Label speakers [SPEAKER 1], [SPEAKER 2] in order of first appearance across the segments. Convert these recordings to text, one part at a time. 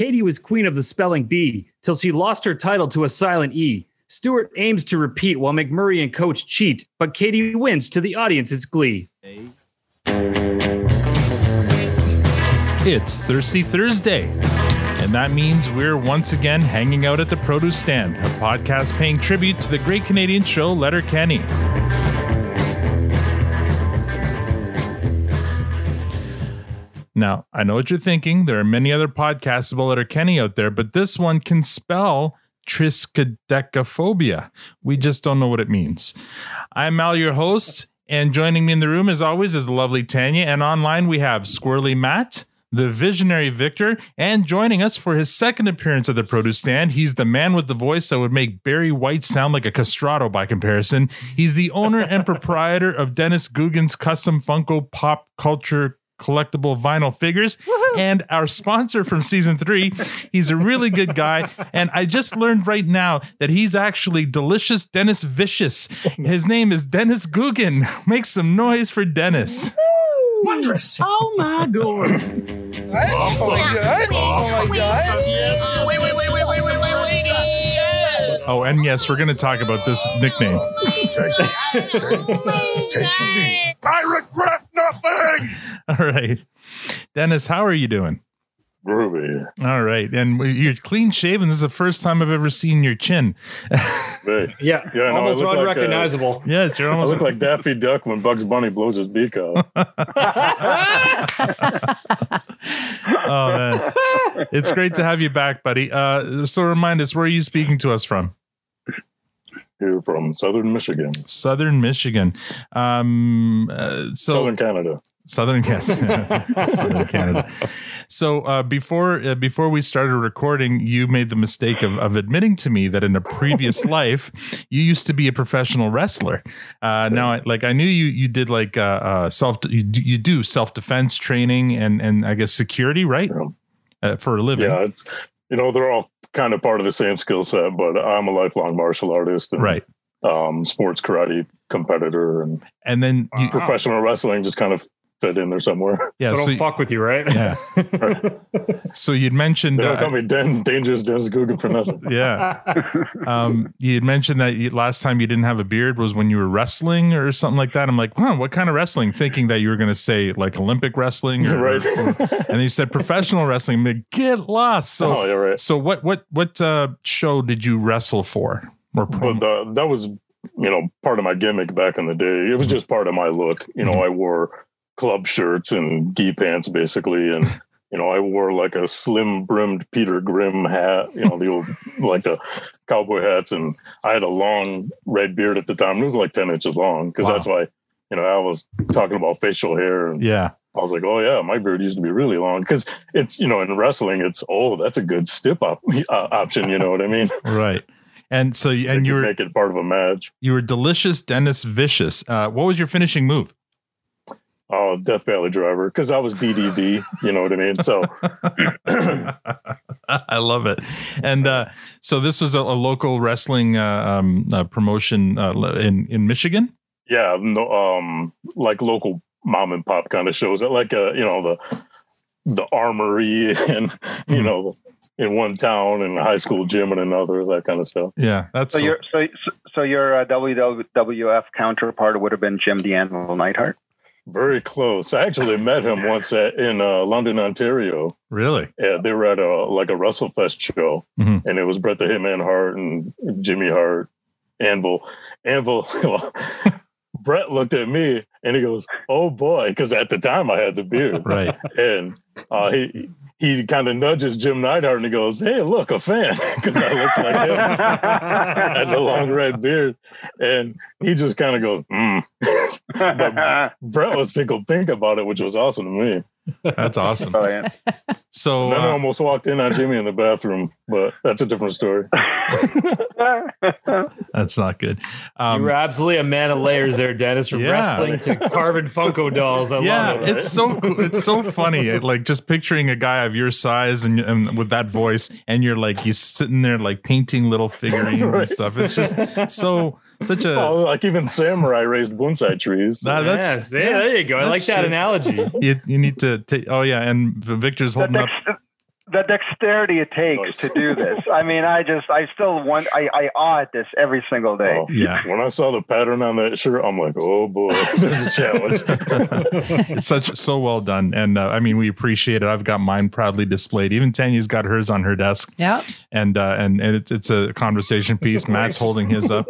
[SPEAKER 1] Katy was queen of the spelling bee till she lost her title to a silent E. Stewart aims to repeat while McMurray and coach cheat, but Katy wins to the audience's glee.
[SPEAKER 2] It's Thirsty Thursday, and that means we're once again hanging out at the produce stand, a podcast paying tribute to the great Canadian show Letterkenny. Now, I know what you're thinking. There are many other podcasts about Letterkenny out there, but this one can spell triskaidekaphobia. We just don't know what it means. I'm Al, your host, and joining me in the room, as always, is the lovely Tanya. And online, we have Squirrely Matt, the visionary Victor, and joining us for his second appearance at the produce stand, he's the man with the voice that would make Barry White sound like a castrato by comparison. He's the owner and proprietor of Dennis Guggen's custom Funko pop culture collectible vinyl figures and our sponsor from season three. He's a really good guy. And I just learned right now that he's actually delicious Dennis Vicious. His name is Dennis Guggen. Make some noise for Dennis.
[SPEAKER 3] Wondrous.
[SPEAKER 4] Oh my god.
[SPEAKER 3] Oh my god. Oh my god.
[SPEAKER 4] Wait, wait, wait, wait, wait, wait, wait, wait.
[SPEAKER 2] Oh, and yes, we're going to talk about this nickname.
[SPEAKER 3] Oh I regret nothing.
[SPEAKER 2] All right. Dennis, how are you doing?
[SPEAKER 5] Groovy.
[SPEAKER 2] All right. And you're clean shaven. This is the first time I've ever seen your chin.
[SPEAKER 5] Hey,
[SPEAKER 1] Yeah,
[SPEAKER 5] Yeah, no, I
[SPEAKER 1] almost
[SPEAKER 5] look like, uh,
[SPEAKER 1] unrecognizable.
[SPEAKER 2] yes, you're almost.
[SPEAKER 5] I look like Daffy Duck when Bugs Bunny blows his beak out.
[SPEAKER 2] Oh man, it's great to have you back, buddy. Uh, so remind us, where are you speaking to us from?
[SPEAKER 5] Here from Southern Michigan,
[SPEAKER 2] Southern Michigan. Um, uh, so
[SPEAKER 5] Southern Canada.
[SPEAKER 2] Southern yes, Southern Canada. So uh, before uh, before we started recording, you made the mistake of, of admitting to me that in a previous life you used to be a professional wrestler. Uh, now, I, like I knew you you did like uh, uh, self you, do- you do self defense training and and I guess security, right?
[SPEAKER 5] Yeah.
[SPEAKER 2] Uh, for a living,
[SPEAKER 5] Yeah, it's you know they're all kind of part of the same skill set, but I'm a lifelong martial artist and
[SPEAKER 2] right.
[SPEAKER 5] um, sports karate competitor, and
[SPEAKER 2] And then you,
[SPEAKER 5] professional wrestling just kind of fit in there somewhere.
[SPEAKER 2] yeah,
[SPEAKER 1] so
[SPEAKER 2] so,
[SPEAKER 1] don't fuck with you, right?
[SPEAKER 2] yeah. so you'd mentioned
[SPEAKER 5] They don't
[SPEAKER 2] uh,
[SPEAKER 5] call me Dan, dangerous Dennis Guggen for nothing.
[SPEAKER 2] yeah. Um, you had mentioned that you, last time you didn't have a beard was when you were wrestling or something like that. I'm like, wow, what kind of wrestling? Thinking that you were going to say like Olympic wrestling, or,
[SPEAKER 5] right.
[SPEAKER 2] and then you said professional wrestling. I'm like, get lost. So,
[SPEAKER 5] oh, yeah, right.
[SPEAKER 2] so what, what, what uh, show did you wrestle for? Or
[SPEAKER 5] but
[SPEAKER 2] promo?
[SPEAKER 5] the, that was you know part of my gimmick back in the day it was just part of my look you know i wore club shirts and gi pants basically and you know i wore like a slim brimmed peter grimm hat you know the old like the cowboy hats and i had a long red beard at the time it was like 10 inches long because
[SPEAKER 2] Wow.
[SPEAKER 5] that's why you know i was talking about facial hair and
[SPEAKER 2] yeah,
[SPEAKER 5] I was like, oh yeah, my beard used to be really long because it's you know in wrestling it's oh that's a good stip op- uh, option you know what I mean
[SPEAKER 2] right. And so, you- and you were
[SPEAKER 5] make it part of a match.
[SPEAKER 2] you were delicious, Dennis Vicious. Uh, what was your finishing move?
[SPEAKER 5] Oh, Death Valley Driver, because I was DDV, you know what I mean? So,
[SPEAKER 2] I love it. And uh, so this was a, a local wrestling uh, um, uh, promotion uh, in in Michigan.
[SPEAKER 5] yeah, no, um, like local mom and pop kind of shows, like uh, you know the the armory and you
[SPEAKER 2] Mhm.
[SPEAKER 5] know in one town and a high school gym in another, that kind of stuff.
[SPEAKER 2] Yeah, that's
[SPEAKER 6] So your so so your uh, WWF counterpart would have been Jim the Anvil Neidhart.
[SPEAKER 5] Very close. I actually met him once at, in uh, London, Ontario.
[SPEAKER 2] really.
[SPEAKER 5] Yeah, they were at a like a WrestleFest show,
[SPEAKER 2] Mhm.
[SPEAKER 5] and it was Bret the Hitman Hart and Jimmy Hart, Anvil, Anvil. Bret looked at me and he goes, "Oh boy," because at the time I had the beard,
[SPEAKER 2] Right.
[SPEAKER 5] and uh, he he kind of nudges Jim Neidhart and he goes, "Hey, look, a fan," because I looked like him. I had the long red beard, and he just kind of goes, mm. Bret was tickled pink about it, which was awesome to me.
[SPEAKER 2] That's awesome.
[SPEAKER 6] Brilliant.
[SPEAKER 2] So
[SPEAKER 5] And then I
[SPEAKER 2] uh,
[SPEAKER 5] almost walked in on Jimmy in the bathroom, but that's a different story.
[SPEAKER 2] that's not good.
[SPEAKER 1] you
[SPEAKER 2] Um,
[SPEAKER 1] were absolutely a man of layers there, Dennis. From
[SPEAKER 2] Yeah.
[SPEAKER 1] wrestling to carving Funko dolls. I
[SPEAKER 2] yeah,
[SPEAKER 1] love it.
[SPEAKER 2] it's so. It's so funny. It, like just picturing a guy of your size and, and with that voice, and you're like you sitting there like painting little figurines and stuff. It's just so such a.
[SPEAKER 5] Oh, like even samurai raised bonsai trees.
[SPEAKER 2] Nah, that's
[SPEAKER 1] yes, yeah, there you go. I like
[SPEAKER 2] that's
[SPEAKER 1] that
[SPEAKER 2] true.
[SPEAKER 1] analogy.
[SPEAKER 2] you, you need to take. Oh yeah, and Victor's
[SPEAKER 6] the,
[SPEAKER 2] holding up.
[SPEAKER 6] dex- the dexterity it takes
[SPEAKER 5] Nice.
[SPEAKER 6] to do this. I mean, I just, I still want, I, I awe at this every single day.
[SPEAKER 5] Oh,
[SPEAKER 2] Yeah.
[SPEAKER 5] When I saw the pattern on that shirt, I'm like, oh boy, there's a challenge.
[SPEAKER 2] it's such so well done, and uh, I mean we appreciate it. I've got mine proudly displayed. Even Tanya's got hers on her desk,
[SPEAKER 7] Yeah.
[SPEAKER 2] and uh, and and it's it's a conversation piece. Matt's holding his up.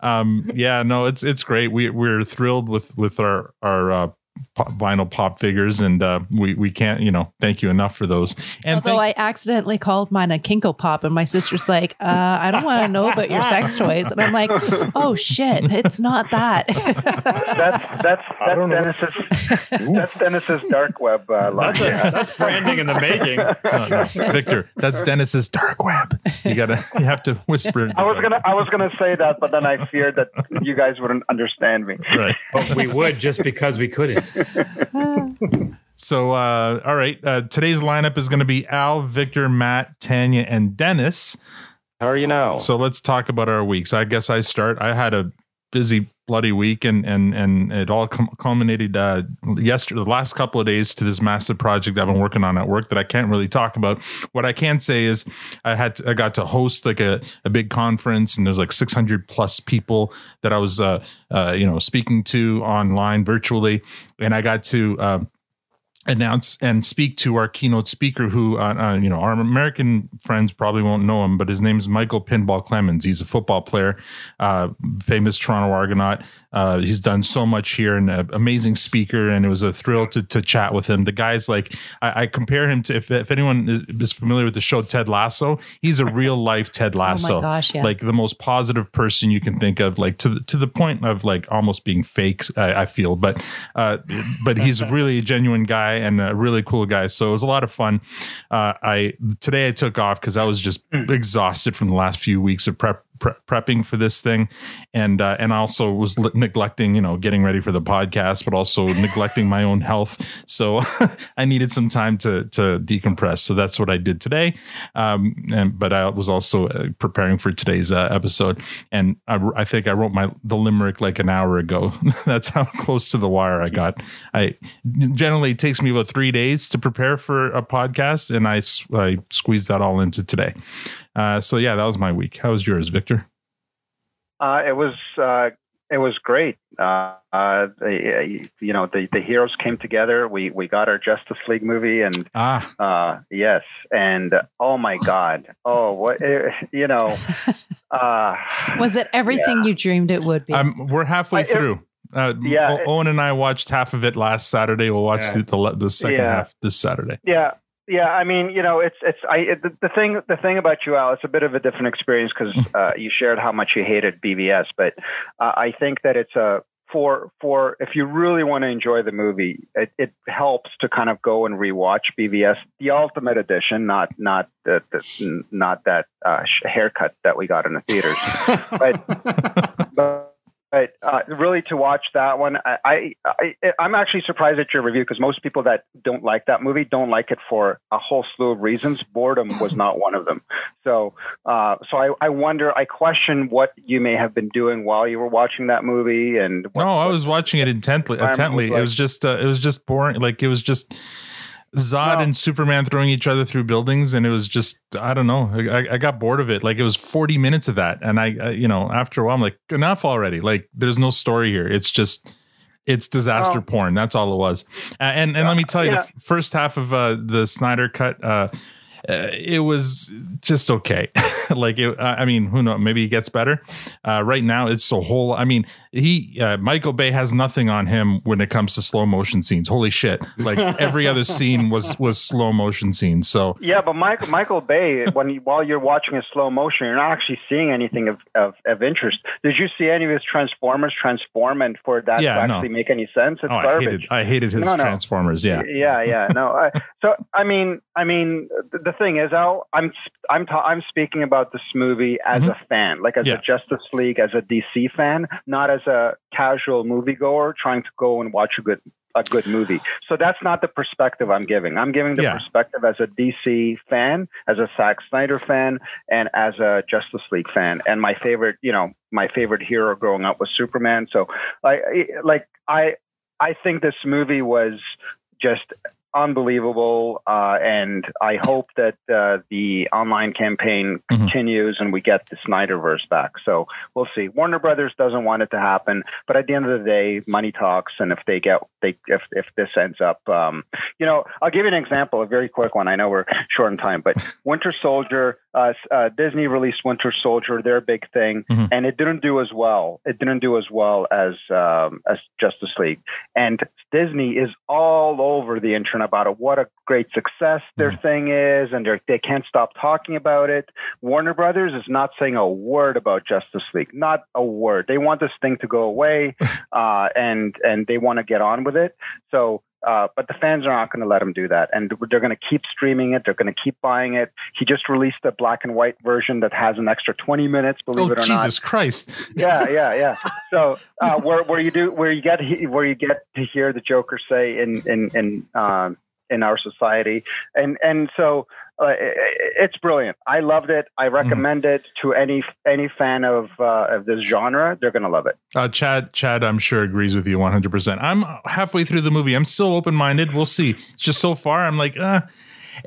[SPEAKER 2] Um, yeah, no, it's it's great. We we're thrilled with with our our uh, pop, vinyl pop figures, and uh, we we can't you know thank you enough for those. And
[SPEAKER 7] Although
[SPEAKER 2] thank-
[SPEAKER 7] I accidentally called mine a Kinkle Pop, and my sister's like, uh, "I don't want to know about your sex toys," and I'm like, "Oh shit, it's not that."
[SPEAKER 6] That's, that's,
[SPEAKER 5] I don't know.
[SPEAKER 6] that's Dennis's, that's Dennis's dark web uh.
[SPEAKER 1] That's, a, that's branding in the making.
[SPEAKER 2] no, no, Victor, that's Dennis's dark web. You gotta you have to whisper.
[SPEAKER 6] I was gonna, I was gonna say that, but then I feared that you guys wouldn't understand me.
[SPEAKER 2] right.
[SPEAKER 1] But we would just because we couldn't.
[SPEAKER 2] So, uh, all right. Uh, today's lineup is going to be Al, Victor, Matt, Tanya, and Dennis.
[SPEAKER 8] How are you now?
[SPEAKER 2] So let's talk about our weeks. I guess I start. I had a busy bloody week, and and and it all culminated uh, yesterday, the last couple of days, to this massive project I've been working on at work that I can't really talk about. What I can say is I had to, I got to host like a, a big conference, and there's like 600 plus people that I was uh, uh, you know speaking to online virtually, and I got to. Announce and speak to our keynote speaker who uh, uh, you know our american friends probably won't know him but his name is michael pinball clemons. He's a football player uh, famous toronto argonaut. Uh, he's done so much here and an amazing speaker and it was a thrill to, to chat with him. The guy's like I, I compare him to if, if anyone is- familiar with the show ted lasso he's a real life ted lasso.
[SPEAKER 7] gosh, yeah.
[SPEAKER 2] like the most positive person you can think of like to the, to the point of like almost being fake I, I feel. But uh, but he's really a genuine guy and a really cool guy. So it was a lot of fun. Uh, I today I took off because I was just exhausted from the last few weeks of prep, prep prepping for this thing. And uh, and I also was neglecting you know getting ready for the podcast but also neglecting my own health. So I needed some time to to decompress. So that's what I did today. Um, and but I was also uh, preparing for today's uh, episode. And I, I think I wrote my the limerick like an hour ago. That's how close to the wire I got. I generally it takes me about three days to prepare for a podcast and I I squeezed that all into today uh, so yeah that was my week how was yours Victor
[SPEAKER 6] Uh, it was uh, it was great. Uh, uh, the, you know, the, the heroes came together. We we got our Justice League movie, and
[SPEAKER 2] ah
[SPEAKER 6] uh, yes, and oh my God, oh what eh, you know, uh,
[SPEAKER 7] Was it everything you dreamed it would be?
[SPEAKER 2] um, we're halfway
[SPEAKER 6] I- it-
[SPEAKER 2] through uh,
[SPEAKER 6] Yeah,
[SPEAKER 2] O-
[SPEAKER 6] it-
[SPEAKER 2] Owen and I watched half of it last Saturday. We'll watch
[SPEAKER 1] Yeah.
[SPEAKER 2] the, the the second
[SPEAKER 6] Yeah.
[SPEAKER 2] half this Saturday.
[SPEAKER 6] yeah. Yeah, I mean, you know, it's it's I it, the, the thing the thing about you, Al, it's a bit of a different experience because uh, you shared how much you hated BVS, but uh, I think that it's a for for if you really want to enjoy the movie, it, it helps to kind of go and rewatch BVS, the Ultimate Edition, not not the, the not that uh, haircut that we got in the theaters, but but. But uh, really, to watch that one, I, I, I I'm actually surprised at your review because most people that don't like that movie don't like it for a whole slew of reasons. Boredom was not one of them. So, uh, so I, I wonder, I question what you may have been doing while you were watching that movie. And what,
[SPEAKER 2] no, I was watching it intently. Intently,
[SPEAKER 6] was
[SPEAKER 2] it was just uh, it was just boring. Like it was just Zod and Superman throwing each other through buildings, and it was just I don't know. I, I got bored of it. Like it was forty minutes of that, and I, I you know after a while I'm like enough already. Like there's no story here. It's just it's disaster porn. That's all it was. Uh, and and let me tell you,
[SPEAKER 6] Yeah.
[SPEAKER 2] the f- first half of uh, the Snyder cut. Uh, uh, it was just okay. like, it, I mean, who knows? Maybe it gets better. Uh, right now, it's a whole. I mean, he uh, Michael Bay has nothing on him when it comes to slow motion scenes. Holy shit! Like every other scene was was slow motion scenes. So
[SPEAKER 6] Yeah, but Michael Michael Bay, when you, while you're watching a slow motion, you're not actually seeing anything of, of, of interest. Did you see any of his Transformers transform and for that
[SPEAKER 2] Yeah,
[SPEAKER 6] to
[SPEAKER 2] no.
[SPEAKER 6] actually make any sense? It's
[SPEAKER 2] oh, I
[SPEAKER 6] garbage.
[SPEAKER 2] hated I hated his
[SPEAKER 6] No, no.
[SPEAKER 2] Transformers. Yeah,
[SPEAKER 6] yeah, yeah. No, I, so I mean, I mean, the thing is, Al, I'm I'm ta- I'm speaking about this movie as
[SPEAKER 2] Mhm.
[SPEAKER 6] a fan, like as
[SPEAKER 2] Yeah.
[SPEAKER 6] a Justice League, as a DC fan, not as a casual moviegoer trying to go and watch a good a good movie. So that's not the perspective I'm giving. I'm giving the
[SPEAKER 2] Yeah.
[SPEAKER 6] perspective as a DC fan, as a Zack Snyder fan, and as a Justice League fan. And my favorite, you know, my favorite hero growing up was Superman. So, I like I I think this movie was just unbelievable, uh, and I hope that uh, the online campaign
[SPEAKER 2] Mhm.
[SPEAKER 6] continues and we get the Snyderverse back. So we'll see. Warner Brothers doesn't want it to happen, but at the end of the day, money talks, and if they get they if if this ends up, um, you know, I'll give you an example, a very quick one. I know we're short on time, but Winter Soldier, uh, uh, Disney released Winter Soldier, their big thing,
[SPEAKER 2] Mhm.
[SPEAKER 6] and it didn't do as well. It didn't do as well as um, as Justice League, and Disney is all over the internet about it. What a great success their thing is, and they're- they can't stop talking about it. Warner Brothers is not saying a word about Justice League, not a word. They want this thing to go away, uh, and and they want to get on with it. So. Uh, but the fans are not going to let him do that, and they're going to keep streaming it. They're going to keep buying it. He just released a black and white version that has an extra twenty minutes. Believe
[SPEAKER 2] Oh
[SPEAKER 6] it or not.
[SPEAKER 2] Jesus Christ!
[SPEAKER 6] yeah, yeah, yeah. So uh, where where you do where you get where you get to hear the Joker say in in in um, in our society, and and so uh, it- it's brilliant. I loved it. I recommend it to any any fan of uh, of this genre. They're gonna love it.
[SPEAKER 2] Uh, Chad, Chad, I'm sure agrees with you 100. percent I'm halfway through the movie. I'm still open minded. We'll see. It's just so far, I'm like, uh.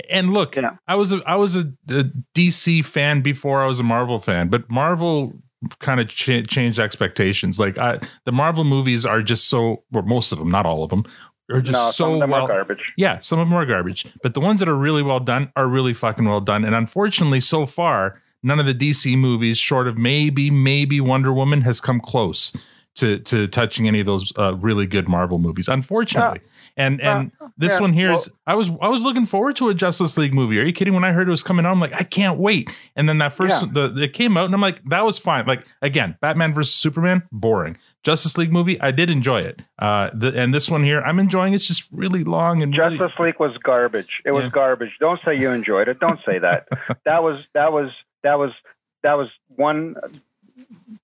[SPEAKER 2] And look,
[SPEAKER 6] Yeah.
[SPEAKER 2] I was a, I was a, a DC fan before I was a Marvel fan, but Marvel kind of ch- changed expectations. Like I, the Marvel movies are just so, or most of them, not all of them, are just
[SPEAKER 6] no,
[SPEAKER 2] so
[SPEAKER 6] some of them
[SPEAKER 2] well.
[SPEAKER 6] garbage.
[SPEAKER 2] Yeah, some of them are garbage, but the ones that are really well done are really fucking well done. And unfortunately, so far, none of the DC movies, short of maybe maybe Wonder Woman, has come close to to touching any of those uh, really good Marvel movies. Unfortunately, and and this
[SPEAKER 6] yeah,
[SPEAKER 2] one here is
[SPEAKER 6] well-
[SPEAKER 2] I was I was looking forward to a Justice League movie. Are you kidding? When I heard it was coming out, I'm like, I can't wait. And then that first
[SPEAKER 6] Yeah.
[SPEAKER 2] the it came out, and I'm like, that was fine. Like again, Batman versus Superman, boring. Justice League movie, I did enjoy it. Uh, the, and this one here, I'm enjoying. It's just really long and really,
[SPEAKER 6] Justice League was garbage. It was
[SPEAKER 2] Yeah.
[SPEAKER 6] garbage. Don't say you enjoyed it. Don't say that. that was that was that was that was one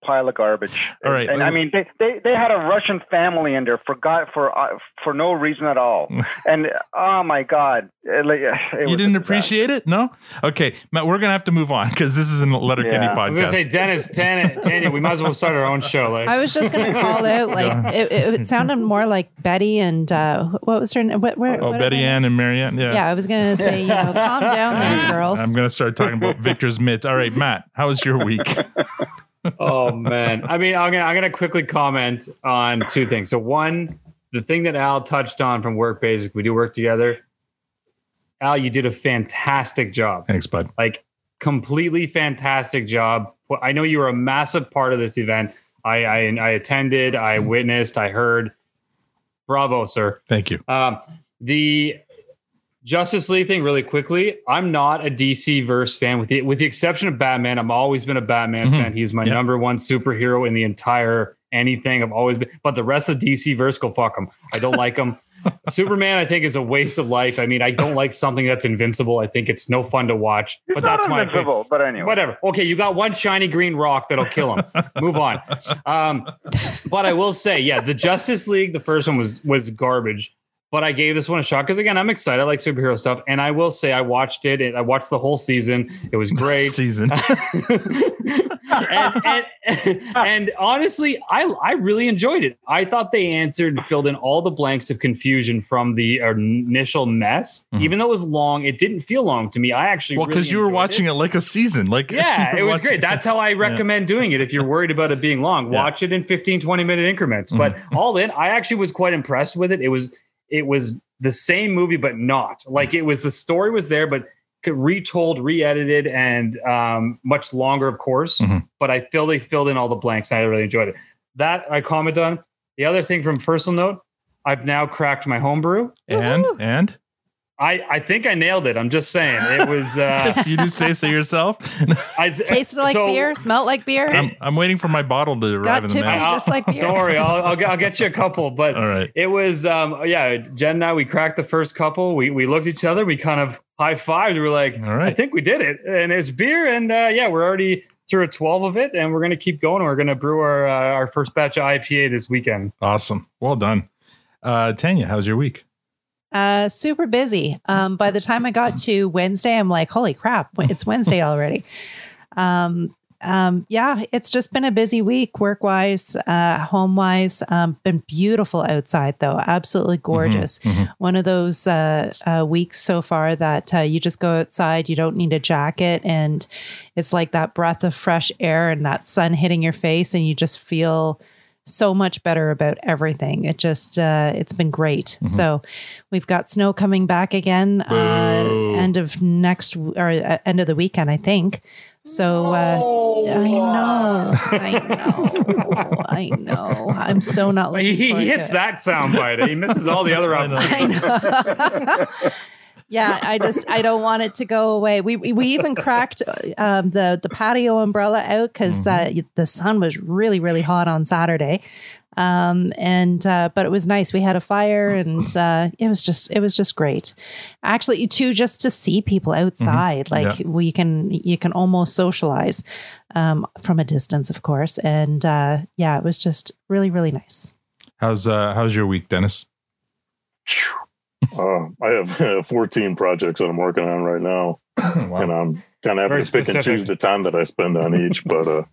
[SPEAKER 6] pile of garbage.
[SPEAKER 2] All right.
[SPEAKER 6] And I mean, they, they, they had a Russian family in there for God, for uh, for no reason at all. and oh my God, it, it
[SPEAKER 2] you didn't appreciate it? No? Okay, Matt, we're gonna have to move on because this isn't a Letterkenny
[SPEAKER 6] Yeah.
[SPEAKER 1] I was gonna say. Dennis, Tanya, Tanya, we might as well start our own show. Like,
[SPEAKER 7] I was just going to call out like it, it, it sounded more like Betty and uh, what was her name? What, where,
[SPEAKER 2] Oh,
[SPEAKER 7] what
[SPEAKER 2] Betty Ann
[SPEAKER 7] names?
[SPEAKER 2] and Marianne. Yeah.
[SPEAKER 7] Yeah, I was going to say, you know, calm down there, girls.
[SPEAKER 2] I'm gonna start talking about Victor's mitts. All right, Matt, how was your week?
[SPEAKER 1] Oh man. I mean i'm gonna i'm gonna quickly comment on two things. So one the thing that al touched on from work basic we do work together. Al you did a fantastic job.
[SPEAKER 2] Thanks, bud.
[SPEAKER 1] like completely fantastic job. I know you were a massive part of this event. I i, I attended i witnessed i heard. Bravo sir.
[SPEAKER 2] Thank you.
[SPEAKER 1] um, the Justice League thing, really quickly. I'm not a DC verse fan, with the with the exception of Batman. I've always been a Batman
[SPEAKER 2] Mhm.
[SPEAKER 1] fan. He's my
[SPEAKER 2] Yeah.
[SPEAKER 1] number one superhero in the entire anything. I've always been, but the rest of DC verse, go fuck them. I don't like them. Superman, I think, is a waste of life. I mean, I don't like something that's invincible. I think it's no fun to watch.
[SPEAKER 6] It's
[SPEAKER 1] but
[SPEAKER 6] not
[SPEAKER 1] that's my opinion.
[SPEAKER 6] invincible, but anyway.
[SPEAKER 1] Whatever. Okay, you got one shiny green rock that'll kill him. Move on. Um, but I will say, yeah, the Justice League, the first one was was garbage. But I gave this one a shot because again, I'm excited. I like superhero stuff, and I will say I watched it. I watched the whole season. It was great.
[SPEAKER 2] Season.
[SPEAKER 1] and, and, and honestly, I I really enjoyed it. I thought they answered and filled in all the blanks of confusion from the initial mess.
[SPEAKER 2] Mhm.
[SPEAKER 1] Even though it was long, it didn't feel long to me. I actually
[SPEAKER 2] well, because
[SPEAKER 1] really
[SPEAKER 2] you were watching it. like a season. Like
[SPEAKER 1] yeah, it was great. That's how I recommend doing it. If you're worried about it being long,
[SPEAKER 2] Yeah. Mm-hmm.
[SPEAKER 1] watch it in 15, 20 minute increments. But all in, I actually was quite impressed with it. It was it was the same movie, but not like it was the story was there, but retold, re-edited, and um, much longer, of course.
[SPEAKER 2] Mhm.
[SPEAKER 1] But I feel they filled in all the blanks. And I really enjoyed it. That I comment on. The other thing from personal note, I've now cracked my homebrew.
[SPEAKER 2] and and
[SPEAKER 1] I, I think I nailed it. I'm just saying it was. Uh,
[SPEAKER 2] you do say so yourself.
[SPEAKER 1] I
[SPEAKER 7] Tasted like
[SPEAKER 1] so-
[SPEAKER 7] beer, smelt like beer.
[SPEAKER 2] I'm I'm waiting for my bottle to arrive
[SPEAKER 7] Got
[SPEAKER 2] in the
[SPEAKER 7] tipsy
[SPEAKER 2] mail.
[SPEAKER 7] just like beer.
[SPEAKER 1] Don't worry, I'll, I'll, get- I'll get you a couple. But
[SPEAKER 2] All right.
[SPEAKER 1] it was, um, yeah, Jen and I, we cracked the first couple. We we looked at each other, we kind of high fived. We were like,
[SPEAKER 2] All right.
[SPEAKER 1] I think we did it. And it's beer. And uh, yeah, we're already through a 12 of it. And we're going to keep going. We're going to brew our, uh, our first batch of IPA this weekend.
[SPEAKER 2] Awesome. Well done. Uh Tanya, how's your week?
[SPEAKER 7] Uh, super busy. Um, by the time I got to Wednesday, I'm like, holy crap, it's Wednesday already. Um, um, yeah, it's just been a busy week, work wise, uh, home wise. Um, been beautiful outside though, absolutely gorgeous.
[SPEAKER 2] mhm.
[SPEAKER 7] One of those uh, uh, weeks so far that uh, you just go outside, you don't need a jacket, and it's like that breath of fresh air and that sun hitting your face, and you just feel so much better about everything. It just uh, it's been great. So we've got snow coming back again uh, end of next or uh, end of the weekend, I think. So uh, I know, I know, I know. I'm so not looking.
[SPEAKER 1] He, he
[SPEAKER 7] forward to
[SPEAKER 1] hits
[SPEAKER 7] it.
[SPEAKER 1] that soundbite. He misses all the other
[SPEAKER 2] I know.
[SPEAKER 1] opportunities.
[SPEAKER 7] I know. Yeah, I just I don't want it to go away. We we we even cracked um, the the patio umbrella out because uh, the sun was really really hot on Saturday, um, and uh, but it was nice. We had a fire and uh, it was just it was just great. Actually, too, just to see people outside, like we can you can almost socialize um, from a distance, of course, and uh, yeah, it was just really really nice.
[SPEAKER 2] How's uh how's your week, Dennis?
[SPEAKER 5] Uh, I have uh, 14 projects that I'm working on right now, and I'm kind of having
[SPEAKER 1] Very
[SPEAKER 5] to pick and choose the time that I spend on each. But uh,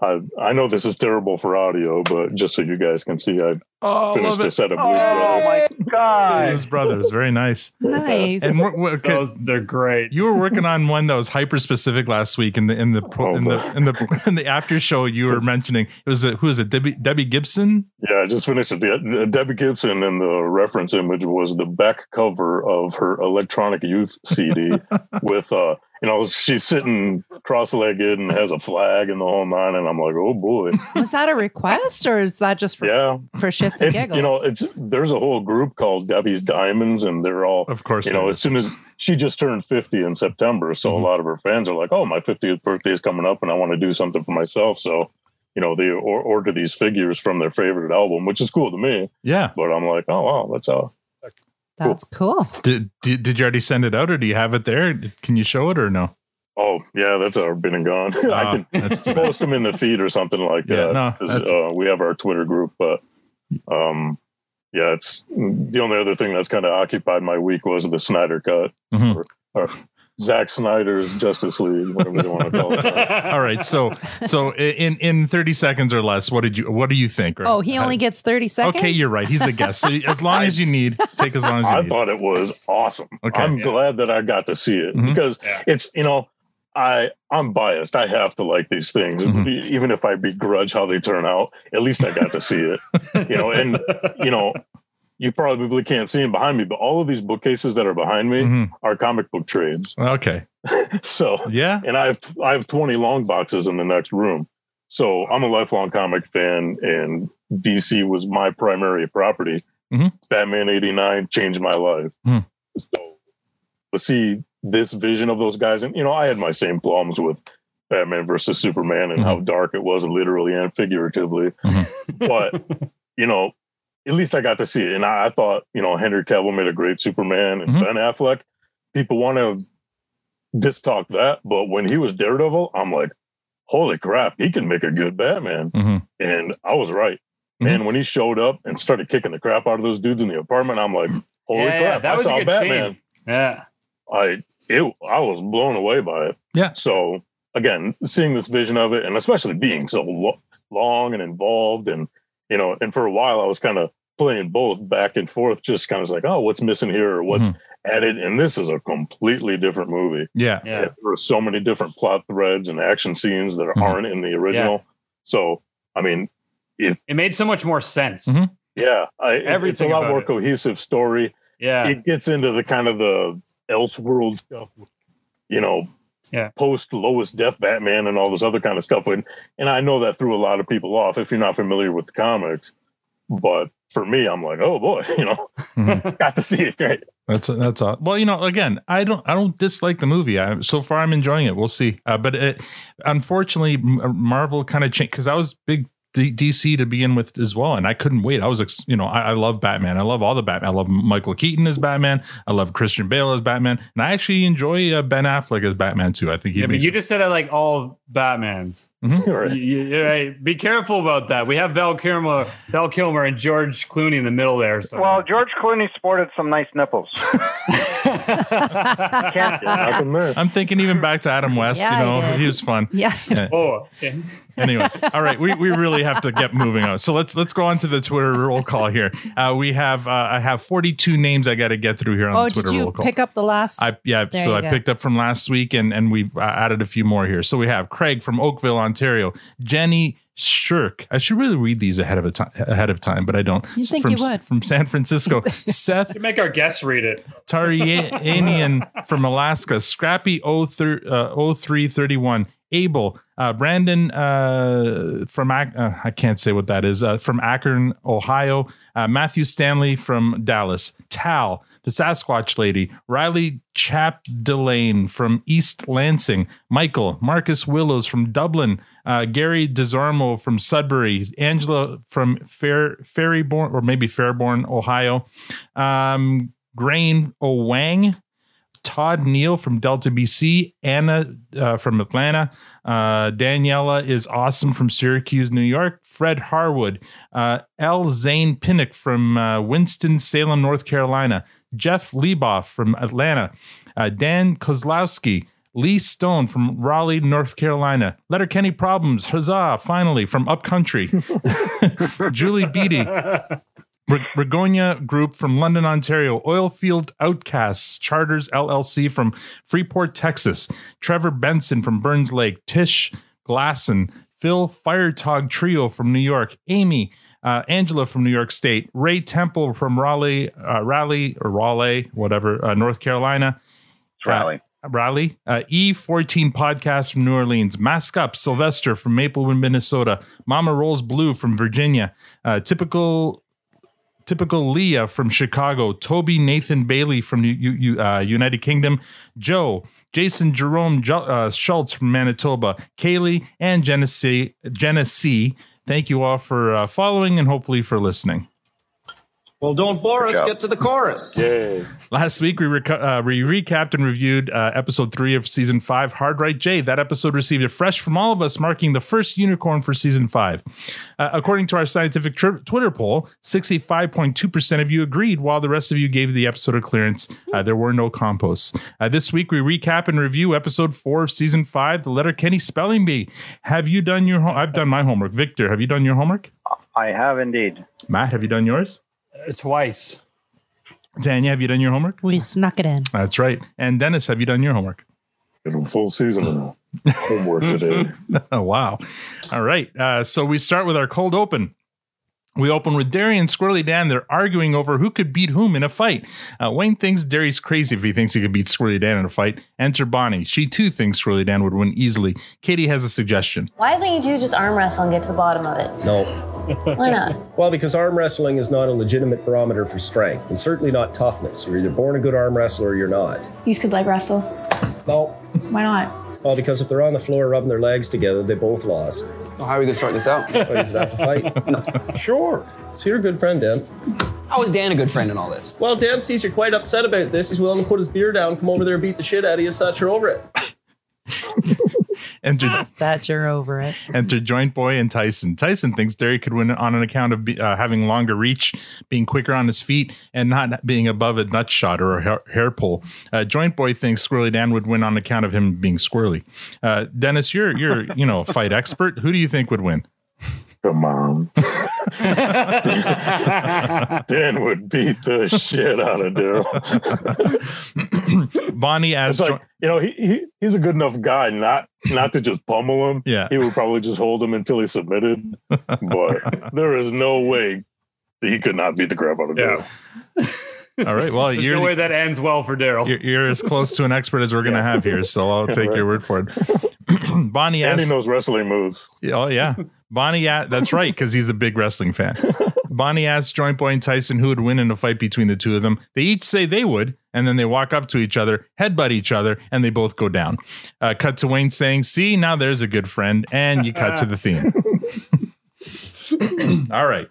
[SPEAKER 5] I I know this is terrible for audio, but just so you guys can see, I
[SPEAKER 2] Oh,
[SPEAKER 5] finished a set of Blues
[SPEAKER 6] Oh
[SPEAKER 5] Brothers.
[SPEAKER 6] Oh my god!
[SPEAKER 2] Blues Brothers, very nice.
[SPEAKER 7] Nice.
[SPEAKER 2] And we're, we're,
[SPEAKER 1] Those they're great.
[SPEAKER 2] you were working on one that was hyper specific last week in the in the pro, in the in the in the after show. You were mentioning it was a, who is it? Debbie Debbie Gibson.
[SPEAKER 5] Yeah, I just finished it. Debbie Gibson, and the reference image was the back cover of her Electronic Youth CD with, uh, you know, she's sitting cross-legged and has a flag and the whole nine, and I'm like, oh boy,
[SPEAKER 7] Was that a request or is that just for,
[SPEAKER 5] yeah.
[SPEAKER 7] for shits and
[SPEAKER 5] It's
[SPEAKER 7] giggles?
[SPEAKER 5] you know, it's there's a whole group called Debbie's Diamonds, and they're all
[SPEAKER 2] Of course,
[SPEAKER 5] you know,
[SPEAKER 2] there
[SPEAKER 5] as soon as she just turned 50 in September, so
[SPEAKER 2] Mhm.
[SPEAKER 5] a lot of her fans are like, "Oh, my 50th birthday is coming up, and I want to do something for myself." So, you know, they or- order these figures from their favorite album, which is cool to me.
[SPEAKER 2] yeah.
[SPEAKER 5] But I'm like, "Oh wow, that's uh,
[SPEAKER 7] That's cool.
[SPEAKER 2] Did, did did you already send it out, or do you have it there? Can you show it or no?
[SPEAKER 5] oh yeah, that's uh, been and gone." I
[SPEAKER 2] Ah,
[SPEAKER 5] can
[SPEAKER 2] that's too bad.
[SPEAKER 5] post them in the feed or something like
[SPEAKER 2] Yeah,
[SPEAKER 5] that.
[SPEAKER 2] no,
[SPEAKER 5] 'cause,
[SPEAKER 2] that's-
[SPEAKER 5] uh, we have our Twitter group, but um, yeah, it's the only other thing that's kind of occupied my week was the Snyder cut
[SPEAKER 2] Mhm.
[SPEAKER 5] or, or Zack Snyder's Justice League, whatever you want to call it.
[SPEAKER 2] All right, so so in in thirty seconds or less, what did you what do you think? Or-
[SPEAKER 7] Oh, he only gets 30 seconds?
[SPEAKER 2] Okay, you're right. He's a guest. So as long as you need, take as long as you
[SPEAKER 5] I
[SPEAKER 2] need.
[SPEAKER 5] I thought it was awesome.
[SPEAKER 2] Okay.
[SPEAKER 5] I'm
[SPEAKER 1] Yeah.
[SPEAKER 5] glad that I got to see it
[SPEAKER 2] Mhm.
[SPEAKER 5] because
[SPEAKER 1] Yeah.
[SPEAKER 5] it's you know I I'm biased. I have to like these things,
[SPEAKER 2] Mhm.
[SPEAKER 5] E- even if I begrudge how they turn out. At least I got to see it, you know. And you know, you probably can't see them behind me, but all of these bookcases that are behind me
[SPEAKER 2] Mhm.
[SPEAKER 5] are comic book trades.
[SPEAKER 2] Okay.
[SPEAKER 5] So,
[SPEAKER 2] Yeah.
[SPEAKER 5] and I have I have 20 long boxes in the next room. So I'm a lifelong comic fan, and DC was my primary property.
[SPEAKER 2] Mhm.
[SPEAKER 5] Batman '89 changed my life.
[SPEAKER 2] Mhm.
[SPEAKER 5] So to see this vision of those guys, and you know, I had my same problems with Batman versus Superman and how dark it was, literally and figuratively. but you know, at least I got to see it, and I, I thought you know Henry Cavill made a great Superman, and
[SPEAKER 2] Mhm.
[SPEAKER 5] Ben Affleck. People want to dis talk that, but when he was Daredevil, I'm like, holy crap, he can make a good Batman,
[SPEAKER 2] Mhm.
[SPEAKER 5] and I was right. Man, when he showed up and started kicking the crap out of those dudes in the apartment, I'm like, holy
[SPEAKER 1] Yeah,
[SPEAKER 5] crap,
[SPEAKER 1] that
[SPEAKER 5] I
[SPEAKER 1] was a
[SPEAKER 5] saw
[SPEAKER 1] good
[SPEAKER 5] Batman.
[SPEAKER 1] scene. Yeah.
[SPEAKER 5] I it I was blown away by it.
[SPEAKER 2] Yeah.
[SPEAKER 5] So again, seeing this vision of it, and especially being so lo- long and involved, and you know, and for a while I was kind of playing both back and forth, just kind of like, oh, what's missing here or what's added, and this is a completely different movie.
[SPEAKER 2] Yeah.
[SPEAKER 1] Yeah.
[SPEAKER 5] There are so many different plot threads and action scenes that
[SPEAKER 2] Mhm.
[SPEAKER 5] aren't in the original. So I mean, if
[SPEAKER 1] It made so much more sense.
[SPEAKER 2] Mhm.
[SPEAKER 5] yeah, I, it- it's a lot more
[SPEAKER 1] it.
[SPEAKER 5] cohesive story
[SPEAKER 1] Yeah.
[SPEAKER 5] it gets into the kind of the Elseworld stuff, you know,
[SPEAKER 1] Yeah.
[SPEAKER 5] post lowest Death Batman and all this other kind of stuff. And and I know that threw a lot of people off if you're not familiar with the comics. But for me, I'm like, oh boy, you know,
[SPEAKER 2] Mhm.
[SPEAKER 5] got to see it. Great.
[SPEAKER 2] That's that's all. Well, you know, again, I don't I don't dislike the movie. I, so far, I'm enjoying it. We'll see. Uh, but it, unfortunately, Marvel kind of changed because I was big D- DC to begin with as well, and I couldn't wait. I was, ex- you know, I, I love Batman. I love all the Batman. I love Michael Keaton as Batman. I love Christian Bale as Batman, and I actually enjoy uh, Ben Affleck as Batman too. I think he
[SPEAKER 1] Yeah, but you just said I like all Batmans.
[SPEAKER 5] Right.
[SPEAKER 1] You- you- you're right. Be careful about that. We have Val Kilmer, Val Kilmer, and George Clooney in the middle there. So
[SPEAKER 6] Well, George Clooney sported some nice nipples.
[SPEAKER 5] Yeah, knock 'em there.
[SPEAKER 2] I'm thinking even back to Adam West.
[SPEAKER 7] Yeah,
[SPEAKER 2] you know,
[SPEAKER 7] did.
[SPEAKER 2] he was fun.
[SPEAKER 7] Yeah.
[SPEAKER 2] Yeah.
[SPEAKER 1] oh, okay.
[SPEAKER 2] anyway, all right, we, we really have to get moving on. So let's let's go on to the Twitter roll call here. Uh, we have uh, I have 42 names I got to get through here on
[SPEAKER 7] Oh,
[SPEAKER 2] the
[SPEAKER 7] did
[SPEAKER 2] Twitter
[SPEAKER 7] you
[SPEAKER 2] roll call.
[SPEAKER 7] pick up the last?
[SPEAKER 2] I yeah,
[SPEAKER 7] There
[SPEAKER 2] so I
[SPEAKER 7] go.
[SPEAKER 2] picked up from last week and and we've uh, added a few more here. So we have Craig from Oakville, Ontario, Jenny Shirk. I should really read these ahead of a time ahead of time, but I don't.
[SPEAKER 7] You think
[SPEAKER 2] from,
[SPEAKER 7] you would.
[SPEAKER 2] from San Francisco, Seth
[SPEAKER 1] To make our guests read it.
[SPEAKER 2] Tarianian from Alaska, Scrappy 03, uh, 0331, Abel, uh, Brandon uh, from, Ac- uh, I can't say what that is, uh, from Akron, Ohio, uh, Matthew Stanley from Dallas, Tal, the Sasquatch lady, Riley Chap Delane from East Lansing, Michael, Marcus Willows from Dublin, uh, Gary Desarmo from Sudbury, Angela from Fair Ferryborn, or maybe Fairborn, Ohio, um, Grain Owang, Todd Neal from Delta BC, Anna uh, from Atlanta, uh, Daniela is awesome from Syracuse, New York, Fred Harwood, uh, L. Zane Pinnock from uh, Winston Salem, North Carolina, Jeff Lieboff from Atlanta, uh, Dan Kozlowski. Lee Stone from Raleigh, North Carolina. Letterkenny Problems, huzzah, finally, from Upcountry. Julie Beatty, Regonia Group from London, Ontario, Oilfield Outcasts Charters LLC from Freeport, Texas, Trevor Benson from Burns Lake, Tish Glasson, Phil Firetog Trio from New York, Amy, uh, Angela from New York State, Ray Temple from Raleigh, uh, Raleigh or Raleigh, whatever, uh, North Carolina,
[SPEAKER 6] It's Riley.
[SPEAKER 2] Raleigh, uh, E14 podcast from New Orleans, Mask Up Sylvester from Maplewood, Minnesota, Mama Rolls Blue from Virginia, uh, typical typical Leah from Chicago, Toby Nathan Bailey from U- U- uh, United Kingdom, Joe. Jason Jerome Jo- uh, Schultz from Manitoba, Kaylee, and Genesee. Genesee. Thank you all for uh, following and hopefully for listening.
[SPEAKER 8] Well, don't bore us. Get to the chorus.
[SPEAKER 5] Yay.
[SPEAKER 2] Last week, we, reca- uh, we recapped and reviewed uh, episode three of season five, Hard Right J. That episode received a fresh from all of us, marking the first unicorn for season five. Uh, according to our scientific tri- Twitter poll, 65.2% of you agreed, while the rest of you gave the episode a clearance. Uh, there were no composts. Uh, this week, we recap and review episode four of season five, The Letterkenny Spelling Bee. Have you done your homework? I've done my homework. Victor, have you done your homework?
[SPEAKER 6] I have indeed.
[SPEAKER 2] Matt, have you done yours?
[SPEAKER 1] Twice.
[SPEAKER 2] Tanya, have you done your homework?
[SPEAKER 7] we snuck it in.
[SPEAKER 2] That's right. And Dennis, have you done your homework?
[SPEAKER 5] Did a full season of homework today.
[SPEAKER 2] Oh, wow. All right. Uh, so we start with our cold open. We open with Daryl and Squirrelly Dan. They're arguing over who could beat whom in a fight. Uh, Wayne thinks Daryl's crazy if he thinks he could beat Squirrelly Dan in a fight. Enter Bonnie. She too thinks Squirrelly Dan would win easily. Katy has a suggestion.
[SPEAKER 9] Why doesn't you two just arm wrestle and get to the bottom of it?
[SPEAKER 8] No.
[SPEAKER 9] Why not?
[SPEAKER 8] Well, because arm wrestling is not a legitimate barometer for strength, and certainly not toughness. You're either born a good arm wrestler or you're not.
[SPEAKER 10] You could leg wrestle.
[SPEAKER 8] No.
[SPEAKER 10] Why not?
[SPEAKER 8] Well, because if they're on the floor rubbing their legs together, they both lost.
[SPEAKER 11] Well, how are we going to sort this out?
[SPEAKER 8] Well, oh, you just have to fight.
[SPEAKER 5] Sure.
[SPEAKER 8] So you're a good friend, Dan.
[SPEAKER 11] How is Dan a good friend in all this?
[SPEAKER 8] Well, Dan sees you're quite upset about this. He's willing to put his beer down, come over there, and beat the shit out of you, such you're over it.
[SPEAKER 2] Enter,
[SPEAKER 7] That you're over it.
[SPEAKER 2] enter Joint Boy and Tyson. Tyson thinks Daryl could win on an account of be, uh, having longer reach, being quicker on his feet, and not being above a nut shot or a hair, hair pull. Uh, Joint Boy thinks Squirrelly Dan would win on account of him being squirrely. Uh, Dennis, you're you're you know a fight expert. Who do you think would win?
[SPEAKER 5] Come on. Dan would beat the shit out of Daryl.
[SPEAKER 2] Bonnie as
[SPEAKER 5] It's
[SPEAKER 2] Jo-
[SPEAKER 5] like, you know, he, he he's a good enough guy not not to just pummel him.
[SPEAKER 2] Yeah.
[SPEAKER 5] He would probably just hold him until he submitted. But there is no way that he could not beat the crap out of
[SPEAKER 1] Yeah.
[SPEAKER 5] Daryl.
[SPEAKER 2] all right. Well,
[SPEAKER 1] There's
[SPEAKER 2] you're
[SPEAKER 1] no way that ends well for Daryl.
[SPEAKER 2] you're, you're as close to an expert as we're going to have here, so I'll take
[SPEAKER 5] Right.
[SPEAKER 2] your word for it. Bonnie
[SPEAKER 5] And he
[SPEAKER 2] asks,
[SPEAKER 5] knows wrestling moves.
[SPEAKER 2] Oh yeah, Bonnie. a- That's right, because he's a big wrestling fan. Bonnie asks Joint Boy and Tyson who would win in a fight between the two of them. They each say they would, and then they walk up to each other, headbutt each other, and they both go down. Uh, cut to Wayne saying, "See, now there's a good friend," and you cut to the theme. All right.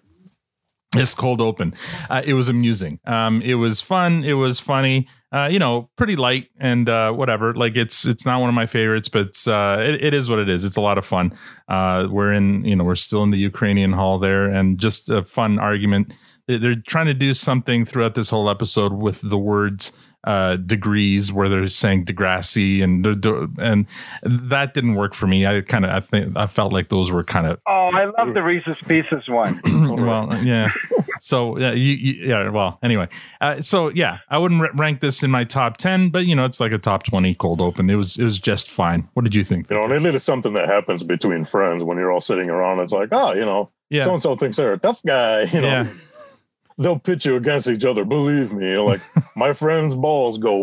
[SPEAKER 2] This cold open. Uh, it was amusing. Um, it was fun. It was funny. uh, you know, pretty light and uh, whatever. Like it's it's not one of my favorites, but uh, it, it is what it is. It's a lot of fun. Uh, we're in, you know, we're still in the Ukrainian hall there, and just a fun argument. They- They're trying to do something throughout this whole episode with the words uh degrees where they're saying degrassi and and that didn't work for me i kind of i think i felt like those were kind of
[SPEAKER 6] Oh, I love the Reese's Pieces one.
[SPEAKER 2] well, yeah. So yeah, you, you, yeah. Well, anyway, uh, so yeah, I wouldn't r- rank this in my top ten, but you know, it's like a top twenty cold open. It was it was just fine. What did you think?
[SPEAKER 5] You know, and it is something that happens between friends when you're all sitting around. It's like, oh, you know,
[SPEAKER 2] Yeah.
[SPEAKER 5] so and so thinks they're a tough guy. You know,
[SPEAKER 2] Yeah.
[SPEAKER 5] They'll pitch you against each other. Believe me, like my friends' balls go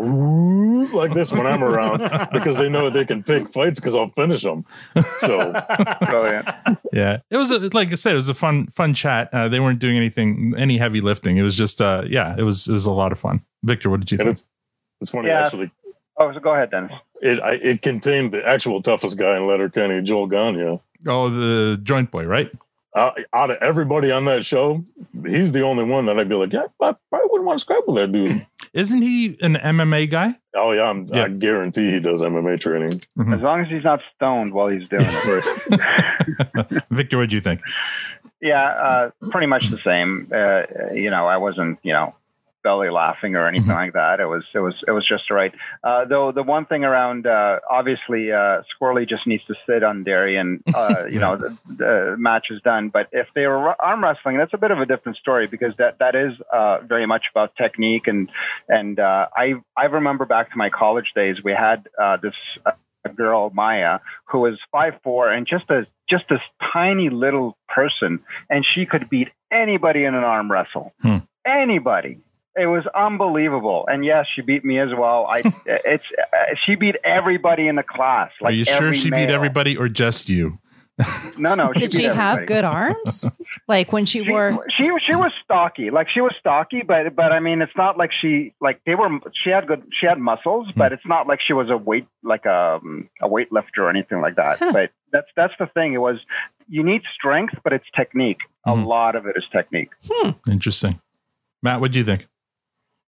[SPEAKER 5] like this when I'm around because they know they can pick fights because I'll finish them. So
[SPEAKER 6] Brilliant.
[SPEAKER 2] Yeah, it was a, like I said, it was a fun fun chat. Uh, they weren't doing anything any heavy lifting. It was just uh, yeah, it was it was a lot of fun. Victor, what did you
[SPEAKER 5] and
[SPEAKER 2] think?
[SPEAKER 5] it's it's funny
[SPEAKER 6] Yeah.
[SPEAKER 5] actually.
[SPEAKER 6] Oh, so go ahead, Dennis.
[SPEAKER 5] It I, it contained the actual toughest guy in Letterkenny, Joel Gagne.
[SPEAKER 2] Oh, the joint boy, right?
[SPEAKER 5] Uh, out of everybody on that show, he's the only one that I'd be like, yeah, I probably wouldn't want to scrap with that dude.
[SPEAKER 2] Isn't he an MMA guy?
[SPEAKER 5] Oh yeah, I'm,
[SPEAKER 2] Yeah.
[SPEAKER 5] I guarantee he does MMA training.
[SPEAKER 6] As long as he's not stoned while he's doing it.
[SPEAKER 2] Victor, what do you think?
[SPEAKER 6] Yeah, uh, pretty much the same. Uh, you know, I wasn't, you know, belly laughing or anything like that. It was, it was, it was just right. Uh, though the one thing around, uh, obviously, uh, Squirrelly just needs to sit on Darian. Uh, you know, the, the match is done. But if they were arm wrestling, that's a bit of a different story because that that is uh, very much about technique and and uh, I I remember back to my college days, we had uh, this. Uh, a girl Maya who was five four and just a just this tiny little person, and she could beat anybody in an arm wrestle.
[SPEAKER 2] Hmm.
[SPEAKER 6] Anybody. It was unbelievable, and yes, she beat me as well. I it's uh, she beat everybody in the class. Like
[SPEAKER 2] Are you sure
[SPEAKER 6] every
[SPEAKER 2] she beat everybody or just you?
[SPEAKER 6] No, no.
[SPEAKER 7] Did
[SPEAKER 6] beat
[SPEAKER 7] she have good arms? like when she
[SPEAKER 6] She,
[SPEAKER 7] wore
[SPEAKER 6] she she was stocky, like she was stocky, but but I mean, it's not like she like they were. She had good, she had muscles, but it's not like she was a weight like a um, a weightlifter or anything like that.
[SPEAKER 7] Huh.
[SPEAKER 6] But that's that's the thing. It was you need strength, but it's technique.
[SPEAKER 2] Mhm.
[SPEAKER 6] A lot of it is technique.
[SPEAKER 2] Interesting. Matt, what do you think?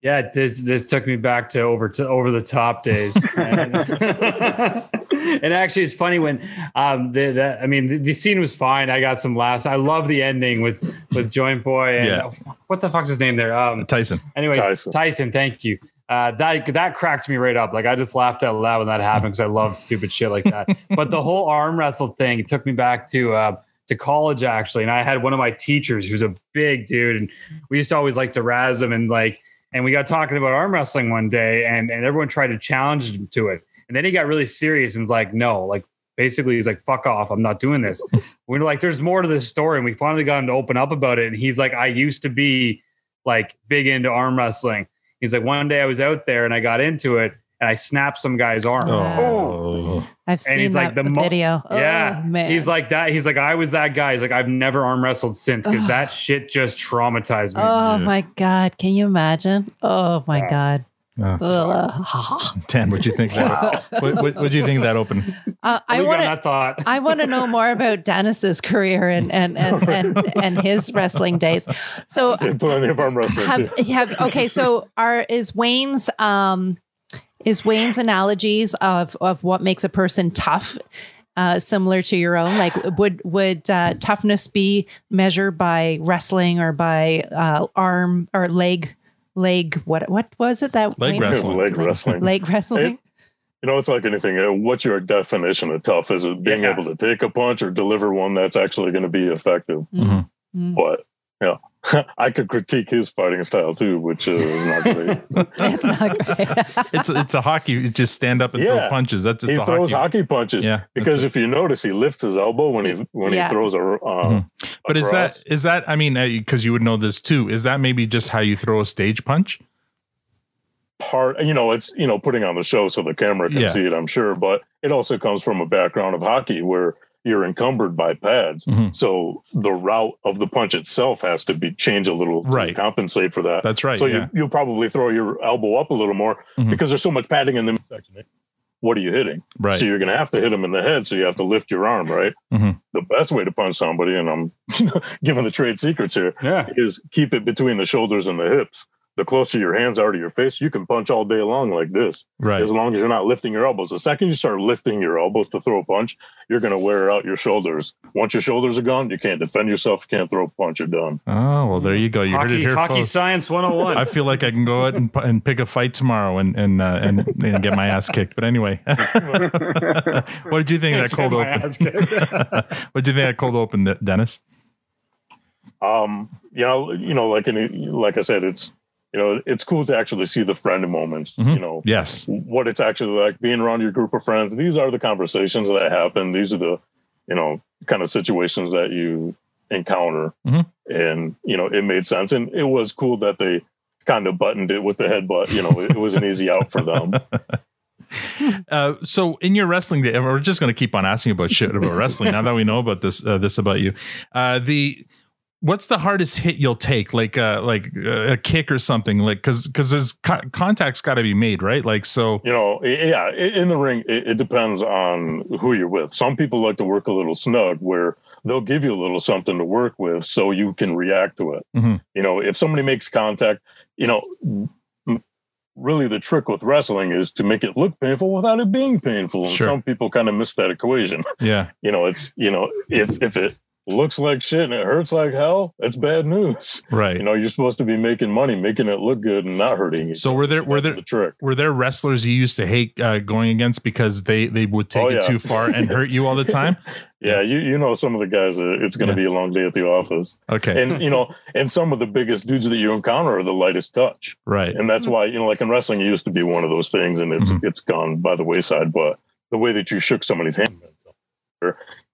[SPEAKER 1] Yeah, this this took me back to over to over the top days. and, and actually, it's funny when um the, the I mean the, the scene was fine. I got some laughs. I love the ending with with Joint Boy and
[SPEAKER 2] Yeah.
[SPEAKER 1] what the fuck's his name there? Um,
[SPEAKER 2] Tyson.
[SPEAKER 1] anyways,
[SPEAKER 5] Tyson.
[SPEAKER 1] Tyson. Thank you. Uh, that that cracked me right up. Like I just laughed out loud when that happened because I love stupid shit like that. but the whole arm wrestle thing took me back to uh, to college actually, and I had one of my teachers who's a big dude, and we used to always like to razz him and like, and we got talking about arm wrestling one day, and and everyone tried to challenge him to it, and then he got really serious and was like, no, like basically he's like, fuck off, I'm not doing this. we are like, there's more to this story, and we finally got him to open up about it, and he's like, I used to be like big into arm wrestling. He's like, one day I was out there and I got into it and I snapped some guy's arm.
[SPEAKER 2] Oh,
[SPEAKER 7] I've seen
[SPEAKER 1] he's
[SPEAKER 7] that
[SPEAKER 1] like the mo-
[SPEAKER 7] video.
[SPEAKER 1] Yeah,
[SPEAKER 7] oh, man.
[SPEAKER 1] he's like that. He's like, I was that guy. He's like, I've never arm wrestled since because
[SPEAKER 7] Ugh.
[SPEAKER 1] that shit just traumatized me.
[SPEAKER 7] Oh
[SPEAKER 2] Yeah.
[SPEAKER 7] my god! Can you imagine? Oh my god!
[SPEAKER 2] Oh.
[SPEAKER 7] Ugh.
[SPEAKER 2] Tan, what do you think? That, what, what, what do you think of that open?
[SPEAKER 7] Uh, I want to.
[SPEAKER 1] that thought.
[SPEAKER 7] I want to know more about Dennis's career and and and and, and his wrestling days. So
[SPEAKER 5] plenty of arm wrestling
[SPEAKER 7] have have okay. So are is Wayne's um is Wayne's analogies of of what makes a person tough uh, similar to your own? Like would would uh, toughness be measured by wrestling or by uh, arm or leg leg? What what was it that
[SPEAKER 2] Leg
[SPEAKER 7] Wayne-
[SPEAKER 2] wrestling.
[SPEAKER 5] Leg wrestling.
[SPEAKER 7] Leg wrestling.
[SPEAKER 5] You know, it's like anything. uh, What's your definition of tough? Is it being
[SPEAKER 1] Yeah.
[SPEAKER 5] able to take a punch or deliver one that's actually going to be effective?
[SPEAKER 7] Mm.
[SPEAKER 5] But yeah, I could critique his fighting style too, which uh, is not great.
[SPEAKER 7] It's not great.
[SPEAKER 2] It's it's a hockey. You just stand up and throw punches. That's it's
[SPEAKER 5] he
[SPEAKER 2] a
[SPEAKER 5] throws
[SPEAKER 2] hockey.
[SPEAKER 5] hockey, punches.
[SPEAKER 2] Yeah,
[SPEAKER 5] because if you notice, he lifts his elbow when he when
[SPEAKER 7] Yeah.
[SPEAKER 5] he throws a. Uh,
[SPEAKER 2] Mhm. But is
[SPEAKER 5] across.
[SPEAKER 2] that is that? I mean, because you would know this too. Is that maybe just how you throw a stage punch?
[SPEAKER 5] part you know it's you know putting on the show so the camera can
[SPEAKER 2] Yeah.
[SPEAKER 5] see it i'm sure but it also comes from a background of hockey where you're encumbered by pads
[SPEAKER 2] Mhm.
[SPEAKER 5] so the route of the punch itself has to be changed a little
[SPEAKER 2] right.
[SPEAKER 5] to compensate for that
[SPEAKER 2] That's right.
[SPEAKER 5] so
[SPEAKER 2] yeah.
[SPEAKER 5] you, you'll probably throw your elbow up a little more
[SPEAKER 2] Mhm.
[SPEAKER 5] because there's so much padding in the midsection what are you hitting
[SPEAKER 2] right.
[SPEAKER 5] so you're going to have to hit him in the head so you have to lift your arm right
[SPEAKER 2] Mhm.
[SPEAKER 5] the best way to punch somebody and i'm giving the trade secrets here
[SPEAKER 1] yeah.
[SPEAKER 5] is keep it between the shoulders and the hips the closer your hands are to your face, you can punch all day long like this.
[SPEAKER 2] Right.
[SPEAKER 5] As long as you're not lifting your elbows. The second you start lifting your elbows to throw a punch, you're going to wear out your shoulders. Once your shoulders are gone, you can't defend yourself. You can't throw a punch. You're done.
[SPEAKER 2] Oh well, there you go. You heard it
[SPEAKER 1] Hockey,
[SPEAKER 2] here,
[SPEAKER 1] hockey
[SPEAKER 2] folks.
[SPEAKER 1] science 101.
[SPEAKER 2] I feel like I can go out and, and pick a fight tomorrow and and uh, and, and get my ass kicked. But anyway, what did you think of that cold open? what did you think of that cold open, Dennis?
[SPEAKER 5] Um, you know, you know, like any, like I said, it's you know, it's cool to actually see the friend moments.
[SPEAKER 2] Mhm.
[SPEAKER 5] You know,
[SPEAKER 2] Yes.
[SPEAKER 5] what it's actually like being around your group of friends. These are the conversations that happen. These are the, you know, kind of situations that you encounter.
[SPEAKER 2] Mhm.
[SPEAKER 5] And, you know, it made sense. And it was cool that they kind of buttoned it with the headbutt. You know, it, it was an easy out for them.
[SPEAKER 2] Uh, so in your wrestling day, we're just going to keep on asking about shit about wrestling now that we know about this uh, this about you. Uh, the what's the hardest hit you'll take? Like uh, like uh, a kick or something? Like because because there's co- contact's got to be made, right? Like so.
[SPEAKER 5] You know, yeah, in the ring, it, it depends on who you're with. Some people like to work a little snug where they'll give you a little something to work with so you can react to it.
[SPEAKER 2] Mhm.
[SPEAKER 5] You know, if somebody makes contact, you know, really the trick with wrestling is to make it look painful without it being painful. And
[SPEAKER 2] Sure.
[SPEAKER 5] some people kind of miss that equation.
[SPEAKER 2] Yeah.
[SPEAKER 5] You know, it's, you know, if, if it looks like shit and it hurts like hell, it's bad news.
[SPEAKER 2] Right.
[SPEAKER 5] You know, you're supposed to be making money, making it look good and not hurting you.
[SPEAKER 2] So were there were there
[SPEAKER 5] the trick.
[SPEAKER 2] were there wrestlers you used to hate uh, going against because they they would take
[SPEAKER 5] Oh,
[SPEAKER 2] it too far and hurt you all the time?
[SPEAKER 5] Yeah, you you know some of the guys. Uh, it's going to
[SPEAKER 2] Yeah.
[SPEAKER 5] be a long day at the office,
[SPEAKER 2] Okay.
[SPEAKER 5] and you know, and some of the biggest dudes that you encounter are the lightest touch,
[SPEAKER 2] right.
[SPEAKER 5] and that's why you know, like in wrestling, it used to be one of those things, and it's
[SPEAKER 2] Mhm.
[SPEAKER 5] it's gone by the wayside. But the way that you shook somebody's hand,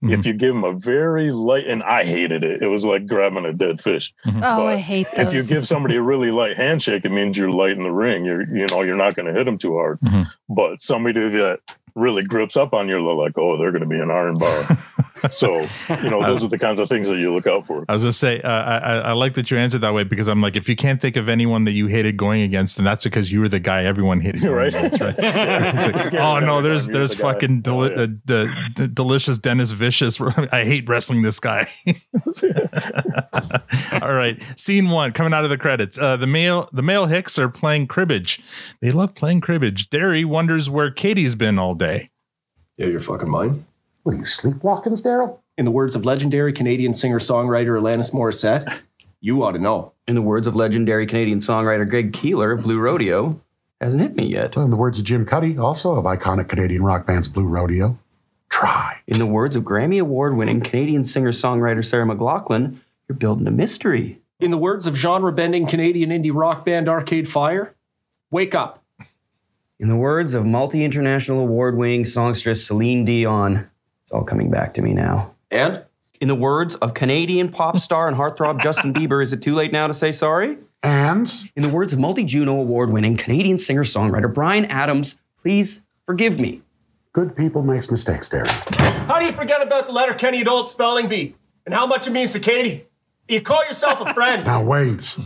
[SPEAKER 2] Mm-hmm.
[SPEAKER 5] if you give them a very light, and I hated it, it was like grabbing a dead fish.
[SPEAKER 7] Oh, I hate those.
[SPEAKER 5] If you give somebody a really light handshake, it means you're light in the ring. You're you know you're not going to hit them too hard.
[SPEAKER 2] Mhm.
[SPEAKER 5] But somebody that really grips up on you, they're like, oh, they're going to be an iron bar. so you know those are the kinds of things that you look out for.
[SPEAKER 2] I was gonna say uh, I, I I like that you answered that way because I'm like if you can't think of anyone that you hated going against, then that's because you were the guy everyone hated. Going
[SPEAKER 5] Right.
[SPEAKER 2] against, right? It's like, oh no, there's there's
[SPEAKER 5] the guy.
[SPEAKER 2] fucking
[SPEAKER 5] Oh, yeah.
[SPEAKER 2] uh, the, the delicious Dennis Vicious. I hate wrestling this guy. All right, scene one coming out of the credits. Uh, the male the male Hicks are playing cribbage. They love playing cribbage. Daryl wonders where Katy's been all day.
[SPEAKER 8] Yeah, you're fucking mine.
[SPEAKER 10] What are you sleepwalking, Daryl?
[SPEAKER 8] In the words of legendary Canadian singer songwriter Alanis Morissette, you ought to know.
[SPEAKER 11] In the words of legendary Canadian songwriter Greg Keelor, Blue Rodeo hasn't hit me yet.
[SPEAKER 10] In the words of Jim Cuddy, also of iconic Canadian rock bands Blue Rodeo, try.
[SPEAKER 11] In the words of Grammy Award winning Canadian singer songwriter Sarah McLachlan, you're building a mystery.
[SPEAKER 8] In the words of genre bending Canadian indie rock band Arcade Fire, wake up.
[SPEAKER 11] In the words of multi international award winning songstress Celine Dion, it's all coming back to me now.
[SPEAKER 8] And
[SPEAKER 11] In the words of Canadian pop star and heartthrob Justin Bieber, is it too late now to say sorry?
[SPEAKER 10] And
[SPEAKER 11] In the words of multi Juno award winning Canadian singer songwriter Bryan Adams, please forgive me.
[SPEAKER 10] good people makes mistakes, Daryl.
[SPEAKER 8] how do you forget about the Letterkenny adult spelling bee and how much it means to Katy? You call yourself a friend.
[SPEAKER 10] Now, Wayne's.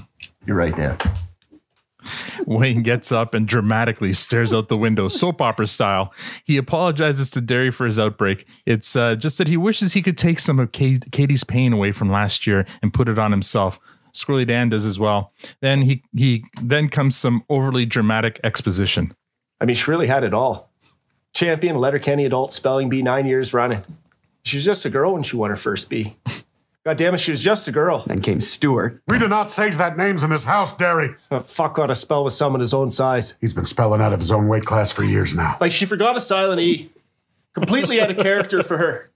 [SPEAKER 8] You're right, Dad.
[SPEAKER 2] Wayne gets up and dramatically stares out the window, soap opera style. He apologizes to Daryl for his outbreak. It's uh, just that he wishes he could take some of Kate, Katy's pain away from last year and put it on himself. Squirrelly Dan does as well. Then he he then comes some overly dramatic exposition.
[SPEAKER 8] I mean, she really had it all. Champion, Letterkenny adult spelling bee, nine years running. She was just a girl when she won her first bee. God damn it, she was just a girl.
[SPEAKER 11] Then came Stewart.
[SPEAKER 10] We do not say that names in this house, Daryl.
[SPEAKER 8] Uh, fuck ought to spell with someone his own size.
[SPEAKER 10] He's been spelling out of his own weight class for years now.
[SPEAKER 8] Like she forgot a silent E. Completely out of character for her.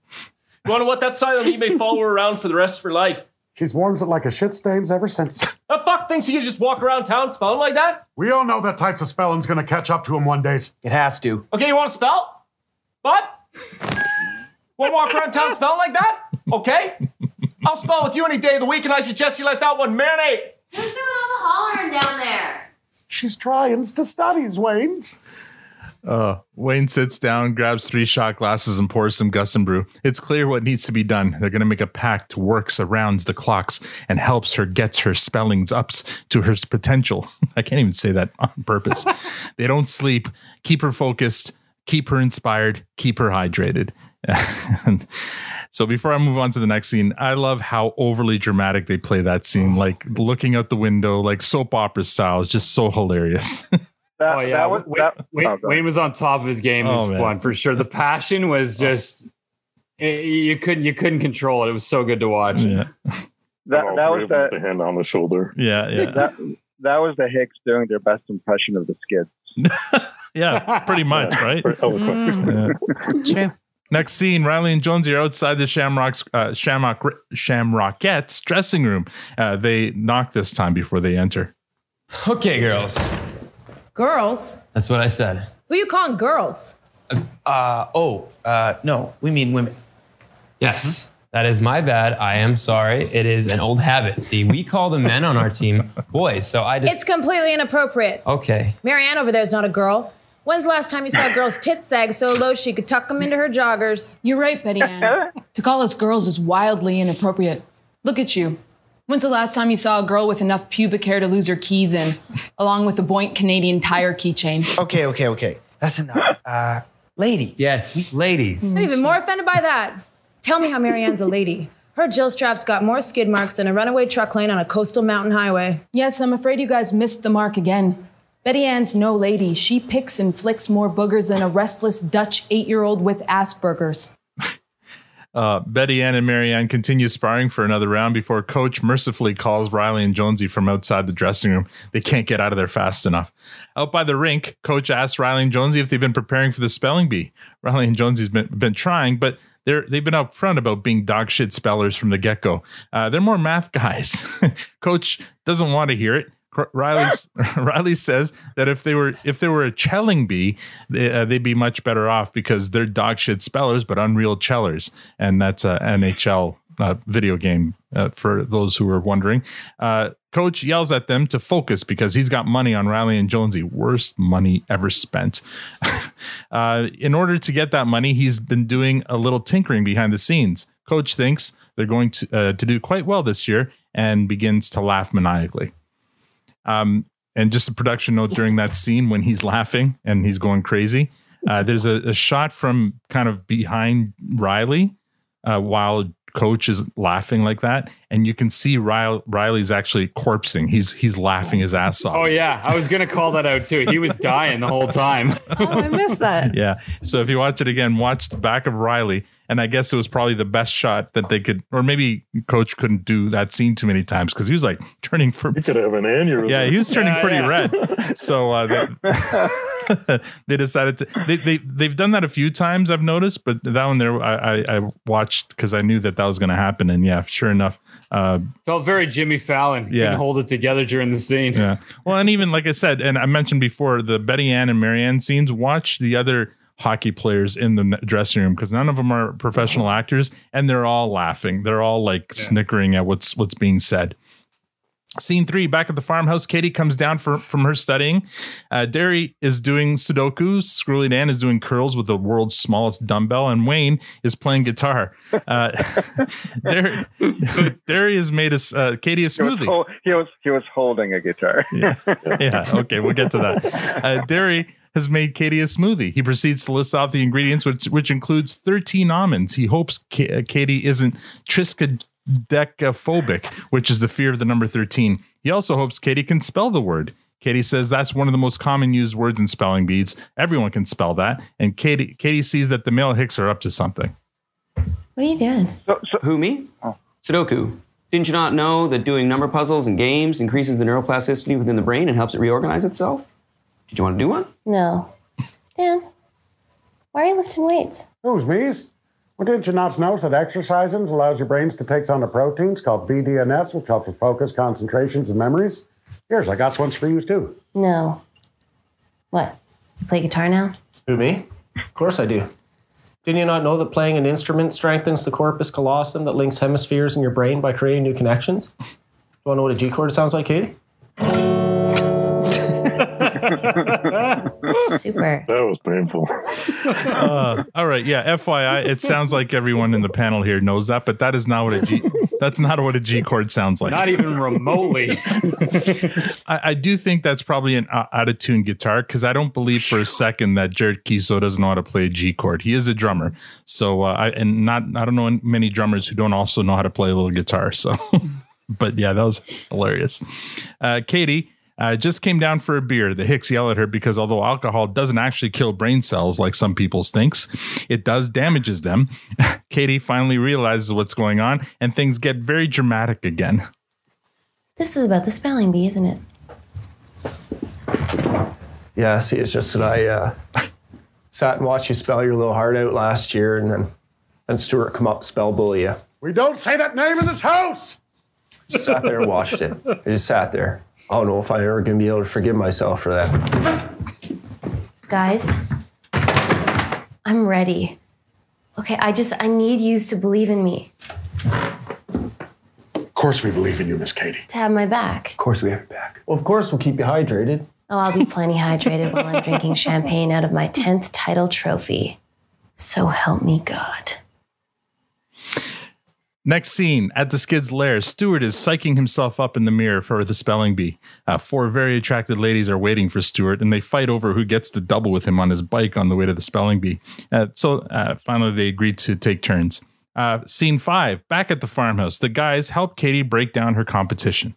[SPEAKER 8] You want to know what that silent E may follow her around for the rest of her life?
[SPEAKER 10] She's worn it like a shit stains ever since.
[SPEAKER 8] That fuck thinks he can just walk around town spelling like that?
[SPEAKER 10] We all know that types of spelling's gonna catch up to him one day.
[SPEAKER 8] It has to. Okay, you want to spell? But? Want to walk around town spelling like that? Okay. I'll spell with you any day of the week, and I suggest you let that one marinate.
[SPEAKER 9] Who's doing all the hollering down there?
[SPEAKER 10] She's trying to studies, Wayne's.
[SPEAKER 2] Uh, Wayne sits down, grabs three shot glasses, and pours some Gus and Brew. It's clear what needs to be done. They're going to make a pact, works around the clocks, and helps her, gets her spellings ups to her potential. I can't even say that on purpose. they don't sleep, keep her focused, keep her inspired, keep her hydrated. and So before I move on to the next scene, I love how overly dramatic they play that scene, like looking out the window, like soap opera style. It's just so hilarious.
[SPEAKER 6] That,
[SPEAKER 1] oh yeah,
[SPEAKER 6] that was,
[SPEAKER 1] Wayne,
[SPEAKER 6] that,
[SPEAKER 1] Wayne,
[SPEAKER 6] oh,
[SPEAKER 1] Wayne was on top of his game. It
[SPEAKER 2] Oh,
[SPEAKER 1] was
[SPEAKER 2] man.
[SPEAKER 1] fun for sure. The passion was just eh, you couldn't you couldn't control it. It was so good to watch.
[SPEAKER 2] yeah,
[SPEAKER 6] that, that was
[SPEAKER 5] of them with
[SPEAKER 6] the
[SPEAKER 5] the hand on the shoulder.
[SPEAKER 2] yeah, yeah,
[SPEAKER 6] that, that was the Hicks doing their best impression of the skids.
[SPEAKER 2] yeah. Pretty much, right?
[SPEAKER 5] Very.
[SPEAKER 7] Mm,
[SPEAKER 2] Yeah.
[SPEAKER 7] true.
[SPEAKER 2] Next scene, Riley and Jonesy are outside the Shamrocks, uh, Shamrock, Shamrockettes dressing room. Uh, they knock this time before they enter.
[SPEAKER 12] Okay, girls.
[SPEAKER 13] Girls?
[SPEAKER 12] That's what I said.
[SPEAKER 13] Who you calling girls?
[SPEAKER 14] Uh, oh, uh, no, we mean women.
[SPEAKER 12] Yes, that is my bad. I am sorry. It is an old habit. See, we call the men on our team boys, so I just.
[SPEAKER 13] It's completely inappropriate.
[SPEAKER 12] okay.
[SPEAKER 13] Marianne over there is not a girl. When's the last time you saw a girl's tits sag so low she could tuck them into her joggers?
[SPEAKER 15] You're right, Betty Ann. to call us girls is wildly inappropriate. Look at you. When's the last time you saw a girl with enough pubic hair to lose her keys in, along with a Boink Canadian Tire keychain?
[SPEAKER 14] Okay, okay, okay. That's enough. Uh, ladies.
[SPEAKER 12] Yes, ladies.
[SPEAKER 13] I'm even more offended by that. Tell me how Marianne's a lady. Her Jill strap's got more skid marks than a runaway truck lane on a coastal mountain highway.
[SPEAKER 15] Yes, I'm afraid you guys missed the mark again. Betty Ann's no lady. She picks and flicks more boogers than a restless Dutch eight year old with Asperger's.
[SPEAKER 2] Uh, Betty Ann and Marianne continue sparring for another round before Coach mercifully calls Riley and Jonesy from outside the dressing room. They can't get out of there fast enough. Out by the rink, Coach asks Riley and Jonesy if they've been preparing for the spelling bee. Riley and Jonesy's been, been trying, but they're they've been upfront about being dog shit spellers from the get go. Uh, they're more math guys. Coach doesn't want to hear it. Riley Riley says that if they were if they were a chelling bee, they, uh, they'd be much better off because they're dog shit spellers but unreal chellers, and that's a NHL uh, video game uh, for those who are wondering. Uh, Coach yells at them to focus because he's got money on Riley and Jonesy, worst money ever spent. uh, in order to get that money, he's been doing a little tinkering behind the scenes. Coach thinks they're going to uh, to do quite well this year and begins to laugh maniacally. Um, and just a production note during that scene when he's laughing and he's going crazy. Uh, there's a, a shot from kind of behind Riley uh, while Coach is laughing like that, and you can see Riley, Riley's actually corpsing. He's he's laughing his ass off.
[SPEAKER 1] Oh yeah, I was gonna call that out too. He was dying the whole time.
[SPEAKER 7] Oh, I missed that.
[SPEAKER 2] Yeah. So if you watch it again, watch the back of Riley. And I guess it was probably the best shot that they could, or maybe coach couldn't do that scene too many times because he was like turning for.
[SPEAKER 5] He could have an aneurysm.
[SPEAKER 2] Yeah, he was turning
[SPEAKER 1] Yeah,
[SPEAKER 2] pretty
[SPEAKER 1] yeah.
[SPEAKER 2] red. So uh, they, they decided to. They, they they've done that a few times. I've noticed, but that one there, I I, I watched because I knew that that was going to happen. And yeah, sure enough, uh,
[SPEAKER 1] Felt very Jimmy Fallon.
[SPEAKER 2] Yeah.
[SPEAKER 1] Couldn't hold it together during the scene.
[SPEAKER 2] yeah. Well, and even like I said, and I mentioned before, the Betty Ann and Marianne scenes. Watch the other hockey players in the dressing room because none of them are professional actors, and they're all laughing. They're all like snickering at what's what's being said. Scene three, back at the farmhouse, Katy comes down for, from her studying. Uh, Daryl is doing Sudoku. Squirrelly Dan is doing curls with the world's smallest dumbbell, and Wayne is playing guitar. Uh, Daryl, Daryl has made us uh, Katy a
[SPEAKER 6] He was,
[SPEAKER 2] smoothie.
[SPEAKER 6] he was he was holding a guitar.
[SPEAKER 2] Yeah. yeah. Okay. We'll get to that. Uh, Daryl has made Katy a smoothie. He proceeds to list off the ingredients, which which includes 13 almonds. He hopes Ka- uh, Katy isn't triskaidekaphobic, which is the fear of the number 13. He also hopes Katy can spell the word. Katy says that's one of the most common used words in spelling bees. Everyone can spell that. And Katy Katy sees that the male Hicks are up to something.
[SPEAKER 11] What are you doing? Who, me? Sudoku. Didn't you not know that doing number puzzles and games increases the neuroplasticity within the brain and helps it reorganize itself? Did you want to do one?
[SPEAKER 16] No. Dan, why are you lifting weights?
[SPEAKER 10] Who's me's? Well, didn't you not know that exercising allows your brains to take on the proteins called BDNFs, which helps with focus, concentrations, and memories? Here's, I got ones for you too.
[SPEAKER 16] No. What? You play guitar now?
[SPEAKER 8] Who, me? Of course I do. Didn't you not know that playing an instrument strengthens the corpus callosum that links hemispheres in your brain by creating new connections? Do you want to know what a G chord sounds like, Katy?
[SPEAKER 16] Super.
[SPEAKER 5] That was painful.
[SPEAKER 2] uh, all right, yeah. FYI, it sounds like everyone in the panel here knows that, but that is not what a G That's not what a G chord sounds like.
[SPEAKER 1] Not even remotely.
[SPEAKER 2] I, I do think that's probably an uh, out of tune guitar because I don't believe for a second that Jared Keeso doesn't know how to play a G chord. He is a drummer, so uh, I and not I don't know many drummers who don't also know how to play a little guitar. So, but yeah, that was hilarious. Uh, Katy. Uh, just came down for a beer. The Hicks yell at her because although alcohol doesn't actually kill brain cells like some people thinks, it does damages them. Katy finally realizes what's going on, and things get very dramatic again.
[SPEAKER 16] This is about the spelling bee, isn't it?
[SPEAKER 17] Yeah, see, it's just that I uh, sat and watched you spell your little heart out last year, and then then Stewart come up spell bully you.
[SPEAKER 10] We don't say that name in this house.
[SPEAKER 17] Just sat there and watched it. I just sat there. I don't know if I'm ever gonna be able to forgive myself for that.
[SPEAKER 16] Guys, I'm ready. Okay, I just, I need you to believe in me,
[SPEAKER 10] Of course, we believe in you, Miss Katy.
[SPEAKER 16] to have my back.
[SPEAKER 17] Of course, we have your back. Well, of course, we'll keep you hydrated.
[SPEAKER 16] Oh, I'll be plenty hydrated while I'm drinking champagne out of my 10th title trophy. So help me God.
[SPEAKER 2] Next scene at the Skid's lair, Stewart is psyching himself up in the mirror for the spelling bee. Uh, four very attractive ladies are waiting for Stewart, and they fight over who gets to double with him on his bike on the way to the spelling bee. Uh, so uh, finally, they agreed to take turns. Uh, scene five, back at the farmhouse, the guys help Katy break down her competition.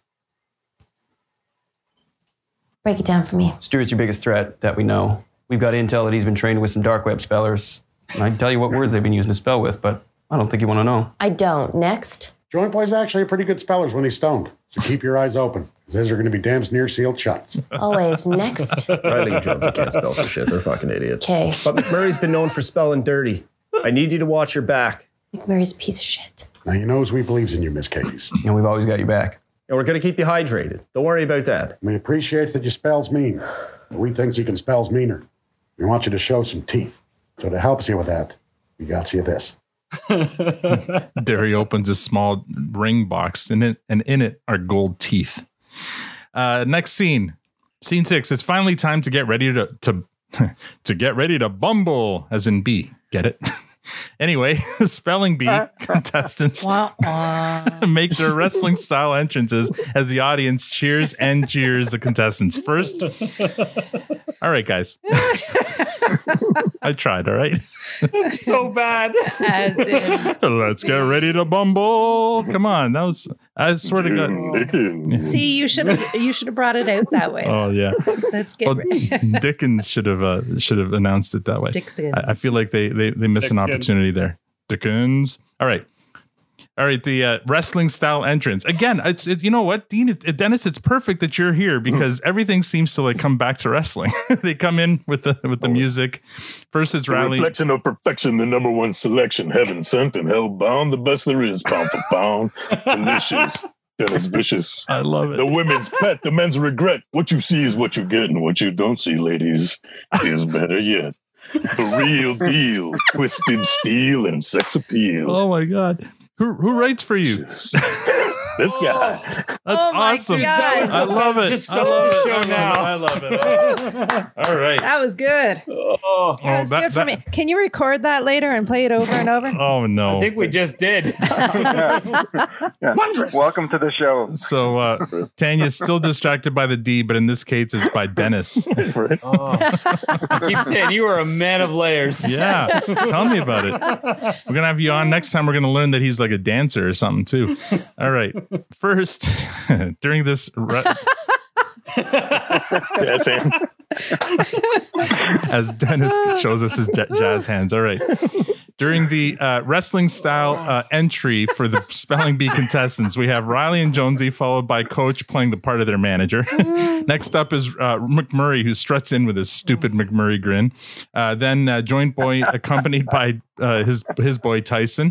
[SPEAKER 16] Break it down for me.
[SPEAKER 11] Stewart's your biggest threat that we know. We've got intel that he's been trained with some dark web spellers. I can tell you what words they've been using to spell with, but I don't think you want to know.
[SPEAKER 16] I don't. Next.
[SPEAKER 10] Joint Boy's actually a pretty good speller when he's stoned. So keep your eyes open. 'cause Those are going to be damn near sealed shuts.
[SPEAKER 16] Always. Next.
[SPEAKER 17] Riley and Jonesy can't spell for shit. They're fucking idiots.
[SPEAKER 16] Okay.
[SPEAKER 17] But McMurray's been known for spelling dirty. I need you to watch your back.
[SPEAKER 16] McMurray's a piece of shit.
[SPEAKER 10] Now you knows we believes in you, Miss Katy's.
[SPEAKER 11] You know, we've always got your back.
[SPEAKER 17] And we're gonna keep you hydrated. Don't worry about that.
[SPEAKER 10] We appreciates that you spells mean. But we thinks you can spells meaner. We want you to show some teeth. So to help you with that, we got you this.
[SPEAKER 2] Daryl opens a small ring box, and it and in it are gold teeth. Uh, next scene, scene six. It's finally time to get ready to to to get ready to bumble, as in B. Get it? anyway, spelling bee contestants make their wrestling style entrances as the audience cheers and cheers the contestants. First, all right, guys. I tried. All right.
[SPEAKER 1] so bad.
[SPEAKER 7] As in,
[SPEAKER 2] Let's get ready to bumble. Come on, that was. I swear to God.
[SPEAKER 7] see, you should have you should have brought it out that way.
[SPEAKER 2] Oh yeah.
[SPEAKER 7] Let's get
[SPEAKER 2] Well,
[SPEAKER 7] ready.
[SPEAKER 2] Dickens should have uh, should have announced it that way.
[SPEAKER 7] Dixon.
[SPEAKER 2] I, I feel like they they they missed an
[SPEAKER 1] Dickens.
[SPEAKER 2] Opportunity there. Dickens. All right. All right, the uh, wrestling style entrance again. It's it, you know what, Dean, it, Dennis. It's perfect that you're here because everything seems to like come back to wrestling. they come in with the with the music. First, it's
[SPEAKER 5] The
[SPEAKER 2] rally.
[SPEAKER 5] reflection of perfection, the number one selection, heaven sent and hell bound, the best there is, pound for pound. Delicious. Dennis Vicious.
[SPEAKER 2] I love it.
[SPEAKER 5] The women's pet, the men's regret. What you see is what you get, and what you don't see, ladies, is better yet. The real deal, twisted steel and sex appeal.
[SPEAKER 2] Oh my god, who who writes for you?
[SPEAKER 5] This guy.
[SPEAKER 2] That's
[SPEAKER 7] Oh my
[SPEAKER 2] awesome.
[SPEAKER 7] God.
[SPEAKER 2] I love it.
[SPEAKER 1] Just
[SPEAKER 2] I
[SPEAKER 1] stop
[SPEAKER 2] love
[SPEAKER 1] the show now.
[SPEAKER 2] I love it. All right.
[SPEAKER 7] That was good.
[SPEAKER 1] Oh,
[SPEAKER 7] That was
[SPEAKER 2] that-
[SPEAKER 7] good for
[SPEAKER 2] that-
[SPEAKER 7] me. Can you record that later and play it over and over?
[SPEAKER 2] Oh no.
[SPEAKER 1] I think we just did.
[SPEAKER 6] Yeah. Welcome to the show.
[SPEAKER 2] So uh, Tanya's still distracted by the D, but in this case, it's by Dennis.
[SPEAKER 1] Keep saying you are a man of layers.
[SPEAKER 2] yeah, tell me about it. We're gonna have you on next time. We're gonna learn that he's like a dancer or something too. All right. First, during this. Re-
[SPEAKER 5] Jazz hands.
[SPEAKER 2] as Dennis shows us his j- jazz hands. All right. During the uh, wrestling style uh, entry for the spelling bee contestants, we have Riley and Jonesy, followed by Coach playing the part of their manager. Next up is uh, McMurray, who struts in with his stupid McMurray grin. Uh, then uh, Joint Boy, accompanied by uh, his his boy Tyson.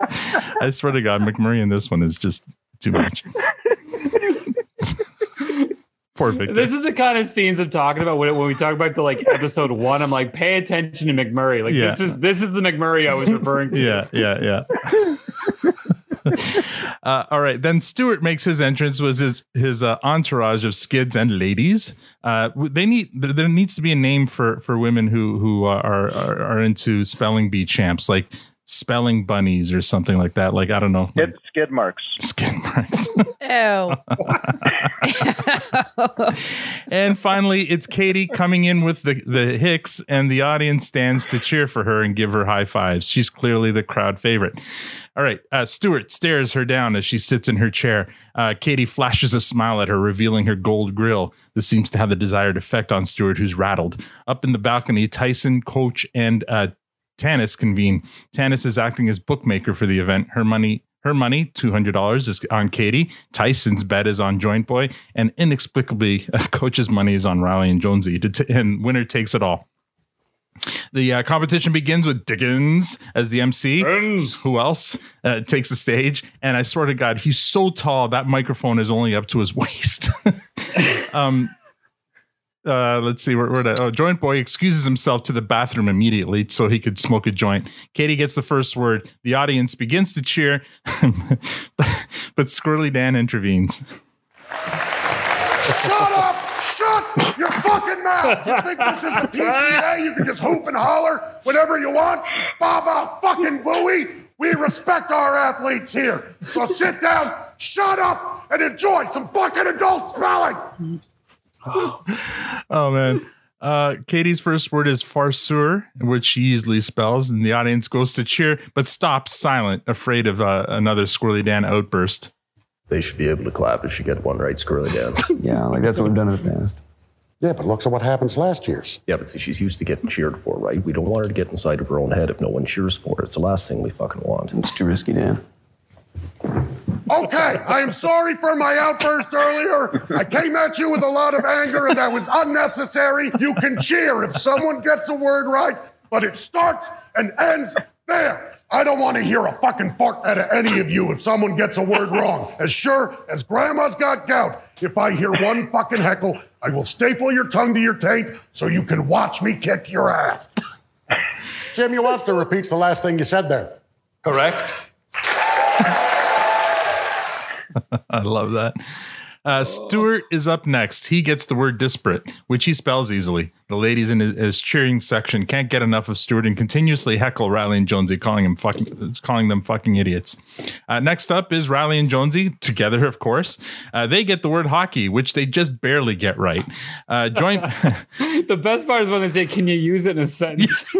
[SPEAKER 2] I swear to God, McMurray in this one is just too much. Poor Victor.
[SPEAKER 1] This is the kind of scenes I'm talking about when, when we talk about the like episode one. I'm like, pay attention to McMurray. Like
[SPEAKER 2] Yeah.
[SPEAKER 1] this is this is the McMurray I was referring to.
[SPEAKER 2] yeah, yeah, yeah. uh, all right, then Stewart makes his entrance. Was his his uh, entourage of skids and ladies? Uh, they need there, there needs to be a name for for women who who are, are are into spelling bee champs like. Spelling bunnies or something like that. Like I don't know.
[SPEAKER 6] Skid, skid marks.
[SPEAKER 2] Skid marks.
[SPEAKER 7] Ew.
[SPEAKER 2] and finally, it's Katy coming in with the, the Hicks, and the audience stands to cheer for her and give her high fives. She's clearly the crowd favorite. All right, uh, Stewart stares her down as she sits in her chair. Uh, Katy flashes a smile at her, revealing her gold grill. This seems to have the desired effect on Stewart, who's rattled. Up in the balcony, Tyson, Coach, and uh, Tanis convene. Tanis is acting as bookmaker for the event. Her money her money, $200, is on Katy. Tyson's bet is on Joint Boy. And inexplicably, Coach's money is on Riley and Jonesy. T- and winner takes it all. The uh, competition begins with Dickens as the MC. Who else uh, takes the stage? And I swear to God, he's so tall that microphone is only up to his waist. um, uh, let's see where, where to, oh, joint boy excuses himself to the bathroom immediately so he could smoke a joint. Katy gets the first word. The audience begins to cheer, but Squirrelly Dan intervenes.
[SPEAKER 10] Shut up! Shut your fucking mouth! You think this is the PGA? You can just hoop and holler whenever you want? Baba fucking Booey! We respect our athletes here. So sit down, shut up, and enjoy some fucking adult spelling!
[SPEAKER 2] oh man. Uh, Katy's first word is farceur, which she easily spells, and the audience goes to cheer, but stops silent, afraid of uh, another Squirrelly Dan outburst.
[SPEAKER 8] They should be able to clap if she get one right, Squirrelly Dan.
[SPEAKER 11] yeah, like that's what we've done in the past.
[SPEAKER 18] Yeah, but look at what happens last year's.
[SPEAKER 8] Yeah, but see, she's used to getting cheered for, right? We don't want her to get inside of her own head if no one cheers for her. It's the last thing we fucking want.
[SPEAKER 11] It's too risky, Dan.
[SPEAKER 10] Okay, I am sorry for my outburst earlier. I came at you with a lot of anger and that was unnecessary. You can cheer if someone gets a word right, but it starts and ends there. I don't want to hear a fucking fart out of any of you if someone gets a word wrong. As sure as grandma's got gout, if I hear one fucking heckle, I will staple your tongue to your taint so you can watch me kick your ass.
[SPEAKER 18] Jimmy you wants to repeats the last thing you said there.
[SPEAKER 10] Correct.
[SPEAKER 2] I love that. Uh, Stewart is up next. He gets the word disparate, which he spells easily. The ladies in his, cheering section can't get enough of Stewart and continuously heckle Riley and Jonesy, calling him fucking, calling them fucking idiots. Uh, next up is Riley and Jonesy, together, of course. Uh, they get the word hockey, which they just barely get right. Uh, joint.
[SPEAKER 1] the best part is when they say, "Can you use it in a sentence?"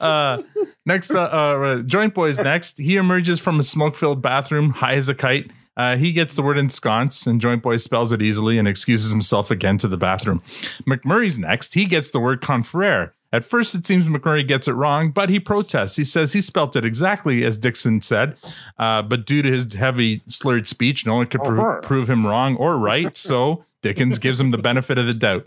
[SPEAKER 2] uh, next, uh, uh, Joint Boy's next. He emerges from a smoke filled bathroom, high as a kite. Uh, he gets the word ensconce, and Joint Boy spells it easily and excuses himself again to the bathroom. McMurray's next. He gets the word confrere. At first, it seems McMurray gets it wrong, but he protests. He says he spelt it exactly as Dixon said, uh, but due to his heavy slurred speech, no one could pro- prove him wrong or right. So Dickens gives him the benefit of the doubt.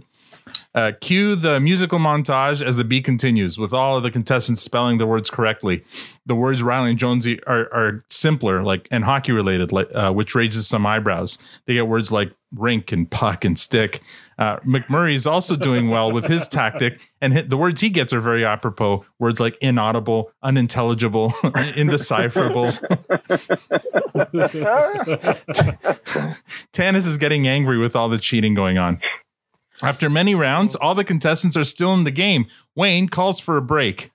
[SPEAKER 2] Uh, cue the musical montage as the beat continues, with all of the contestants spelling the words correctly. The words Riley and Jonesy are, are simpler, like and hockey related, like, uh, which raises some eyebrows. They get words like rink and puck and stick. Uh, McMurray is also doing well with his tactic, and hit, the words he gets are very apropos. Words like inaudible, unintelligible, indecipherable. Tanis is getting angry with all the cheating going on. After many rounds, oh. all the contestants are still in the game. Wayne calls for a break.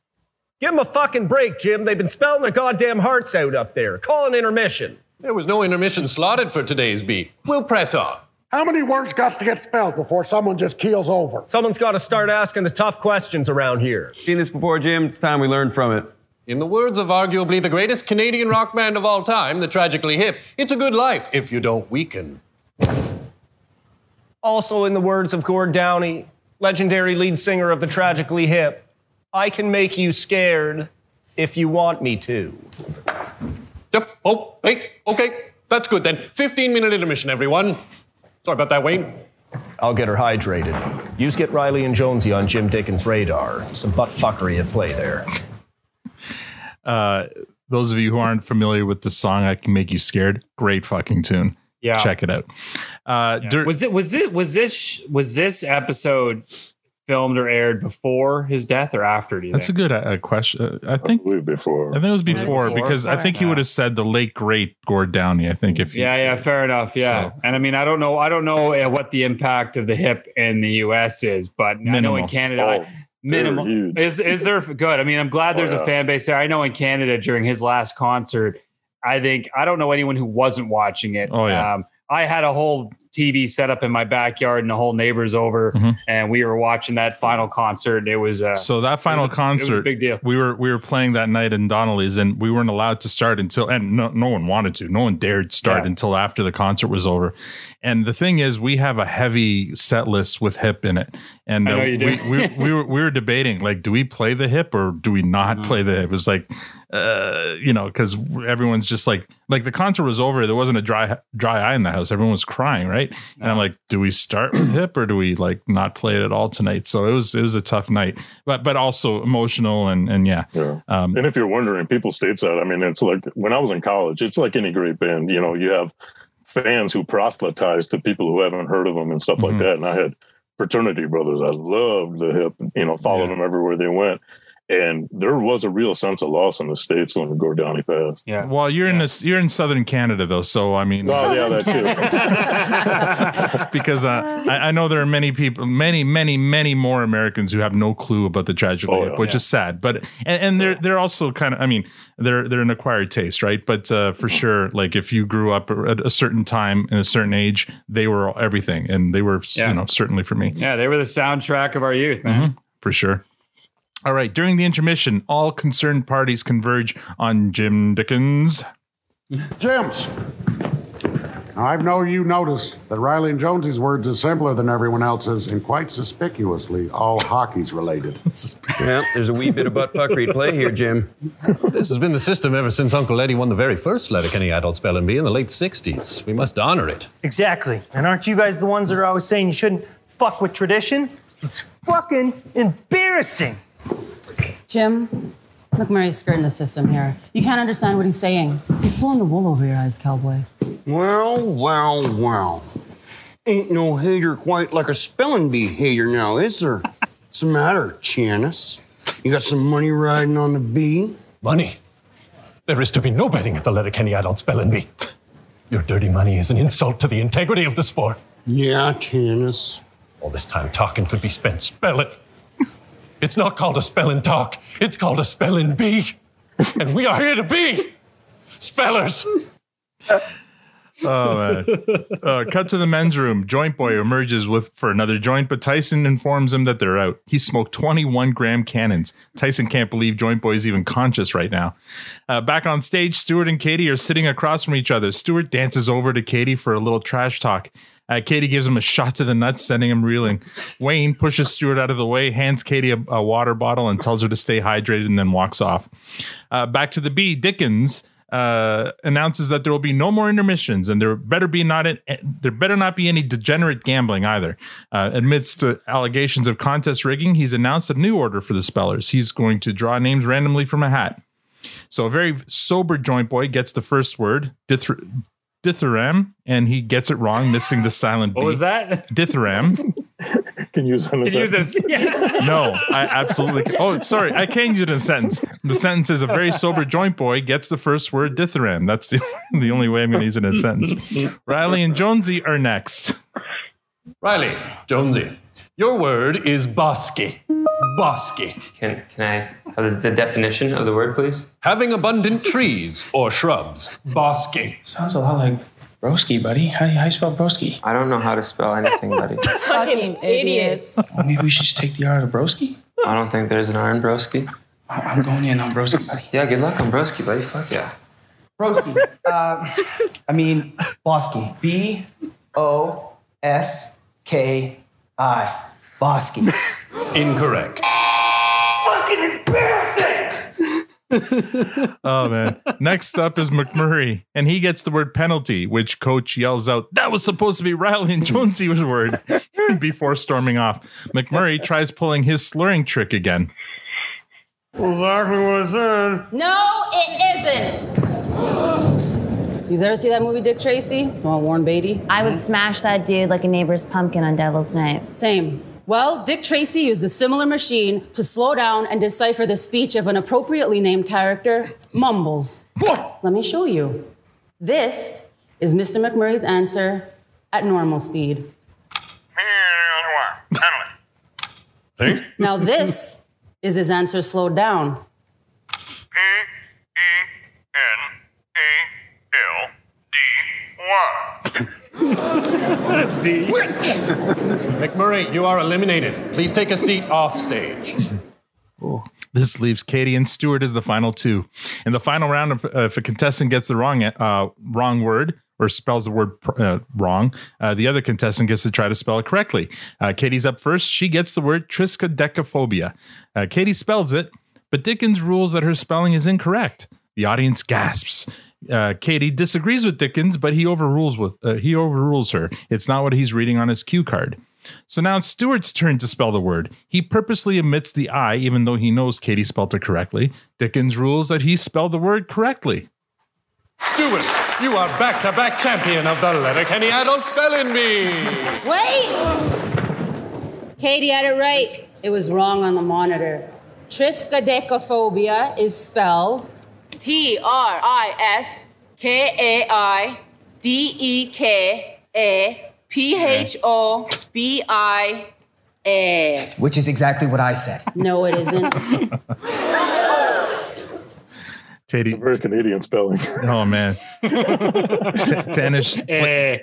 [SPEAKER 8] Give them a fucking break, Jim. They've been spelling their goddamn hearts out up there. Call an intermission.
[SPEAKER 19] There was no intermission slotted for today's beat. We'll press on.
[SPEAKER 10] How many words got to get spelled before someone just keels over?
[SPEAKER 8] Someone's got to start asking the tough questions around here.
[SPEAKER 11] Seen this before, Jim. It's time we learned from it.
[SPEAKER 19] In the words of arguably the greatest Canadian rock band of all time, the Tragically Hip, it's a good life if you don't weaken.
[SPEAKER 8] Also, in the words of Gord Downie, legendary lead singer of the Tragically Hip, I can make you scared if you want me to.
[SPEAKER 19] Yep. Oh, hey, okay. That's good then. 15 minute intermission, everyone. Sorry about that, Wayne.
[SPEAKER 8] I'll get her hydrated. You get Riley and Jonesy on Jim Dickens' radar. Some butt fuckery at play there.
[SPEAKER 2] Uh, those of you who aren't familiar with the song "I Can Make You Scared," great fucking tune.
[SPEAKER 1] Yeah.
[SPEAKER 2] check it out. Uh,
[SPEAKER 1] Yeah.
[SPEAKER 2] dur-
[SPEAKER 1] was it was it was this was this episode filmed or aired before his death or after? Do you
[SPEAKER 2] That's a good uh, question. Uh, I think
[SPEAKER 5] before.
[SPEAKER 2] I think it was before,
[SPEAKER 1] before.
[SPEAKER 2] because I think he would have said the late great Gord Downie. I think if he,
[SPEAKER 1] Yeah, yeah, fair enough. Yeah,
[SPEAKER 2] So-
[SPEAKER 1] and I mean, I don't know, I don't know uh, what the impact of the hip in the U.S. is, but I know in Canada,
[SPEAKER 5] Oh,
[SPEAKER 1] I- minimal is is there good? I mean, I'm glad
[SPEAKER 5] Oh,
[SPEAKER 1] there's
[SPEAKER 5] yeah.
[SPEAKER 1] a fan base there. I know in Canada during his last concert, I think I don't know anyone who wasn't watching it.
[SPEAKER 2] Oh, yeah.
[SPEAKER 1] Um, I had a whole TV set up in my backyard, and the whole neighbors over, and we were watching that final concert. It was uh,
[SPEAKER 2] Mm-hmm. So that final
[SPEAKER 1] it was a- it was a
[SPEAKER 2] concert,
[SPEAKER 1] big deal.
[SPEAKER 2] We were we were playing that night in Donnelly's, and we weren't allowed to start until, and no, no one wanted to. No one dared start
[SPEAKER 1] Yeah.
[SPEAKER 2] until after the concert was over. And the thing is, we have a heavy set list with hip in it, and uh, we, we we were we were debating like, do we play the hip or do we not
[SPEAKER 1] Mm-hmm.
[SPEAKER 2] play the hip? It was like, uh, you know, because everyone's just like, like the concert was over, there wasn't a dry dry eye in the house. Everyone was crying, right? And I'm like, do we start with hip or do we like not play it at all tonight? So it was it was a tough night, but but also emotional and and yeah.
[SPEAKER 5] Yeah.
[SPEAKER 2] Um,
[SPEAKER 5] and if you're wondering, people state stateside, I mean, it's like when I was in college, it's like any great band. You know, you have fans who proselytize to people who haven't heard of them and stuff
[SPEAKER 2] Mhm.
[SPEAKER 5] like that. And I had fraternity brothers. I loved the hip, you know, followed them everywhere they went. And there was a real sense of loss in the States when Gord Downie passed.
[SPEAKER 1] Yeah.
[SPEAKER 2] Well, you're in this. You're in Southern Canada, though. So I mean,
[SPEAKER 5] Oh, yeah, that too.
[SPEAKER 2] because uh, I, I know there are many people, many, many, many more Americans who have no clue about the tragedy,
[SPEAKER 5] Oh, yeah.
[SPEAKER 2] which is sad. But and, and they're they're also kind of. I mean, they're they're an acquired taste, right? But uh, for sure, like if you grew up at a certain time in a certain age, they were everything, and they were
[SPEAKER 1] Yeah.
[SPEAKER 2] you know certainly for me.
[SPEAKER 1] Yeah, they were the soundtrack of our youth, man.
[SPEAKER 2] Mhm, for sure. All right. During the intermission, all concerned parties converge on Jim Dickens.
[SPEAKER 10] Jims. Now, I know you noticed that Riley and Jonesy's words is simpler than everyone else's and quite suspiciously all hockey's related.
[SPEAKER 11] Yeah, there's a wee bit of butt fuckery at play here, Jim.
[SPEAKER 19] This has been the system ever since Uncle Eddie won the very first Letterkenny Adult Spelling Bee in the late 60s. We must honor it.
[SPEAKER 17] Exactly. And aren't you guys the ones that are always saying you shouldn't fuck with tradition? It's fucking embarrassing.
[SPEAKER 20] Jim, McMurray's skirting the system here. You can't understand what he's saying. He's pulling the wool over your eyes, cowboy.
[SPEAKER 21] Well, well, well. Ain't no hater quite like a spelling bee hater now, is there? What's the matter, Tanis? You got some money riding on the bee?
[SPEAKER 19] Money? There is to be no betting at the Letterkenny Adult Spelling Bee. Your dirty money is an insult to the integrity of the sport.
[SPEAKER 21] Yeah, Tanis.
[SPEAKER 19] All this time talking could be spent spelling. It's not called a spelling talk. It's called a spelling bee. And we are here to be spellers.
[SPEAKER 2] Oh man! Uh, cut to the men's room. Joint boy emerges with for another joint, but Tyson informs him that they're out. He smoked 21 gram cannons. Tyson can't believe Joint boy is even conscious right now. Uh, back on stage, Stewart and Katy are sitting across from each other. Stewart dances over to Katy for a little trash talk. Uh, Katy gives him a shot to the nuts, sending him reeling. Wayne pushes Stewart out of the way, hands Katy a, a water bottle, and tells her to stay hydrated, and then walks off. Uh, back to the B. Dickens uh, announces that there will be no more intermissions, and there better be not there better not be any degenerate gambling either. Uh, amidst uh, allegations of contest rigging, he's announced a new order for the spellers. He's going to draw names randomly from a hat. So a very sober joint boy gets the first word, dith- dithyramb, and he gets it wrong, missing the silent
[SPEAKER 1] What
[SPEAKER 2] B.
[SPEAKER 1] was that?
[SPEAKER 2] Dithyramb.
[SPEAKER 5] Can you use it in a
[SPEAKER 1] Can you use
[SPEAKER 5] sentence?
[SPEAKER 1] Yes.
[SPEAKER 2] No, I absolutely. Can. Oh, sorry, I can use it in a sentence. The sentence is a very sober joint boy gets the first word dithyramb. That's the, the only way I'm going to use it in a sentence. Riley and Jonesy are next.
[SPEAKER 19] Riley, Jonesy, your word is bosky. Bosky.
[SPEAKER 12] Can, can I have the, the definition of the word, please?
[SPEAKER 19] Having abundant trees or shrubs. Bosky.
[SPEAKER 14] Sounds a lot like broski, buddy. How, how you spell broski?
[SPEAKER 12] I don't know how to spell anything, buddy.
[SPEAKER 15] Fucking idiots.
[SPEAKER 14] Well, maybe we should just take the R out of broski.
[SPEAKER 12] I don't think there's an R in broski.
[SPEAKER 14] I- I'm going in on broski, buddy.
[SPEAKER 12] Yeah, good luck on broski, buddy. Fuck yeah.
[SPEAKER 14] Broski. Uh, I mean, Bosky. B O S K I. Bosky.
[SPEAKER 19] Incorrect.
[SPEAKER 14] Fucking embarrassing!
[SPEAKER 2] Oh man. Next up is McMurray, and he gets the word penalty, which coach yells out, That was supposed to be Riley and Jonesy's word before storming off. McMurray tries pulling his slurring trick again.
[SPEAKER 10] Exactly what I said.
[SPEAKER 20] No, it isn't. You ever see that movie Dick Tracy? Oh, Warren Beatty?
[SPEAKER 9] I would smash that dude like a neighbor's pumpkin on Devil's Night.
[SPEAKER 20] Same. Well, Dick Tracy used a similar machine to slow down and decipher the speech of an appropriately named character, Mumbles. Let me show you. This is Mr. McMurray's answer at normal speed. Now, this is his answer slowed down.
[SPEAKER 19] McMurray, you are eliminated. Please take a seat off stage.
[SPEAKER 2] This leaves Katy and Stewart as the final two. In the final round, if, uh, if a contestant gets the wrong uh, wrong word or spells the word uh, wrong, uh, the other contestant gets to try to spell it correctly. Uh, Katy's up first. She gets the word triskaidekaphobia. Uh, Katy spells it, but Dickens rules that her spelling is incorrect. The audience gasps. Uh, Katy disagrees with Dickens, but he overrules with uh, he overrules her. It's not what he's reading on his cue card. So now it's Stewart's turn to spell the word. He purposely omits the I, even though he knows Katy spelled it correctly. Dickens rules that he spelled the word correctly.
[SPEAKER 19] Stewart, you are back-to-back champion of the Letterkenny Adult Spelling Bee.
[SPEAKER 20] Wait! Katy had it right. It was wrong on the monitor. Triskaidekaphobia is spelled T R I S K A I D E K A P H O B I A.
[SPEAKER 22] Which is exactly what I said.
[SPEAKER 20] No, it isn't.
[SPEAKER 2] Katy.
[SPEAKER 5] Very Canadian spelling.
[SPEAKER 2] Oh man. T- Tanis,
[SPEAKER 1] Eh.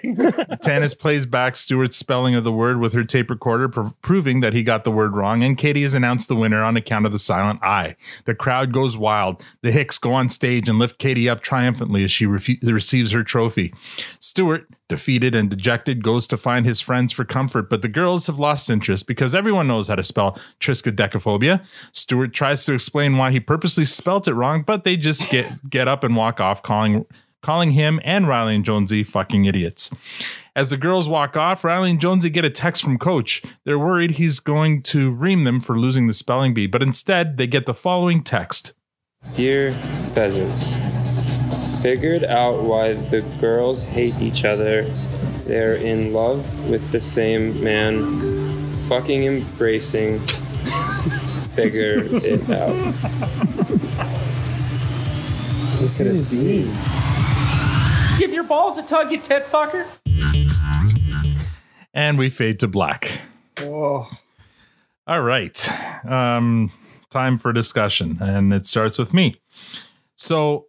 [SPEAKER 2] Plays back Stewart's spelling of the word with her tape recorder, pr- proving that he got the word wrong. And Katy is announced the winner on account of the silent I. The crowd goes wild. The Hicks go on stage and lift Katy up triumphantly as she refu- receives her trophy. Stewart, defeated and dejected, goes to find his friends for comfort, but the girls have lost interest because everyone knows how to spell triskaidekaphobia. Stewart tries to explain why he purposely spelt it wrong, but they just get get up and walk off, calling calling him and Riley and Jonesy fucking idiots. As the girls walk off, Riley and Jonesy get a text from Coach. They're worried he's going to ream them for losing the spelling bee, but instead they get the following text.
[SPEAKER 23] Dear pheasants, figured out why the girls hate each other. They're in love with the same man, fucking embracing. Figure it out. What could it be?
[SPEAKER 17] Give your balls a tug, you tit fucker.
[SPEAKER 2] And we fade to black.
[SPEAKER 17] Oh.
[SPEAKER 2] All right. Um, time for discussion. And it starts with me. So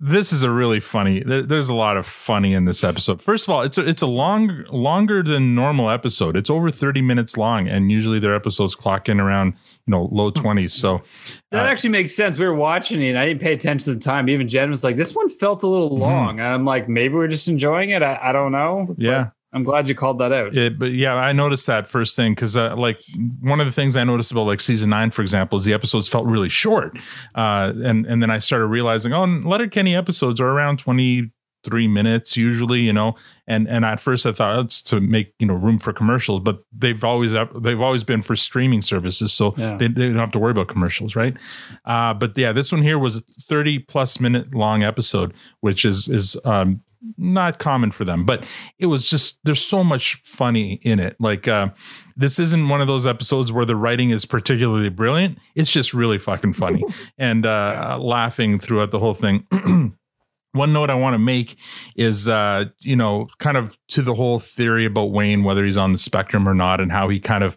[SPEAKER 2] this is a really funny there, there's a lot of funny in this episode first of all it's a, it's a long longer than normal episode it's over 30 minutes long and usually their episodes clock in around you know low 20s so
[SPEAKER 1] That
[SPEAKER 2] uh,
[SPEAKER 1] actually makes sense. We were watching it and I didn't pay attention to the time. Even Jen was like, this one felt a little
[SPEAKER 2] Mm-hmm.
[SPEAKER 1] long. And I'm like, maybe we're just enjoying it. I, I don't know.
[SPEAKER 2] yeah
[SPEAKER 1] I'm glad you called that out.
[SPEAKER 2] It, but yeah, I noticed that first thing because uh, like one of the things I noticed about like season nine, for example, is the episodes felt really short, uh, and and then I started realizing, oh, Letterkenny episodes are around twenty three minutes usually, you know, and and at first I thought it's to make you know room for commercials, but they've always they've always been for streaming services, so
[SPEAKER 1] Yeah.
[SPEAKER 2] they, they don't have to worry about commercials, right? Uh, but yeah, this one here was a thirty plus minute long episode, which is is um, not common for them, but it was just there's so much funny in it. Like uh, this isn't one of those episodes where the writing is particularly brilliant. It's just really fucking funny and uh, laughing throughout the whole thing. One note I want to make is, uh, you know, kind of to the whole theory about Wayne, whether he's on the spectrum or not, and how he kind of,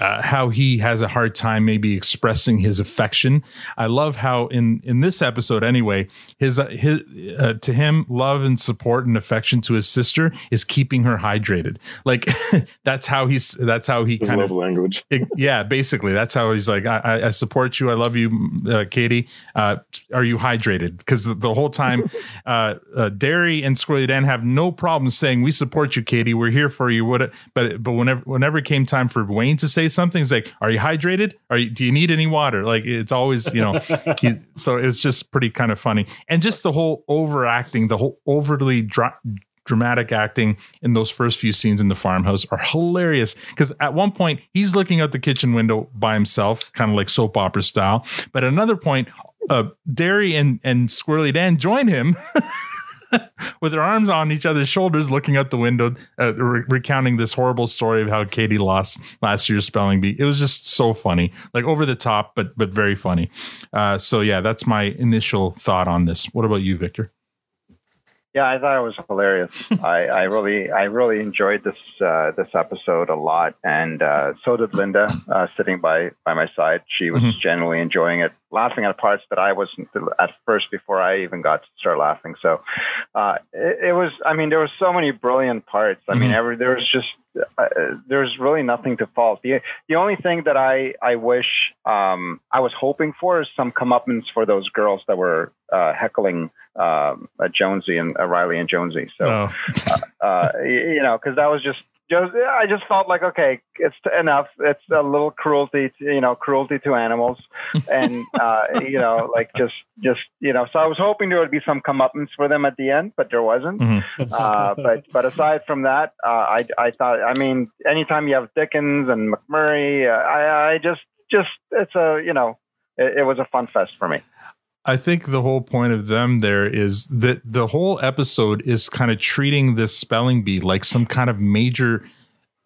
[SPEAKER 2] uh, how he has a hard time maybe expressing his affection. I love how in in this episode, anyway, his uh, his uh, to him, love and support and affection to his sister is keeping her hydrated. Like that's how he's that's how he kind
[SPEAKER 5] love
[SPEAKER 2] of
[SPEAKER 5] language.
[SPEAKER 2] it- yeah, basically, that's how he's like. I, I- I support you. I love you, uh, Katy. Uh, are you hydrated? Because the, whole time, uh, uh, Daryl and Squirrelly Dan have no problem saying, "We support you, Katy. We're here for you." What? But but whenever whenever it came time for Wayne to say something, it's like, "Are you hydrated? Are you? Do you need any water?" Like it's always you know. he, so it's just pretty kind of funny, and just the whole overacting, the whole overly dra- dramatic acting in those first few scenes in the farmhouse are hilarious because at one point he's looking out the kitchen window by himself kind of like soap opera style but at another point uh Daryl and and Squirrelly Dan join him with their arms on each other's shoulders, looking out the window, uh, re- recounting this horrible story of how Katy lost last year's spelling bee. It was just so funny, like over the top, but but very funny. Uh, so yeah, that's my initial thought on this. What about you, Victor?
[SPEAKER 6] Yeah, I thought it was hilarious. I, I really, I really enjoyed this uh, this episode a lot, and uh, so did Linda, uh, sitting by by my side. She was
[SPEAKER 2] Mhm.
[SPEAKER 6] genuinely enjoying it, laughing at parts that I wasn't at first before I even got to start laughing. So uh, it, it was. I mean, there were so many brilliant parts. I mean,
[SPEAKER 2] Mhm.
[SPEAKER 6] every there was just uh, there's really nothing to fault. The the only thing that I I wish um, I was hoping for is some comeuppance for those girls that were uh, heckling um, uh, Jonesy and uh, Riley and Jonesy. So
[SPEAKER 2] Oh.
[SPEAKER 6] uh, you know, because that was just. Just, I just felt like okay, it's enough. It's a little cruelty, to, you know, cruelty to animals, and uh, you know, like just, just you know. So I was hoping there would be some comeuppance for them at the end, but there wasn't. Uh, but but aside from that, uh, I I thought, I mean, anytime you have Dickens and McMurray, uh, I I just just it's a you know, it, it was a fun fest for me.
[SPEAKER 2] I think the whole point of them there is that the whole episode is kind of treating this spelling bee like some kind of major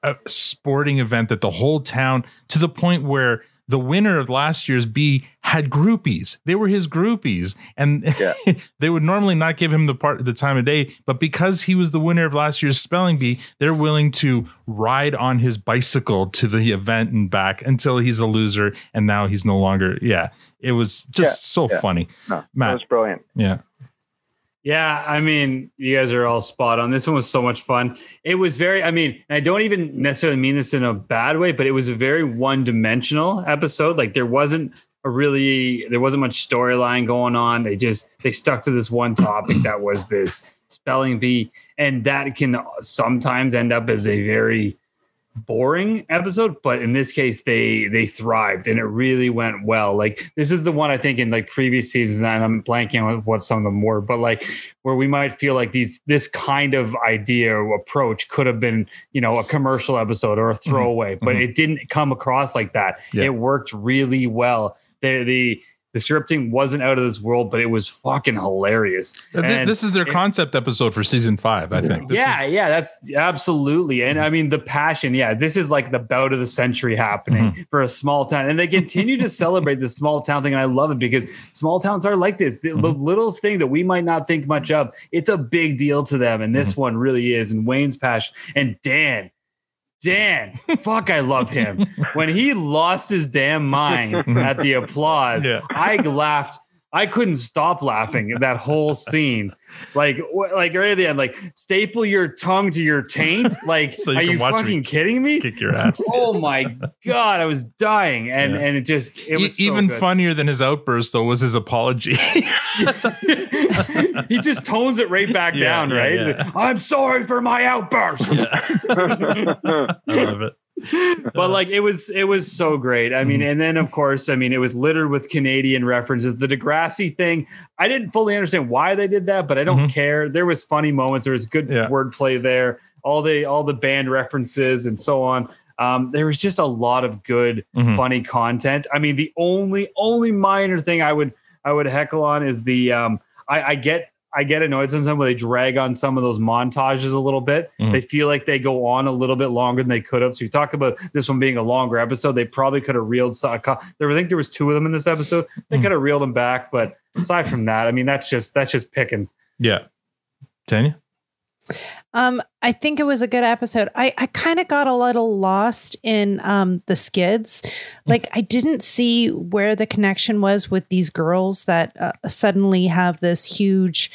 [SPEAKER 2] uh, sporting event that the whole town to the point where the winner of last year's bee had groupies. They were his groupies, and they would normally not give him the part the time of day, but because he was the winner of last year's spelling bee, they're willing to ride on his bicycle to the event and back until he's a loser, and now he's no longer. Yeah, it was just so
[SPEAKER 6] yeah.
[SPEAKER 2] funny.
[SPEAKER 6] No,
[SPEAKER 2] Matt.
[SPEAKER 6] it was brilliant.
[SPEAKER 2] Yeah.
[SPEAKER 1] Yeah, I mean, you guys are all spot on. This one was so much fun. It was very, I mean, I don't even necessarily mean this in a bad way, but it was a very one dimensional episode. Like there wasn't a really, there wasn't much storyline going on. They just, they stuck to this one topic that was this spelling bee. And that can sometimes end up as a very boring episode but in this case they they thrived and it really went well like this is the one i think in like previous seasons and i'm blanking on what some of them were but like where we might feel like these this kind of idea or approach could have been you know a commercial episode or a throwaway but
[SPEAKER 2] mhm.
[SPEAKER 1] it didn't come across like that
[SPEAKER 2] Yeah.
[SPEAKER 1] it worked really well the the the scripting wasn't out of this world but it was fucking hilarious And
[SPEAKER 2] this is their
[SPEAKER 1] it-
[SPEAKER 2] concept episode for season five, I think. This
[SPEAKER 1] yeah,
[SPEAKER 2] is-
[SPEAKER 1] yeah, that's absolutely. And I mean, the passion, yeah, this is like the bout of the century happening
[SPEAKER 2] Mm-hmm.
[SPEAKER 1] for a small town. And they continue to celebrate this small town thing. And I love it because small towns are like this. The, the
[SPEAKER 2] Mm-hmm.
[SPEAKER 1] littlest thing that we might not think much of, it's a big deal to them. And
[SPEAKER 2] Mm-hmm.
[SPEAKER 1] this one really is. And Wayne's passion and Dan. Dan, fuck, I love him. When he lost his damn mind at the applause, I laughed. I couldn't stop laughing at that whole scene. Like, wh- like right at the end, like staple your tongue to your taint. Like,
[SPEAKER 2] So you
[SPEAKER 1] are you
[SPEAKER 2] watch me
[SPEAKER 1] fucking kidding me?
[SPEAKER 2] Kick your ass.
[SPEAKER 1] oh my god, I was dying, and
[SPEAKER 2] Yeah.
[SPEAKER 1] and it just it
[SPEAKER 2] E-
[SPEAKER 1] was so
[SPEAKER 2] even
[SPEAKER 1] good.
[SPEAKER 2] funnier than his outburst though was his apology.
[SPEAKER 1] he just tones it right back
[SPEAKER 2] Yeah,
[SPEAKER 1] down,
[SPEAKER 2] yeah,
[SPEAKER 1] right?
[SPEAKER 2] yeah.
[SPEAKER 1] I'm sorry for my outburst.
[SPEAKER 2] I love it.
[SPEAKER 1] But like it was it was so great. I mean,
[SPEAKER 2] Mm-hmm.
[SPEAKER 1] and then of course, I mean, it was littered with Canadian references. The Degrassi thing, I didn't fully understand why they did that, but I don't
[SPEAKER 2] Mm-hmm.
[SPEAKER 1] care. There was funny moments. There was good wordplay there. All the all the band references and so on. Um, there was just a lot of good,
[SPEAKER 2] Mhm.
[SPEAKER 1] funny content. I mean, the only only minor thing I would I would heckle on is the um, I, I get I get annoyed sometimes when they drag on some of those montages a little bit.
[SPEAKER 2] Mhm.
[SPEAKER 1] They feel like they go on a little bit longer than they could have. So you talk about this one being a longer episode. They probably could have reeled. There, I think there was two of them in this episode. They
[SPEAKER 2] Mhm.
[SPEAKER 1] could have reeled them back. But aside from that, I mean, that's just that's just picking.
[SPEAKER 2] Yeah. Tanya?
[SPEAKER 7] Um, I think it was a good episode. I, I kind of got a little lost in um the skids. Like I didn't see where the connection was with these girls that uh, suddenly have this huge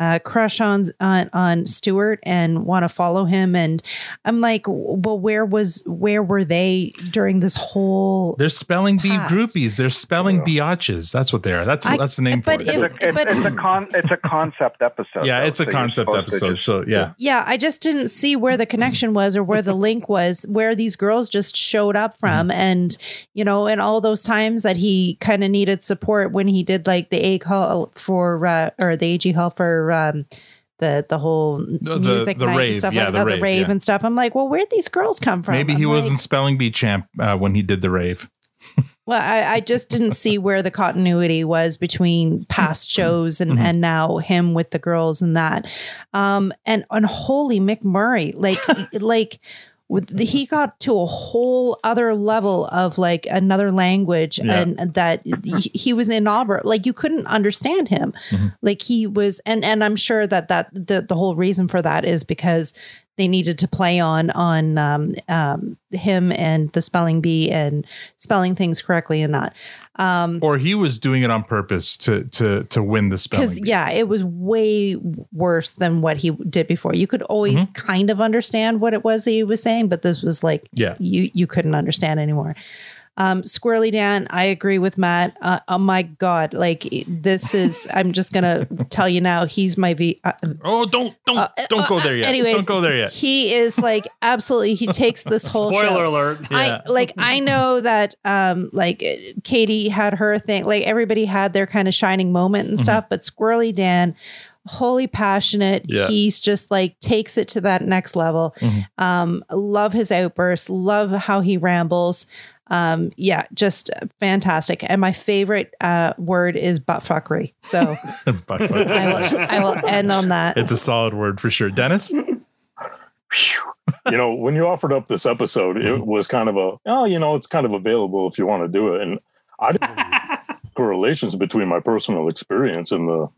[SPEAKER 7] uh, crush on on on Stewart and want to follow him. And I'm like, well, where was where were they during this whole?
[SPEAKER 2] They're spelling bee groupies. They're spelling biatches. That's what they are. That's
[SPEAKER 7] I-
[SPEAKER 2] that's the name for
[SPEAKER 7] but
[SPEAKER 2] it.
[SPEAKER 7] if-
[SPEAKER 6] It's a, it's, it's a con. It's a concept episode.
[SPEAKER 2] yeah,
[SPEAKER 6] though,
[SPEAKER 2] it's a
[SPEAKER 6] so
[SPEAKER 2] concept episode.
[SPEAKER 6] just-
[SPEAKER 2] so yeah.
[SPEAKER 7] Yeah, I just didn't see where the connection was or where the link was, where these girls just showed up from. And, you know, and all those times that he kind of needed support when he did like the egg call for, uh, or the AG hall for, um, the the whole
[SPEAKER 2] The-
[SPEAKER 7] music
[SPEAKER 2] the
[SPEAKER 7] night
[SPEAKER 2] rave,
[SPEAKER 7] and stuff
[SPEAKER 2] yeah,
[SPEAKER 7] like
[SPEAKER 2] the
[SPEAKER 7] that,
[SPEAKER 2] rave,
[SPEAKER 7] the rave
[SPEAKER 2] yeah.
[SPEAKER 7] and stuff. I'm like, well, where'd these girls come from?
[SPEAKER 2] Maybe he
[SPEAKER 7] I'm
[SPEAKER 2] wasn't spelling bee champ uh, when he did the rave.
[SPEAKER 7] Well, I, I just didn't see where the continuity was between past shows and,
[SPEAKER 2] Mhm.
[SPEAKER 7] and now him with the girls and that. Um, and and holy McMurray, like like with he got to a whole other level of like another language
[SPEAKER 24] Yeah.
[SPEAKER 7] and that he, was inaudible. Like you couldn't understand him. Like he was, and and I'm sure that that the the whole reason for that is because they needed to play on on um, um, him and the spelling bee and spelling things correctly and not. Um,
[SPEAKER 2] Or he was doing it on purpose to to to win the spelling.
[SPEAKER 7] because yeah, it was way worse than what he did before. You could always kind of understand what it was that he was saying, but this was like
[SPEAKER 2] Yeah.
[SPEAKER 7] you you couldn't understand anymore. Um, Squirrelly Dan, I agree with Matt. Uh, oh my God, like this is. I'm just gonna tell you now. He's my V. Uh,
[SPEAKER 2] oh, don't don't don't go there yet.
[SPEAKER 7] Anyways,
[SPEAKER 2] Don't go there yet.
[SPEAKER 7] He is like absolutely. He takes this whole
[SPEAKER 1] Spoiler
[SPEAKER 7] show.
[SPEAKER 1] alert.
[SPEAKER 7] I like. I know that. Um, like Katy had her thing. Like everybody had their kind of shining moment and stuff. But Squirrelly Dan, wholly passionate.
[SPEAKER 24] Yeah.
[SPEAKER 7] He's just like takes it to that next level. Um, love his outbursts. Love how he rambles. Um, yeah, just fantastic. And my favorite uh, word is buttfuckery. So
[SPEAKER 2] Buttfuck.
[SPEAKER 7] I will, I will end on that.
[SPEAKER 2] It's a solid word for sure. Dennis?
[SPEAKER 5] you know, when you offered up this episode, it was kind of a, oh, you know, it's kind of available if you want to do it. And I didn't correlations between my personal experience and the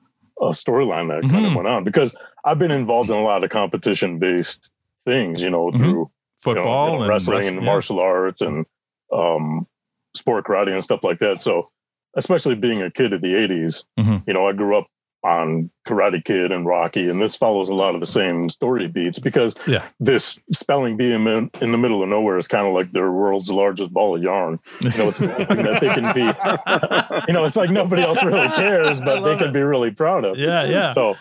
[SPEAKER 5] uh, storyline that kind of went on because I've been involved in a lot of competition based things, you know, through you know,
[SPEAKER 2] Football
[SPEAKER 5] you know,
[SPEAKER 2] and
[SPEAKER 5] wrestling
[SPEAKER 2] wrest-
[SPEAKER 5] and
[SPEAKER 2] yeah.
[SPEAKER 5] martial arts and um, sport karate and stuff like that. So, especially being a kid of the 80s,
[SPEAKER 2] Mhm.
[SPEAKER 5] you know, I grew up on Karate Kid and Rocky, and this follows a lot of the same story beats because
[SPEAKER 2] Yeah.
[SPEAKER 5] this spelling bee in, in the middle of nowhere is kind of like their world's largest ball of yarn. You know, it's that they can be, you know, it's like nobody else really cares, but they can be really proud of.
[SPEAKER 2] Yeah, yeah.
[SPEAKER 5] So,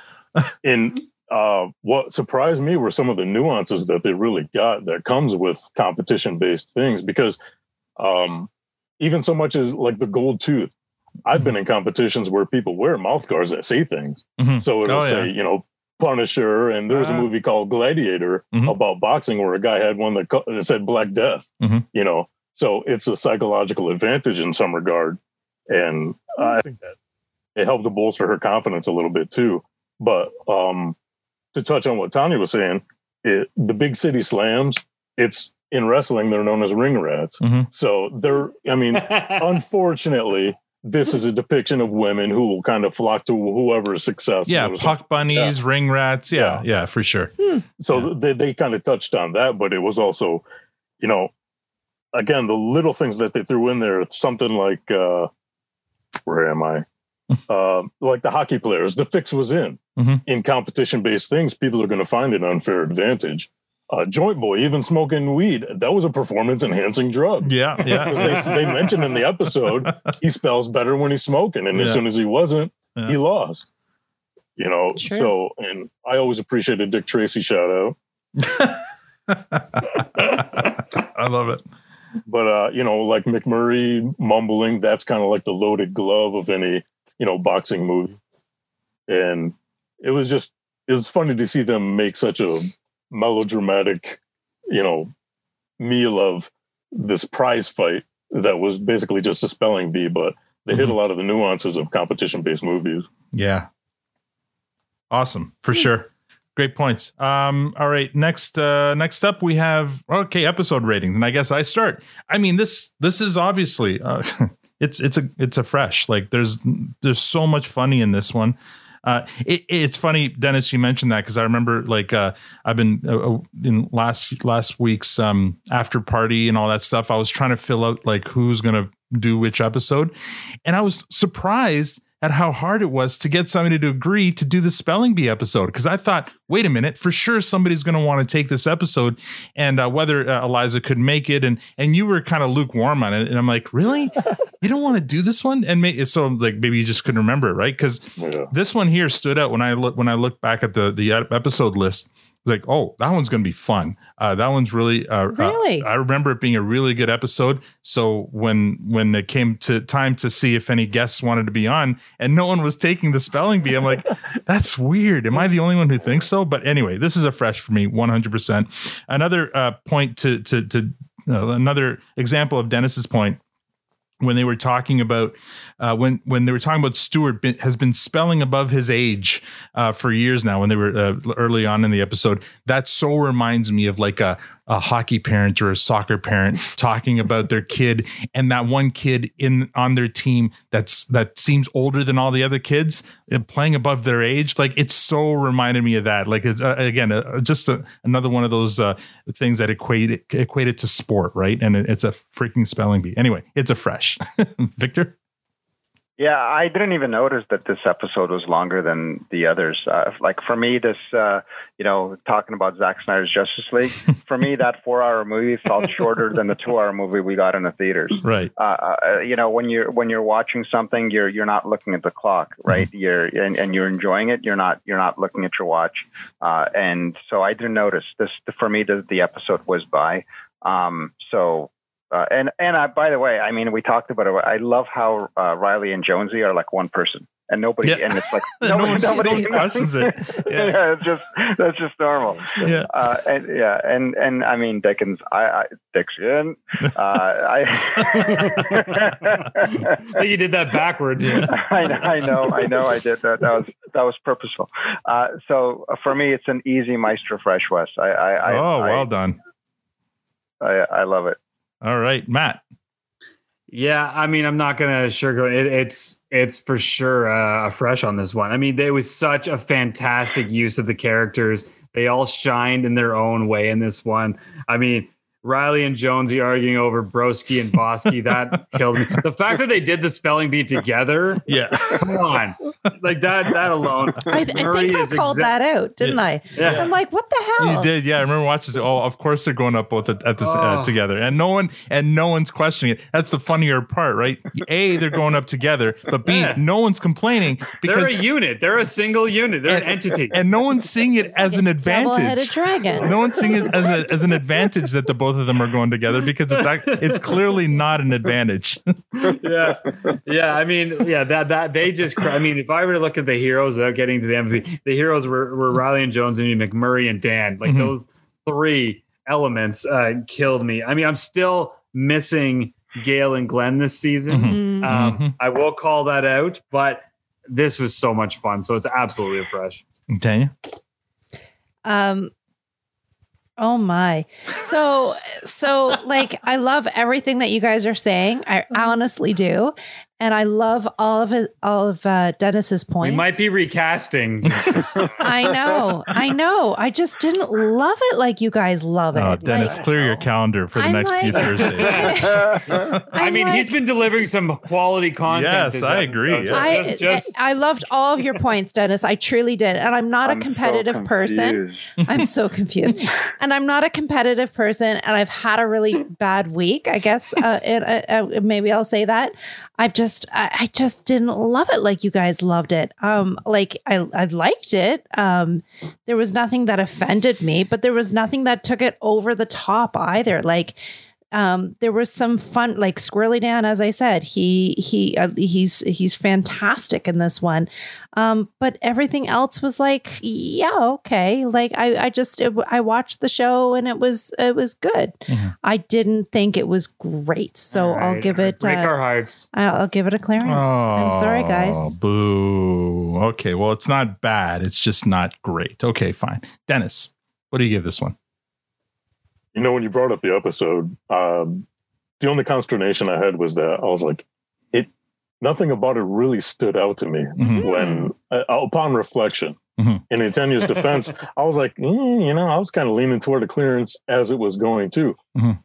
[SPEAKER 5] in uh, what surprised me were some of the nuances that they really got that comes with competition based things because um, even so much as like the gold tooth, I've been in competitions where people wear mouth guards that say things.
[SPEAKER 2] Mhm.
[SPEAKER 5] So it'll
[SPEAKER 2] Oh,
[SPEAKER 5] say,
[SPEAKER 2] yeah.
[SPEAKER 5] you know, Punisher, and there's
[SPEAKER 2] Ah.
[SPEAKER 5] a movie called Gladiator about boxing where a guy had one that, co- that said Black Death.
[SPEAKER 2] Mhm.
[SPEAKER 5] You know, so it's a psychological advantage in some regard, and I think that it helped to bolster her confidence a little bit too. But um, to touch on what Tanya was saying, it, the big city slams, it's in wrestling, they're known as ring rats.
[SPEAKER 2] Mhm.
[SPEAKER 5] So they're, I mean, unfortunately, this is a depiction of women who will kind of flock to whoever is successful.
[SPEAKER 2] Yeah,
[SPEAKER 5] or
[SPEAKER 2] puck bunnies, ring rats. Yeah, yeah, for sure.
[SPEAKER 5] So they, they kind of touched on that, but it was also, you know, again, the little things that they threw in there, something like, uh, where am I? uh, like the hockey players, the fix was in.
[SPEAKER 2] Mhm.
[SPEAKER 5] In competition based things, people are going to find an unfair advantage. Uh, Joint Boy, even smoking weed, that was a performance enhancing drug.
[SPEAKER 2] Yeah, yeah.
[SPEAKER 5] Because they, they mentioned in the episode, he spells better when he's smoking. And as soon as he wasn't,
[SPEAKER 2] Yeah.
[SPEAKER 5] he lost. You know,
[SPEAKER 2] Sure.
[SPEAKER 5] so, and I always appreciated Dick Tracy shout out.
[SPEAKER 2] I love it.
[SPEAKER 5] But uh, you know, like McMurray mumbling, that's kind of like the loaded glove of any, you know, boxing movie. And it was just it was funny to see them make such a melodramatic, you know, meal of this prize fight that was basically just a spelling bee, but they hit a lot of the nuances of competition based movies.
[SPEAKER 2] Yeah. Awesome, for sure. Great points. Um, all right, next uh next up we have okay, episode ratings. And I guess I start. I mean, this this is obviously uh it's it's a it's a fresh. Like there's there's so much funny in this one. Uh, it, it's funny, Dennis. You mentioned that because I remember, like, uh, I've been uh, uh, in last last week's um, after party and all that stuff. I was trying to fill out like who's gonna do which episode, and I was surprised at how hard it was to get somebody to agree to do the spelling bee episode because I thought, wait a minute, for sure somebody's going to want to take this episode, and uh, whether uh, Eliza could make it, and and you were kind of lukewarm on it, and I'm like, really, you don't want to do this one, and may- so like maybe you just couldn't remember it, right? Because this one here stood out when I look when I look back at the the episode list. Like, oh, that one's going to be fun. Uh, that one's really, uh,
[SPEAKER 7] Really?
[SPEAKER 2] uh, I remember it being a really good episode. So when when it came to time to see if any guests wanted to be on, and no one was taking the spelling bee, I'm like, that's weird. Am I the only one who thinks so? But anyway, this is a fresh for me, 100. percent Another uh, point to to to uh, another example of Dennis's point when they were talking about uh, when when they were talking about Stewart been, has been spelling above his age uh, for years now. When they were uh, early on in the episode, that so reminds me of like a a hockey parent or a soccer parent talking about their kid and that one kid in on their team that's that seems older than all the other kids uh, playing above their age like it so reminded me of that. Like it's uh, again uh, just a, another one of those uh, things that equate equate it to sport right? And it, it's a freaking spelling bee. Anyway it's a fresh. Victor
[SPEAKER 6] Yeah, I didn't even notice that this episode was longer than the others. Uh, like for me, this, uh, you know, talking about Zack Snyder's Justice League, for me, that four-hour movie felt shorter than the two-hour movie we got in the theaters.
[SPEAKER 2] right
[SPEAKER 6] Uh, uh, you know, when you're when you're watching something, you're you're not looking at the clock, right? You're and, and you're enjoying it. You're not you're not looking at your watch. Uh, and so I didn't notice this. For me, the, the episode was by. Um, so uh, and and I, by the way, I mean we talked about it. I love how uh, Riley and Jonesy are like one person, and nobody, and it's like
[SPEAKER 2] No
[SPEAKER 6] nobody,
[SPEAKER 2] one's-
[SPEAKER 6] nobody
[SPEAKER 2] questions it.
[SPEAKER 6] Yeah. it's just that's just normal.
[SPEAKER 2] Yeah.
[SPEAKER 6] uh, and yeah, and and I mean Dickens, I, I Dixon, uh, I.
[SPEAKER 1] you did that backwards.
[SPEAKER 6] I know, I know, I know. I did that. That was that was purposeful. Uh, so uh, for me, it's an easy Maestro Fresh Wes. I, I, I
[SPEAKER 2] oh well
[SPEAKER 6] I,
[SPEAKER 2] done
[SPEAKER 6] I, I love it.
[SPEAKER 2] All right matt
[SPEAKER 1] Yeah, I mean, I'm not gonna sugarcoat it. It's it's for sure uh, fresh on this one. I mean, there was such a fantastic use of the characters. They all shined in their own way in this one. I mean, Riley and Jonesy arguing over Broski and Bosky that killed me. The fact that they did the spelling bee together,
[SPEAKER 2] yeah,
[SPEAKER 1] come on, like that that alone.
[SPEAKER 7] I, th- I think I called
[SPEAKER 1] exact-
[SPEAKER 7] that out, didn't I?
[SPEAKER 1] Yeah.
[SPEAKER 7] I'm like, what the hell?
[SPEAKER 2] You did, yeah. I remember watching. it. Oh, of course they're going up both at, at this uh,
[SPEAKER 1] Oh.
[SPEAKER 2] together, and no one and no one's questioning it. That's the funnier part, right? A, they're going up together, but B,
[SPEAKER 1] Yeah.
[SPEAKER 2] no one's complaining because They're
[SPEAKER 1] a unit. They're a single unit. They're an entity.
[SPEAKER 2] and no one's seeing it as an
[SPEAKER 7] Double-headed
[SPEAKER 2] advantage.
[SPEAKER 7] dragon.
[SPEAKER 2] No one's seeing it as, a, as an advantage that the both of them are going together because it's it's clearly not an advantage.
[SPEAKER 1] yeah, yeah. I mean, yeah. That that they just. cr- I mean, if I were to look at the heroes without getting to the MVP, the heroes were, were Riley and Jones and McMurray and Dan. Like
[SPEAKER 2] Mhm.
[SPEAKER 1] those three elements uh, killed me. I mean, I'm still missing Gail and Glenn this season.
[SPEAKER 2] Mhm.
[SPEAKER 1] Um,
[SPEAKER 2] Mhm.
[SPEAKER 1] I will call that out, but this was so much fun. So it's absolutely a fresh.
[SPEAKER 2] Tanya,
[SPEAKER 7] Um Oh my. So so like I love everything that you guys are saying. I mm-hmm. honestly do. And I love all of it all of uh Dennis's points.
[SPEAKER 1] We might be recasting.
[SPEAKER 7] I know. I know. I just didn't love it like you guys love it.
[SPEAKER 2] oh, Dennis,
[SPEAKER 7] Like,
[SPEAKER 2] clear your calendar for the
[SPEAKER 7] I'm
[SPEAKER 2] next few Thursdays.
[SPEAKER 1] I mean, he's been delivering some quality content.
[SPEAKER 2] Yes, I agree, yeah.
[SPEAKER 7] I,
[SPEAKER 1] Just- just-
[SPEAKER 7] I loved all of your points, Dennis. I truly did. And I'm not
[SPEAKER 6] I'm
[SPEAKER 7] a
[SPEAKER 6] so
[SPEAKER 7] competitive person. I'm so confused. and I'm not a competitive person. And I've had a really bad week, I guess. Uh, it, uh, uh, maybe I'll say that. I've just, I, I just didn't love it like you guys loved it. Um, like I, I liked it. Um, there was nothing that offended me, but there was nothing that took it over the top either. Like, um, there was some fun, like Squirrelly Dan, as I said, he he uh, he's he's fantastic in this one. Um, but everything else was like, yeah, okay. Like I I just it, I watched the show and it was it was good. I didn't think it was great, so I'll give it.
[SPEAKER 1] Break
[SPEAKER 7] uh,
[SPEAKER 1] our hearts.
[SPEAKER 7] I'll, I'll give it a clearance. I'm sorry,
[SPEAKER 2] Oh,
[SPEAKER 7] guys.
[SPEAKER 2] Boo. Okay, well, it's not bad. It's just not great. Okay, fine. Dennis, what do you give this one?
[SPEAKER 5] You know, when you brought up the episode, um, the only consternation I had was that I was like, it. Nothing about it really stood out to me
[SPEAKER 2] Mhm.
[SPEAKER 5] when, uh, upon reflection.
[SPEAKER 2] Mhm.
[SPEAKER 5] And in Tanya's defense, I was like, mm, you know, I was kind of leaning toward the clearance as it was going too,
[SPEAKER 2] Mhm.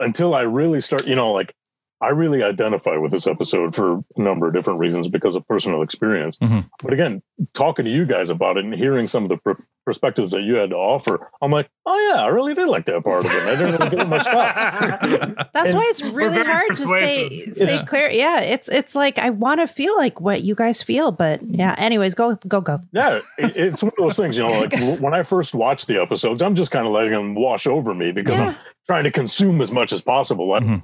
[SPEAKER 5] until I really start, you know, like I really identify with this episode for a number of different reasons because of personal experience.
[SPEAKER 2] Mhm.
[SPEAKER 5] But again, talking to you guys about it and hearing some of the per- perspectives that you had to offer, I'm like, oh yeah, I really did like that part of it. I didn't really give it much thought.
[SPEAKER 7] That's
[SPEAKER 5] And-
[SPEAKER 7] why it's really
[SPEAKER 1] very
[SPEAKER 7] hard to say say
[SPEAKER 5] Yeah.
[SPEAKER 7] clear. Yeah, it's it's like I want to feel like what you guys feel, but yeah. Anyways, go go go.
[SPEAKER 5] Yeah, it, it's one of those things, you know, like when I first watched the episodes, I'm just kind of letting them wash over me because I'm trying to consume as much as possible. I-
[SPEAKER 2] Mhm.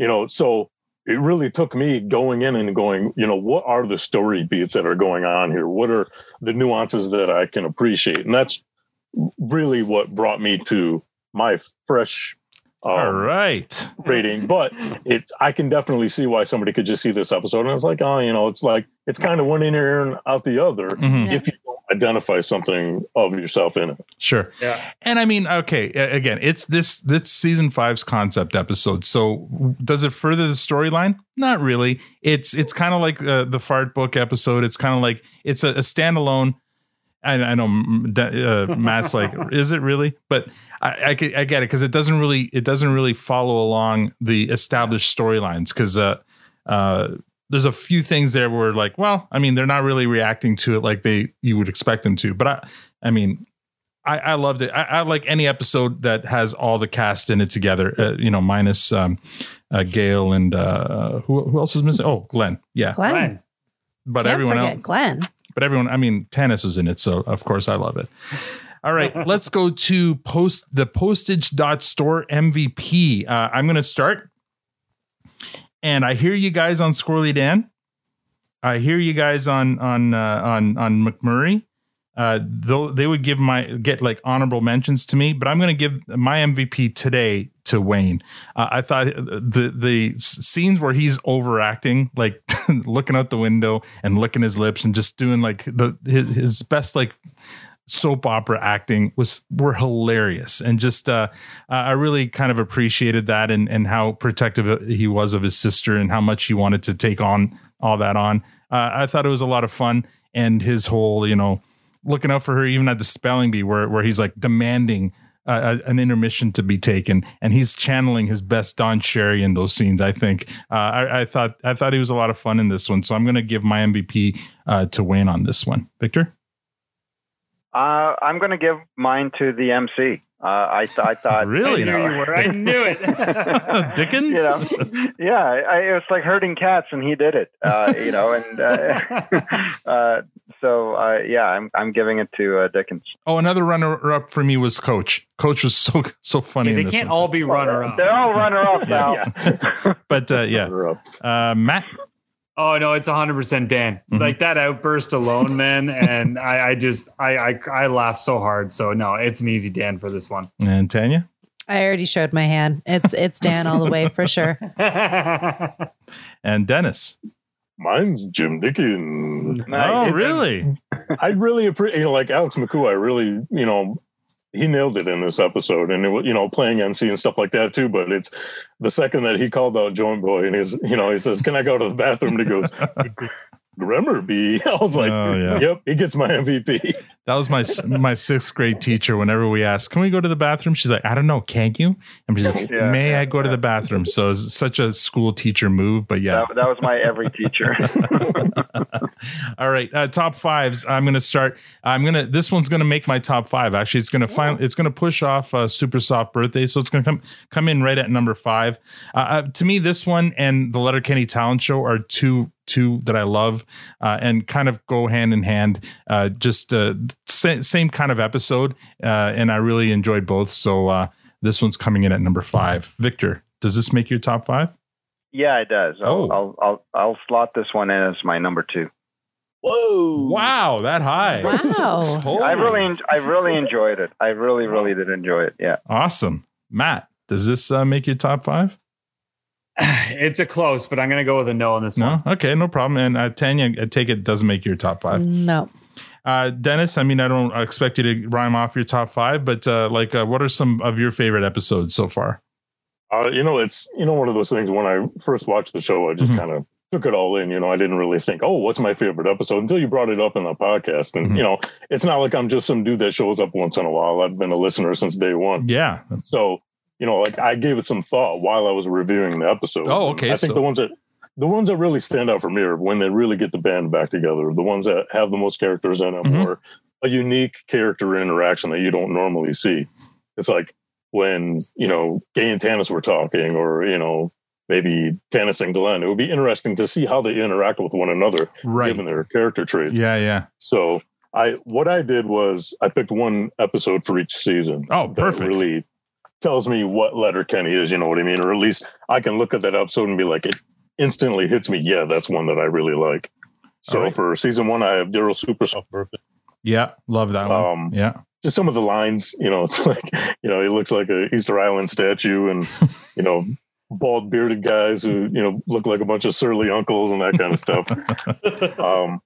[SPEAKER 5] You know, so it really took me going in and going, you know, what are the story beats that are going on here? What are the nuances that I can appreciate? And that's really what brought me to my fresh
[SPEAKER 2] All right.
[SPEAKER 5] rating, but it's I can definitely see why somebody could just see this episode and it's like, oh, you know, it's like it's kind of one in ear and out the other
[SPEAKER 2] Mhm.
[SPEAKER 5] if you don't identify something of yourself in it.
[SPEAKER 2] Sure.
[SPEAKER 5] Yeah.
[SPEAKER 2] And I mean, okay, again, it's this this season five's concept episode. So does it further the storyline? Not really. It's it's kind of like uh, the fart book episode. It's kind of like it's a, a standalone. I, I know uh, Matt's like, is it really? But I, I, get- I get it because it doesn't really it doesn't really follow along the established storylines because uh, uh, there's a few things there where like, well, I mean, they're not really reacting to it like they you would expect them to. But I, I mean, I, I loved it. I, I like any episode that has all the cast in it together. Uh, you know, minus um, uh, Gail and uh, who who else was missing? Oh, Glenn. Yeah,
[SPEAKER 7] Glenn. Glenn.
[SPEAKER 2] But
[SPEAKER 7] Can't
[SPEAKER 2] everyone else,
[SPEAKER 7] Glenn.
[SPEAKER 2] but everyone. I mean, Tanis was in it, so of course I love it. All right, let's go to post the postage dot store MVP. Uh, I'm going to start, and I hear you guys on Squirrelly Dan. I hear you guys on on uh, on on McMurray. Uh, though they would give my get like honorable mentions to me, but I'm going to give my MVP today to Wayne. Uh, I thought the the scenes where he's overacting, like looking out the window and licking his lips and just doing like the his, his best like soap opera acting was were hilarious and just uh I really kind of appreciated that and and how protective he was of his sister and how much he wanted to take on all that on. Uh, I thought it was a lot of fun and his whole you know looking out for her even at the spelling bee where where he's like demanding uh, an intermission to be taken and he's channeling his best Don Cherry in those scenes. I think uh, I, I thought I thought he was a lot of fun in this one, so I'm going to give my MVP uh, to Wayne on this one. Victor.
[SPEAKER 6] Uh, I'm going to give mine to the MC. Uh, I, th- I thought
[SPEAKER 2] Really?
[SPEAKER 6] you know,
[SPEAKER 2] I knew you were. I
[SPEAKER 1] knew it.
[SPEAKER 2] Dickens.
[SPEAKER 6] You know, yeah, I, it was like herding cats, and he did it. Uh, you know, and uh, uh, so uh, yeah, I'm I'm giving it to uh, Dickens.
[SPEAKER 2] Oh, another runner up for me was Coach. Coach was so so funny.
[SPEAKER 1] they
[SPEAKER 2] in this
[SPEAKER 1] can't all
[SPEAKER 2] too.
[SPEAKER 1] be runner up.
[SPEAKER 6] They're all runner up now.
[SPEAKER 2] but uh, yeah, uh, Matt.
[SPEAKER 1] Oh no, it's hundred percent Dan.
[SPEAKER 2] Mhm.
[SPEAKER 1] Like that outburst alone, man, and I, I just I, I I laughed so hard. So no, it's an easy Dan for this one.
[SPEAKER 2] And Tanya.
[SPEAKER 7] I already showed my hand. It's it's Dan all the way for sure.
[SPEAKER 2] And Dennis.
[SPEAKER 5] Mine's Jim Dickens.
[SPEAKER 2] Oh, really?
[SPEAKER 5] I'd really appreciate, you know, like Alex McCoo, I really, you know, he nailed it in this episode and it was, you know, playing MC and stuff like that too. But it's the second that he called out Joint Boy and he's, you know, he says, Can I go to the bathroom? And he goes, Grammar B. I was like,
[SPEAKER 2] Oh, yeah.
[SPEAKER 5] Yep, he gets my MVP.
[SPEAKER 2] That was my my sixth grade teacher. Whenever we asked, "Can we go to the bathroom?" She's like, "I don't know. Can you?" And she's like,
[SPEAKER 6] Yeah,
[SPEAKER 2] "May I go to the bathroom?" So it's such a school teacher move, but yeah.
[SPEAKER 6] That, that was my every teacher.
[SPEAKER 2] All right, uh, top fives. I'm gonna start. I'm gonna. This one's gonna make my top five. Actually, it's gonna find. It's gonna push off uh, Super Soft Birthday, so it's gonna come come in right at number five. Uh, uh, to me, this one and the Letterkenny Talent Show are two two that I love uh, and kind of go hand in hand. Uh, just uh, sa- same kind of episode, uh, and I really enjoyed both. So uh, this one's coming in at number five. Victor, does this make your top five?
[SPEAKER 6] yeah, it does. I'll,
[SPEAKER 2] Oh.
[SPEAKER 6] I'll I'll I'll slot this one in as my number two.
[SPEAKER 2] Whoa! Wow, that high!
[SPEAKER 7] Wow.
[SPEAKER 6] I really I really enjoyed it. I really really did enjoy it. Yeah.
[SPEAKER 2] Awesome, Matt. Does this uh, make your top five?
[SPEAKER 1] It's a close, but I'm gonna go with a no on this one.
[SPEAKER 2] No, okay, no problem. And uh, Tanya, I take it doesn't make your top five.
[SPEAKER 7] No.
[SPEAKER 2] Uh, Dennis, I mean, I don't expect you to rhyme off your top five, but uh, like, uh, what are some of your favorite episodes so far?
[SPEAKER 5] Uh, you know, it's you know one of those things. When I first watched the show, I just
[SPEAKER 2] Mhm.
[SPEAKER 5] kind of took it all in. You know, I didn't really think, oh, what's my favorite episode until you brought it up in the podcast.
[SPEAKER 2] Mm-hmm.
[SPEAKER 5] And you know, it's not like I'm just some dude that shows up once in a while. I've been a listener since day one.
[SPEAKER 2] Yeah.
[SPEAKER 5] So you know, like I gave it some thought while I was reviewing the episode.
[SPEAKER 2] Oh, okay,
[SPEAKER 5] I think
[SPEAKER 2] so-
[SPEAKER 5] the ones that the ones that really stand out for me are when they really get the band back together. The ones that have the most characters in them,
[SPEAKER 2] Mhm.
[SPEAKER 5] or a unique character interaction that you don't normally see. It's like when you know Gail and Tanis were talking, or you know maybe Tanis and Glenn. It would be interesting to see how they interact with one another,
[SPEAKER 2] Right.
[SPEAKER 5] given their character traits.
[SPEAKER 2] Yeah, yeah.
[SPEAKER 5] So I what I did was I picked one episode for each season.
[SPEAKER 2] Oh, perfect.
[SPEAKER 5] Really tells me what Letterkenny is. You know what I mean? Or at least I can look at that episode and be like, it instantly hits me. Yeah, that's one that I really like. So
[SPEAKER 2] right.
[SPEAKER 5] for season one, I have Daryl Super Soft Birthday.
[SPEAKER 2] Yeah, love that one.
[SPEAKER 5] Um,
[SPEAKER 2] yeah.
[SPEAKER 5] just some of the lines, you know, it's like, you know, he looks like a Easter Island statue and, you know, bald bearded guys who, you know, look like a bunch of surly uncles and that kind of stuff. um,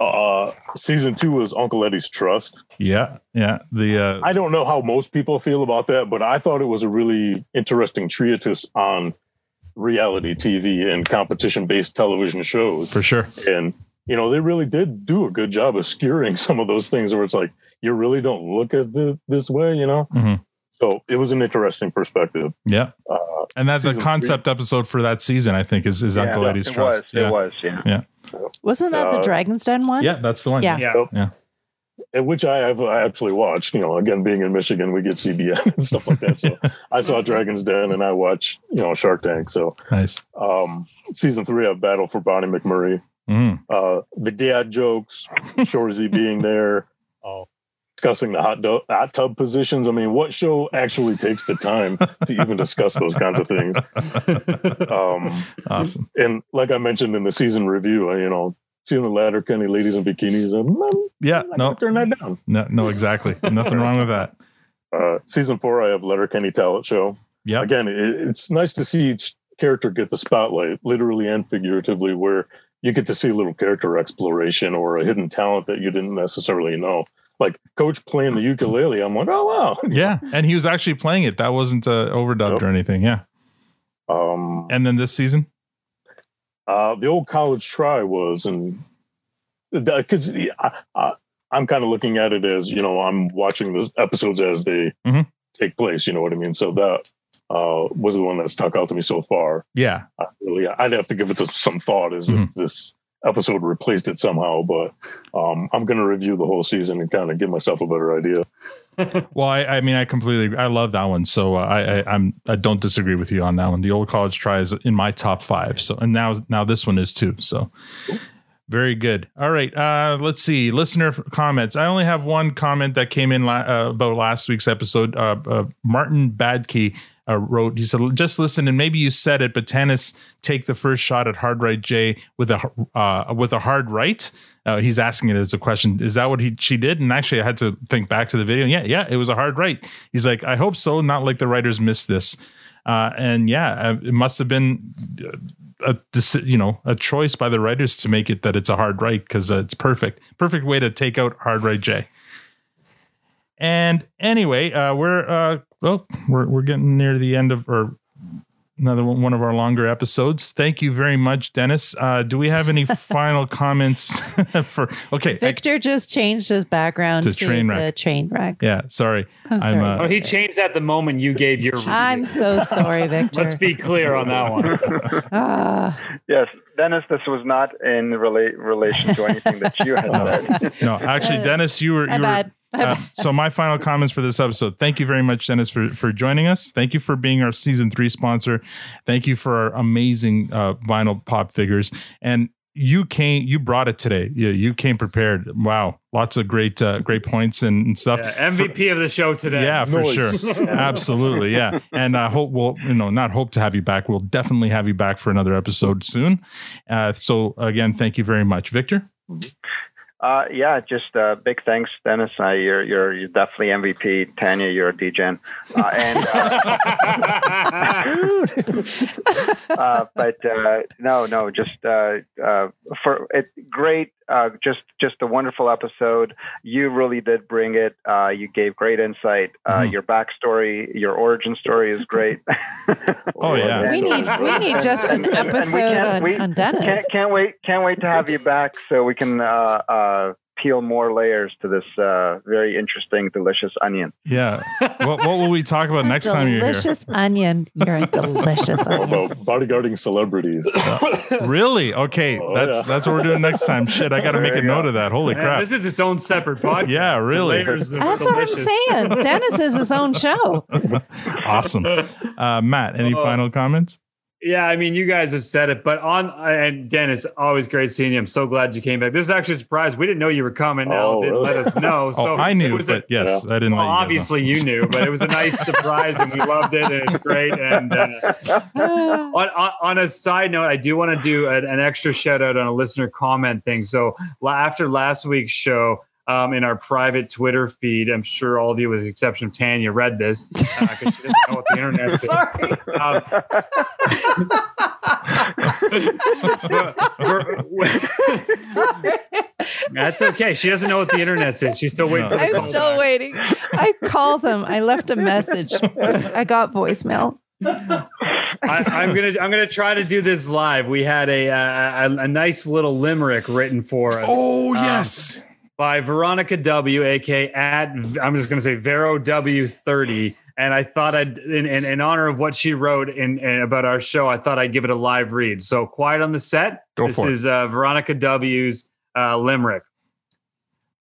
[SPEAKER 5] uh, season two was Uncle Eddie's Trust.
[SPEAKER 2] Yeah, yeah. The uh,
[SPEAKER 5] I don't know how most people feel about that, but I thought it was a really interesting treatise on reality TV and competition based television shows.
[SPEAKER 2] For sure.
[SPEAKER 5] And, you know, they really did do a good job of skewering some of those things where it's like, you really don't look at it this way, you know?
[SPEAKER 2] Mhm.
[SPEAKER 5] So it was an interesting perspective.
[SPEAKER 2] Yeah.
[SPEAKER 5] Uh,
[SPEAKER 2] and that's the
[SPEAKER 5] season
[SPEAKER 2] concept episode for that season, I think, is, is
[SPEAKER 6] Yeah,
[SPEAKER 2] Uncle Eddie's
[SPEAKER 6] it
[SPEAKER 2] Trust.
[SPEAKER 6] was, it was, yeah.
[SPEAKER 2] Yeah.
[SPEAKER 7] Wasn't that the
[SPEAKER 5] Uh,
[SPEAKER 7] Dragon's Den one?
[SPEAKER 2] Yeah, that's the one.
[SPEAKER 7] Yeah.
[SPEAKER 5] Yep.
[SPEAKER 2] Yeah.
[SPEAKER 5] And which I have I actually watched. You know, again, being in Michigan, we get CBN and stuff like that. So I saw Dragon's Den and I watched, you know, Shark Tank. So
[SPEAKER 2] Nice.
[SPEAKER 5] um, season three of Battle for Bonnie McMurray.
[SPEAKER 2] Mm.
[SPEAKER 5] Uh, the dad jokes, Shoresy being there, uh, discussing the hot, do- hot tub positions. I mean, what show actually takes the time to even discuss those kinds of things? Um,
[SPEAKER 2] awesome.
[SPEAKER 5] And like I mentioned in the season review, uh, you know, seeing the Letterkenny ladies in bikinis, and um,
[SPEAKER 2] Yeah. No.
[SPEAKER 5] turn that down.
[SPEAKER 2] No. No. Exactly. Nothing wrong with that.
[SPEAKER 5] Uh, season four, I have Letterkenny Talent Show.
[SPEAKER 2] Yeah.
[SPEAKER 5] Again, it, it's nice to see each character get the spotlight, literally and figuratively, where you get to see a little character exploration or a hidden talent that you didn't necessarily know. Like Coach playing the ukulele, I'm like, oh wow.
[SPEAKER 2] Yeah. And he was actually playing it. That wasn't uh, overdubbed or anything. Yeah.
[SPEAKER 5] Um,
[SPEAKER 2] And then this season.
[SPEAKER 5] uh, the old college try was, and because I, I, I'm kind of looking at it as you know, I'm watching the episodes as they
[SPEAKER 2] Mhm.
[SPEAKER 5] take place. You know what I mean? So that uh, was the one that stuck out to me so far.
[SPEAKER 2] Yeah.
[SPEAKER 5] I really, I'd have to give it some thought as if this episode replaced it somehow. But um, I'm going to review the whole season and kind of give myself a better idea.
[SPEAKER 2] Well, I, I mean, I completely, I love that one. So uh, I, I, I'm, I don't disagree with you on that one. The old college try is in my top five. So, and now, now this one is too. So, very good. All right. Uh, let's see. Listener comments. I only have one comment that came in la- uh, about last week's episode. Uh, uh, Martin Badkey uh, wrote. He said, "Just listen, and maybe you said it, but Tanis take the first shot at hard right J with a uh, with a hard right." Uh, he's asking it as a question. Is that what he she did? And actually, I had to think back to the video. Yeah, yeah, it was a hard right. He's like, I hope so. Not like the writers missed this. Uh, and yeah, uh, it must have been uh, a you know a choice by the writers to make it that it's a hard right because it's perfect, perfect way to take out hard right J. And anyway, uh, we're uh, well, we're we're getting near the end of or another one, one of our longer episodes. Thank you very much, Dennis. Uh, do we have any final comments for? Okay, I-
[SPEAKER 7] Victor just changed his background
[SPEAKER 2] To
[SPEAKER 7] to,
[SPEAKER 2] train wreck.
[SPEAKER 7] the train wreck.
[SPEAKER 2] yeah, sorry.
[SPEAKER 7] I'm sorry.
[SPEAKER 2] uh,
[SPEAKER 1] oh, he changed that the moment you gave your.
[SPEAKER 7] I'm so sorry, Victor.
[SPEAKER 1] Let's be clear on that one.
[SPEAKER 7] Ah,
[SPEAKER 6] Yes, Dennis, this was not in rela- relation to anything that you had said.
[SPEAKER 2] no, actually, Dennis, you were.
[SPEAKER 7] My
[SPEAKER 2] You
[SPEAKER 7] bad.
[SPEAKER 2] were uh, so my final comments for this episode. Thank you very much, Dennis, for for joining us. Thank you for being our season three sponsor. Thank you for our amazing uh, vinyl pop figures. And you came, you brought it today. You, you came prepared. Wow, lots of great uh, great points and, and stuff.
[SPEAKER 1] Yeah, MVP of the show today.
[SPEAKER 2] Yeah, for
[SPEAKER 1] Noise.
[SPEAKER 2] sure. Absolutely. Yeah. And I hope we'll, you know, not hope to have you back. We'll definitely have you back for another episode soon. Uh, so again, thank you very much, Victor.
[SPEAKER 6] Uh, yeah, just uh, big thanks, Dennis. Uh, you're you're you're definitely MVP. Tanya, you're a DGen. Uh, and uh, uh, but uh, no, no, just for it, great. Uh, just just a wonderful episode. You really did bring it. Uh, you gave great insight. Uh,
[SPEAKER 2] Mhm.
[SPEAKER 6] Your backstory, your origin story is great.
[SPEAKER 2] Oh, yeah.
[SPEAKER 7] we need we need just an
[SPEAKER 6] And- and we
[SPEAKER 7] episode
[SPEAKER 6] can't-
[SPEAKER 7] on,
[SPEAKER 6] we
[SPEAKER 7] on Dennis.
[SPEAKER 6] Can't, can't wait! Can't wait to have you back so we can uh, uh, peel more layers to this uh, very interesting, delicious onion.
[SPEAKER 2] Yeah. what, what will we talk about next time you're here?
[SPEAKER 7] delicious onion. You're a delicious
[SPEAKER 5] How
[SPEAKER 7] onion.
[SPEAKER 5] about bodyguarding celebrities?
[SPEAKER 2] Really? Okay.
[SPEAKER 5] Oh,
[SPEAKER 2] that's
[SPEAKER 5] yeah.
[SPEAKER 2] that's what we're doing next time. Shit, I got to make a
[SPEAKER 5] you
[SPEAKER 2] note of that. Holy
[SPEAKER 1] Man,
[SPEAKER 2] crap.
[SPEAKER 1] This is its own separate podcast.
[SPEAKER 2] Yeah, really.
[SPEAKER 1] layers of
[SPEAKER 7] That's what I'm saying. Dennis is his own show.
[SPEAKER 2] awesome. Uh, Matt, any
[SPEAKER 1] Oh.
[SPEAKER 2] final comments?
[SPEAKER 1] Yeah, I mean, you guys have said it, but on and Dennis, always great seeing you. I'm so glad you came back. This is actually a surprise. We didn't know you were coming. Al
[SPEAKER 5] Oh,
[SPEAKER 1] didn't
[SPEAKER 5] really?
[SPEAKER 1] let us know. So
[SPEAKER 2] oh, I
[SPEAKER 1] it
[SPEAKER 2] knew,
[SPEAKER 1] was a-
[SPEAKER 2] but yes, I didn't
[SPEAKER 1] well,
[SPEAKER 2] let you guys know.
[SPEAKER 1] obviously you knew, but it was a nice surprise, and we loved it, and it's great. And uh, on, on, on a side note, I do want to do an, an extra shout out on a listener comment thing. So after last week's show, um, in our private Twitter feed. I'm sure all of you, with the exception of Tanya, read this because she doesn't know what the internet is.
[SPEAKER 7] Sorry.
[SPEAKER 1] Um, That's okay. She doesn't know what the internet is. She's still waiting for the
[SPEAKER 7] I'm
[SPEAKER 1] call
[SPEAKER 7] still
[SPEAKER 1] back.
[SPEAKER 7] waiting. I called them. I left a message. I got voicemail.
[SPEAKER 1] I, I'm gonna I'm gonna try to do this live. We had a uh, a, a nice little limerick written for us.
[SPEAKER 2] Oh,
[SPEAKER 1] um,
[SPEAKER 2] yes.
[SPEAKER 1] By Veronica W, aka at I'm just gonna say Vero W thirty. And I thought I'd in, in, in honor of what she wrote in, in about our show, I thought I'd give it a live read. So quiet on the set.
[SPEAKER 2] Go
[SPEAKER 1] this
[SPEAKER 2] for it.
[SPEAKER 1] is uh, Veronica W's uh, limerick.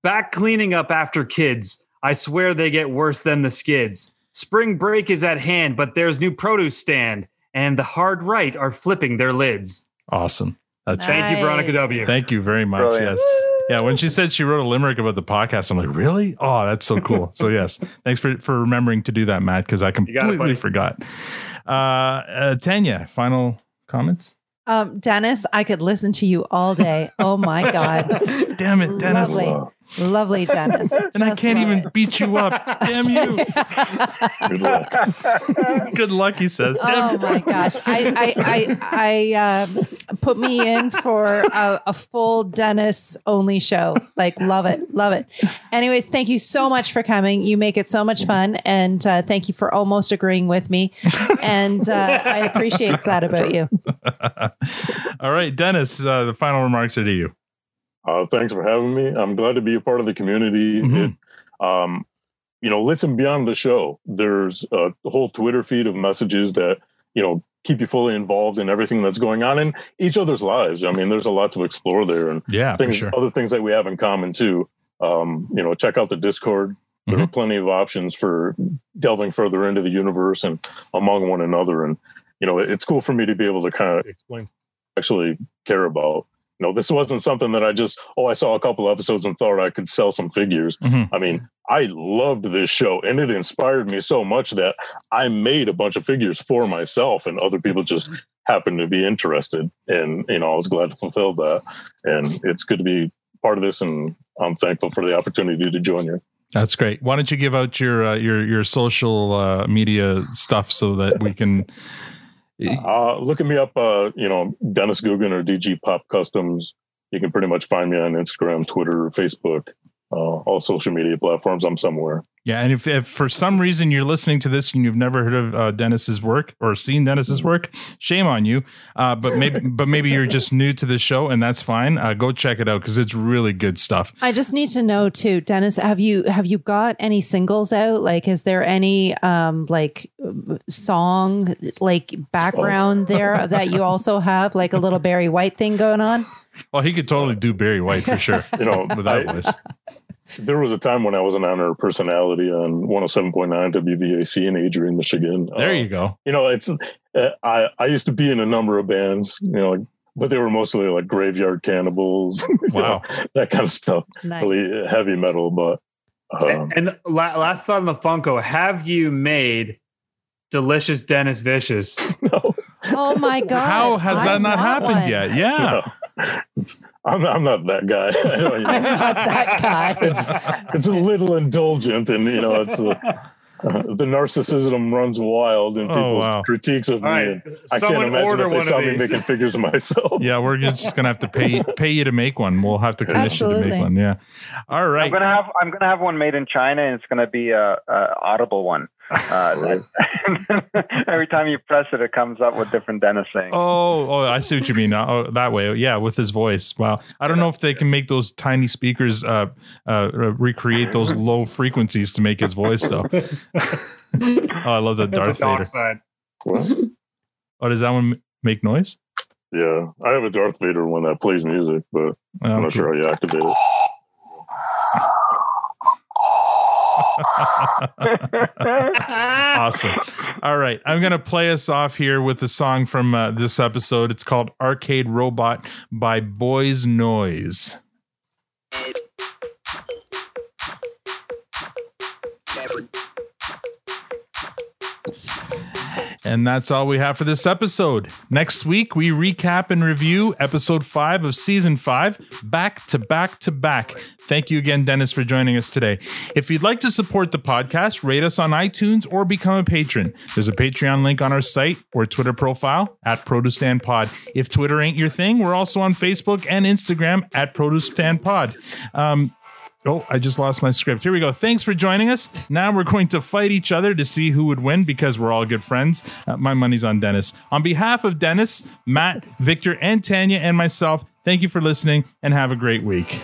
[SPEAKER 1] Back cleaning up after kids. I swear they get worse than the skids. Spring break is at hand, but there's new produce stand, and the hard right are flipping their lids.
[SPEAKER 2] Awesome. That's
[SPEAKER 1] Thank you, Veronica W.
[SPEAKER 2] Thank you very much.
[SPEAKER 1] Brilliant.
[SPEAKER 2] Yes. Yeah, when she said she wrote a limerick about the podcast, I'm like, really? Oh, that's so cool. so yes, thanks for for remembering to do that, Matt, because I
[SPEAKER 1] got it,
[SPEAKER 2] completely forgot. Uh, uh, Tanya, final comments.
[SPEAKER 7] Um, Dennis, I could listen to you all day. Oh my God.
[SPEAKER 2] Damn it, Dennis.
[SPEAKER 7] Lovely. Lovely, Dennis.
[SPEAKER 2] And I can't even beat you up. Damn you.
[SPEAKER 5] Good luck.
[SPEAKER 2] Good luck, he says. Damn
[SPEAKER 7] Oh my gosh. I I I, I um, put me in for a, a full Dennis only show. Like love it. Love it. Anyways, thank you so much for coming. You make it so much fun. And uh, thank you for almost agreeing with me. And uh, I appreciate that about you.
[SPEAKER 2] All right, Dennis, uh, the final remarks are to you.
[SPEAKER 5] Uh, thanks for having me. I'm glad to be a part of the community. It, um, you know, listen beyond the show. There's a whole Twitter feed of messages that you know keep you fully involved in everything that's going on in each other's lives. I mean, there's a lot to explore there, and
[SPEAKER 2] Yeah,
[SPEAKER 5] things,
[SPEAKER 2] sure.
[SPEAKER 5] other things that we have in common too. Um, you know, check out the Discord. There are plenty of options for delving further into the universe and among one another. And you know, it's cool for me to be able to kind of explain actually care about. Know, this wasn't something that I just, oh, I saw a couple episodes and thought I could sell some figures.
[SPEAKER 2] Mhm.
[SPEAKER 5] I mean, I loved this show and it inspired me so much that I made a bunch of figures for myself and other people just happened to be interested. And, you know, I was glad to fulfill that. And it's good to be part of this. And I'm thankful for the opportunity to join you.
[SPEAKER 2] That's great. Why don't you give out your uh, your your social uh, media stuff so that we can
[SPEAKER 5] Uh, looking me up, uh, you know, Dennis Guggen or DG Pop Customs. You can pretty much find me on Instagram, Twitter, Facebook, uh, all social media platforms. I'm somewhere.
[SPEAKER 2] Yeah, and if, if for some reason you're listening to this and you've never heard of uh, Dennis's work or seen Dennis's work, shame on you. Uh, but maybe but maybe you're just new to the show, and that's fine. Uh, go check it out because it's really good stuff.
[SPEAKER 7] I just need to know too, Dennis. Have you have you got any singles out? Like, is there any um like song like background there that you also have like a little Barry White thing going on?
[SPEAKER 2] Well, he could totally do Barry White for sure.
[SPEAKER 5] You know,
[SPEAKER 2] with that
[SPEAKER 5] I-
[SPEAKER 2] voice.
[SPEAKER 5] There was a time when I was an honor personality on 107.9 WVAC in Adrian, Michigan.
[SPEAKER 2] There
[SPEAKER 5] Uh,
[SPEAKER 2] you go.
[SPEAKER 5] You know, it's uh, I I used to be in a number of bands. You know, like, but they were mostly like Graveyard Cannibals.
[SPEAKER 2] Wow.
[SPEAKER 5] know, that kind of stuff.
[SPEAKER 1] Nice.
[SPEAKER 5] Really heavy metal, but um,
[SPEAKER 1] And la- last thought on the Funko: Have you made delicious Dennis Vicious? no.
[SPEAKER 7] Oh my god!
[SPEAKER 2] How has
[SPEAKER 7] I
[SPEAKER 2] that not happened
[SPEAKER 7] one.
[SPEAKER 2] yet? Yeah.
[SPEAKER 5] It's- I'm not, I'm not that guy. I don't, you know.
[SPEAKER 7] I'm not that guy.
[SPEAKER 5] it's it's a little indulgent, and you know, it's uh, uh, the narcissism runs wild in
[SPEAKER 2] Oh,
[SPEAKER 5] people's
[SPEAKER 2] wow.
[SPEAKER 5] critiques of me.
[SPEAKER 1] All right,
[SPEAKER 5] and I can't imagine
[SPEAKER 1] order
[SPEAKER 5] if they saw me making figures of myself.
[SPEAKER 2] Yeah, we're just gonna have to pay pay you to make one. We'll have to commission to make one. Yeah. All right.
[SPEAKER 6] I'm gonna have I'm gonna have one made in China, and it's gonna be a, a audible one. Uh, every time you press it, it comes up with different Dennis things.
[SPEAKER 2] Oh, oh, I see what you mean. Oh, that way, yeah, with his voice. Wow, I don't know if they can make those tiny speakers uh, uh, recreate those low frequencies to make his voice though. oh, I love the Darth
[SPEAKER 1] Dark
[SPEAKER 2] Vader.
[SPEAKER 1] side.
[SPEAKER 2] Oh, does that one make noise?
[SPEAKER 5] Yeah, I have a Darth Vader one that plays music, but I'm
[SPEAKER 2] Oh,
[SPEAKER 5] not sure how you activate it.
[SPEAKER 2] awesome. All right. I'm going to play us off here with a song from uh, this episode. It's called Arcade Robot by Boys Noize. And that's all we have for this episode. Next week, we recap and review episode five of season five, back to back to back. Thank you again, Dennis, for joining us today. If you'd like to support the podcast, rate us on iTunes or become a patron. There's a Patreon link on our site or Twitter profile at Produce Pod. If Twitter ain't your thing, we're also on Facebook and Instagram at Produce Pod. Um, Oh, I just lost my script. Here we go. Thanks for joining us. Now we're going to fight each other to see who would win because we're all good friends. Uh, my money's on Dennis. On behalf of Dennis, Matt, Victor, and Tanya, and myself, thank you for listening and have a great week.